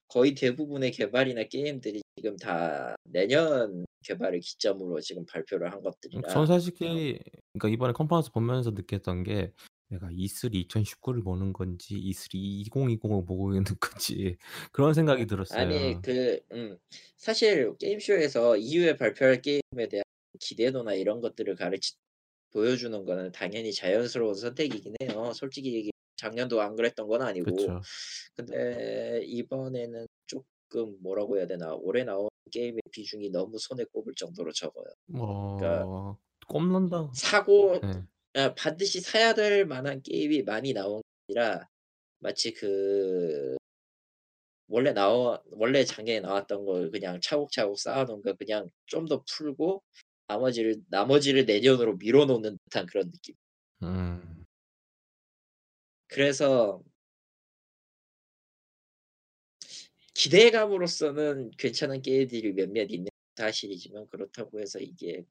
거의 대부분의 개발이나 게임들이 지금 다 내년 개발을 기점으로 지금 발표를 한음 것들이라 전 솔직히 그러니까 이번에 컨퍼런스 보면서 느꼈던 게' 내가 E3 2019를 보는 건지 E3 2020을 보고 있는 [LAUGHS] 건지.' 그런 생각이 아니 들었어요. 그음 사실 게임쇼에서 이후에 발표할 게임에 대한 기대도나 이런 것들을 가르치 보여주는 거는 당연히 자연스러운 선택이긴 해요. 솔직히 얘기 작년도 안 그랬던 건 아니고. 그쵸. 근데 이번에는 쪼끔 뭐라고 해야 되나 올해 나온 게임의 비중이 너무 손에 꼽을 정도로 적어요. 그러니까 뭐 꼽는다 사고 예. 아 반드시 사야 될 만한 게임이 많이 나온 게 아니라 마치 그 원래 나와 원래 작년에 나왔던 걸 그냥 차곡차곡 쌓아 놓은 거 그냥 좀 더 풀고 나머지를 나머지를 내년으로 미뤄 놓는 듯한 그런 느낌. 음. 그래서 기대감으로서는 괜찮은 게임들이 몇몇 있는 사실이지만 그렇다고 해서 이게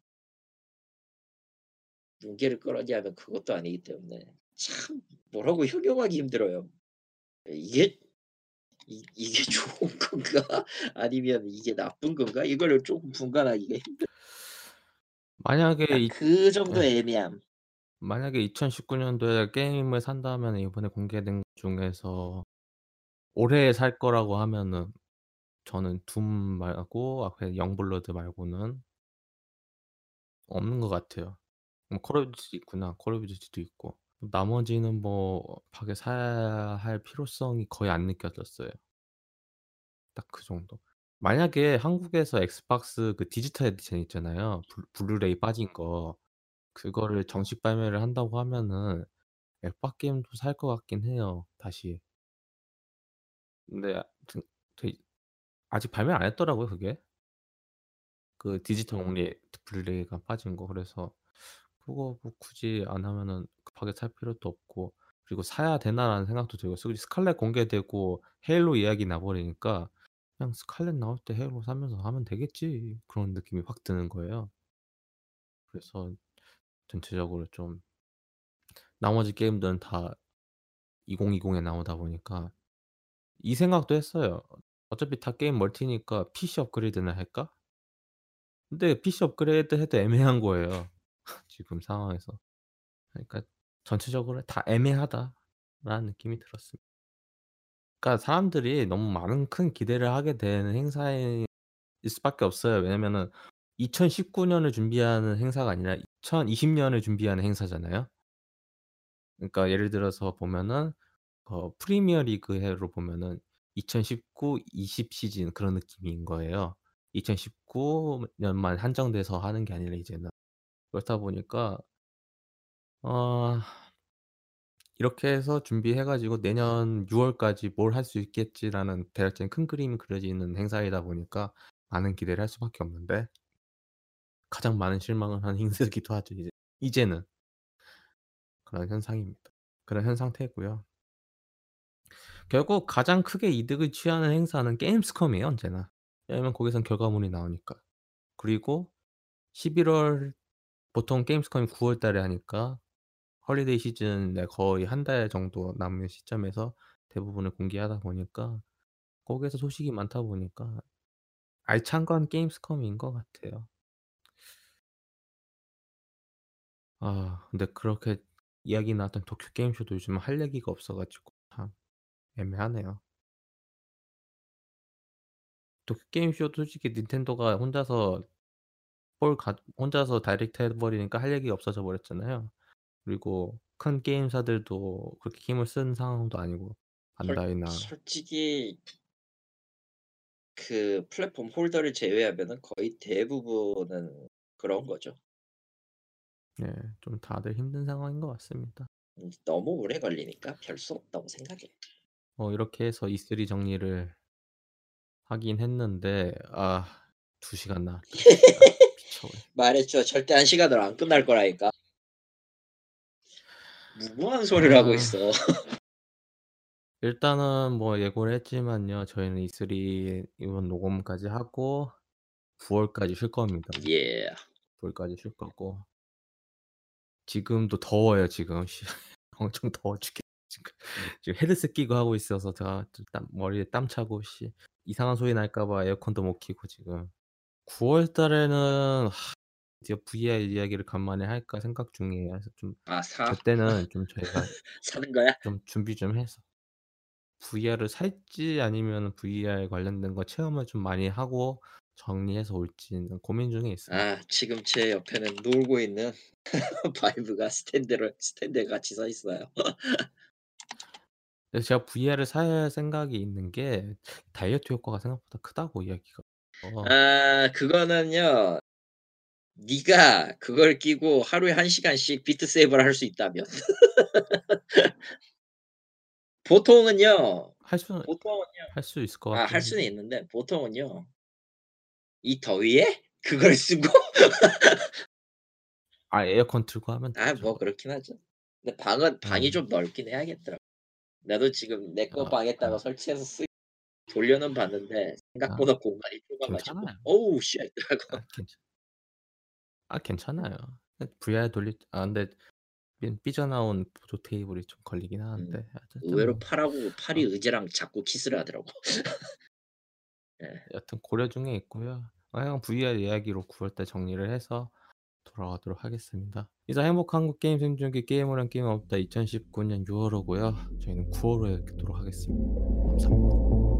눈길을 끌었냐 하면 그것도 아니기 때문에 참 뭐라고 형용하기 힘들어요. 이게 이 이게 [LAUGHS] 좋은 건가 아니면 이게 나쁜 건가 이거를 쪼금 분간하기가 힘들 만약에 딱이그 예. 정도의 애매함. 만약에 2019 년도에 게임을 산다면 이번에 공개된 것 중에서 올해 살 거라고 하면은 저는 Doom 말고 앞에 Youngblood 말고는 없는 것 같아요. 뭐 Call of Duty 있구나. Call of Duty도 있고. 나머지는 뭐 급하게 사야 할 필요성이 거의 안 느껴졌어요. 딱 그 정도. 만약에 한국에서 Xbox 그 디지털 에디션 있잖아요. 블 블루레이 빠진 거. 그거를 정식 발매를 한다고 하면은 엑박 게임도 살 것 같긴 해요 다시. 근데 저희 아직 발매 안 했더라고요 그게. 그 디지털 only 블루레이가 빠진 거. 그래서 그거 뭐 굳이 안 하면은 급하게 살 필요도 없고 그리고 '사야 되나.'라는 생각도 들고 솔직히 Scarlett 공개되고 Halo 이야기 나 버리니까 '그냥 Scarlett 나올 때 Halo 사면서 하면 되겠지.' 그런 느낌이 확 드는 거예요. 그래서 전체적으로 좀 나머지 게임들은 다 2020에 나오다 보니까 이 생각도 했어요. '어차피 다 게임 멀티니까 PC 업그레이드나 할까?' 근데 PC 업그레이드 해도 애매한 거예요 지금 상황에서. 그러니까 '전체적으로 다 애매하다.'라는 느낌이 들었습니다. 그러니까 사람들이 너무 많은 큰 기대를 하게 되는 행사일 수밖에 없어요. 왜냐면은 2019 년을 준비하는 행사가 아니라 2020 년을 준비하는 행사잖아요. 그러니까 예를 들어서 보면은 어 프리미어 리그 해로 보면은 2019, 20 시즌 그런 느낌인 거예요. 2019 년만 한정돼서 하는 게 아니라 이제는. 그렇다 보니까 어 이렇게 해서 준비해 가지고 '내년 6 월까지 뭘 할 수 있겠지.'라는 대략적인 큰 그림이 그려지는 행사이다 보니까 많은 기대를 할 수밖에 없는데 가장 많은 실망을 한 [LAUGHS] 행사이기도 하죠 이제 이제는. 그런 현상입니다. 그런 현 상태고요. 결국 가장 크게 이득을 취하는 행사는 Gamescom이에요 언제나. 왜냐면 거기선 결과물이 나오니까. 그리고 11월 보통 Gamescom이 9월 달에 하니까 홀리데이 시즌에 거의 한 달 정도 남은 시점에서 대부분을 공개하다 보니까 거기에서 소식이 많다 보니까 알찬 건 Gamescom인 것 같아요. 아 근데 그렇게 이야기 나왔던 도쿄 게임쇼도 요즘 할 얘기가 없어 가지고 참 애매하네요. 도쿄 게임 쇼도 솔직히 닌텐도가 혼자서 볼가 혼자서 Direct 해 버리니까 할 얘기가 없어져 버렸잖아요. 그리고 큰 게임사들도 그렇게 힘을 쓴 상황도 아니고 솔 반다이나 솔직히 그 플랫폼 홀더를 제외하면은 거의 대부분은 그런 거죠. 네. 좀 다들 힘든 상황인 것 같습니다. 음 너무 오래 걸리니까 별 수 없다고 생각해. 어 이렇게 해서 E3 정리를 하긴 했는데 아2 시간 [LAUGHS] 나 말했죠. 절대 1 시간으로 안 끝날 거라니까. 무모한 소리를 하고 아. 있어. [LAUGHS] 일단은 뭐 예고를 했지만요. 저희는 E3 이번 녹음까지 하고 9 월까지 쉴 겁니다. 예. 9 월까지 쉴 거고 지금도 더워요 지금. 씨 [LAUGHS] 엄청 더워 죽겠 지금. 지금 헤드셋 끼고 하고 있어서 제가 좀땀 머리에 땀 차고 씨 이상한 소리 날까 봐 에어컨도 못 켜고 지금. 9월 달에는 드디어 VR 이야기를 간만에 할까 생각 중이에요. 그래서 좀 아 사? 그때는 좀 저희가 [LAUGHS] 사는 거야? 좀 준비 좀 해서 VR을 살지 아니면은 VR 관련된 거 체험을 좀 많이 하고 정리해서 올지는 고민 중에 있습니다. 아 지금 제 옆에는 놀고 있는 [LAUGHS] Vive가 스탠드를 스탠드에 같이 서 있어요. 그래서 제가 VR을 살 생각이 있는 게 다이어트 효과가 생각보다 크다고 이야기가 어. 아 그거는요. 네가 그걸 끼고 하루에 1 시간씩 비트 세이버를 할 수 있다면. [LAUGHS] 보통은요. 할 수는 보통은요. 할 수 있을 것아 같긴 할 수는. 있는데 보통은요. 이 더위에 그걸 쓰고 [LAUGHS] 아 에어컨 틀고 하면 아 되죠. 뭐 그렇긴 하죠. 근데 방은 방이 음. 좀 넓긴 해야겠더라고. 나도 지금 내거아 방에다가 아. 설치해서 쓰 돌려는 봤는데 아. 생각보다 공간이 좁아 가지고 괜찮아요. 어우 shit [LAUGHS] 하고 아 괜찮 아 괜찮아요. 그 VR 돌릴 아 근데 삐 삐져나온 보조 테이블이 좀 걸리긴 음. 하는데 어쨌든 의외로 뭐 팔하고 팔이 어. 의자랑 자꾸 키스를 하더라고. [LAUGHS] 예. 여튼 고려 중에 있고요. 하여간 VR 이야기로 9 월달 정리를 해서 돌아가도록 하겠습니다. 이상 행복한 한국 게임 생존기 게임을 한 게임 없다 2019년 6 월호고요. 저희는 9 월호에 뵙도록 하겠습니다. 감사합니다.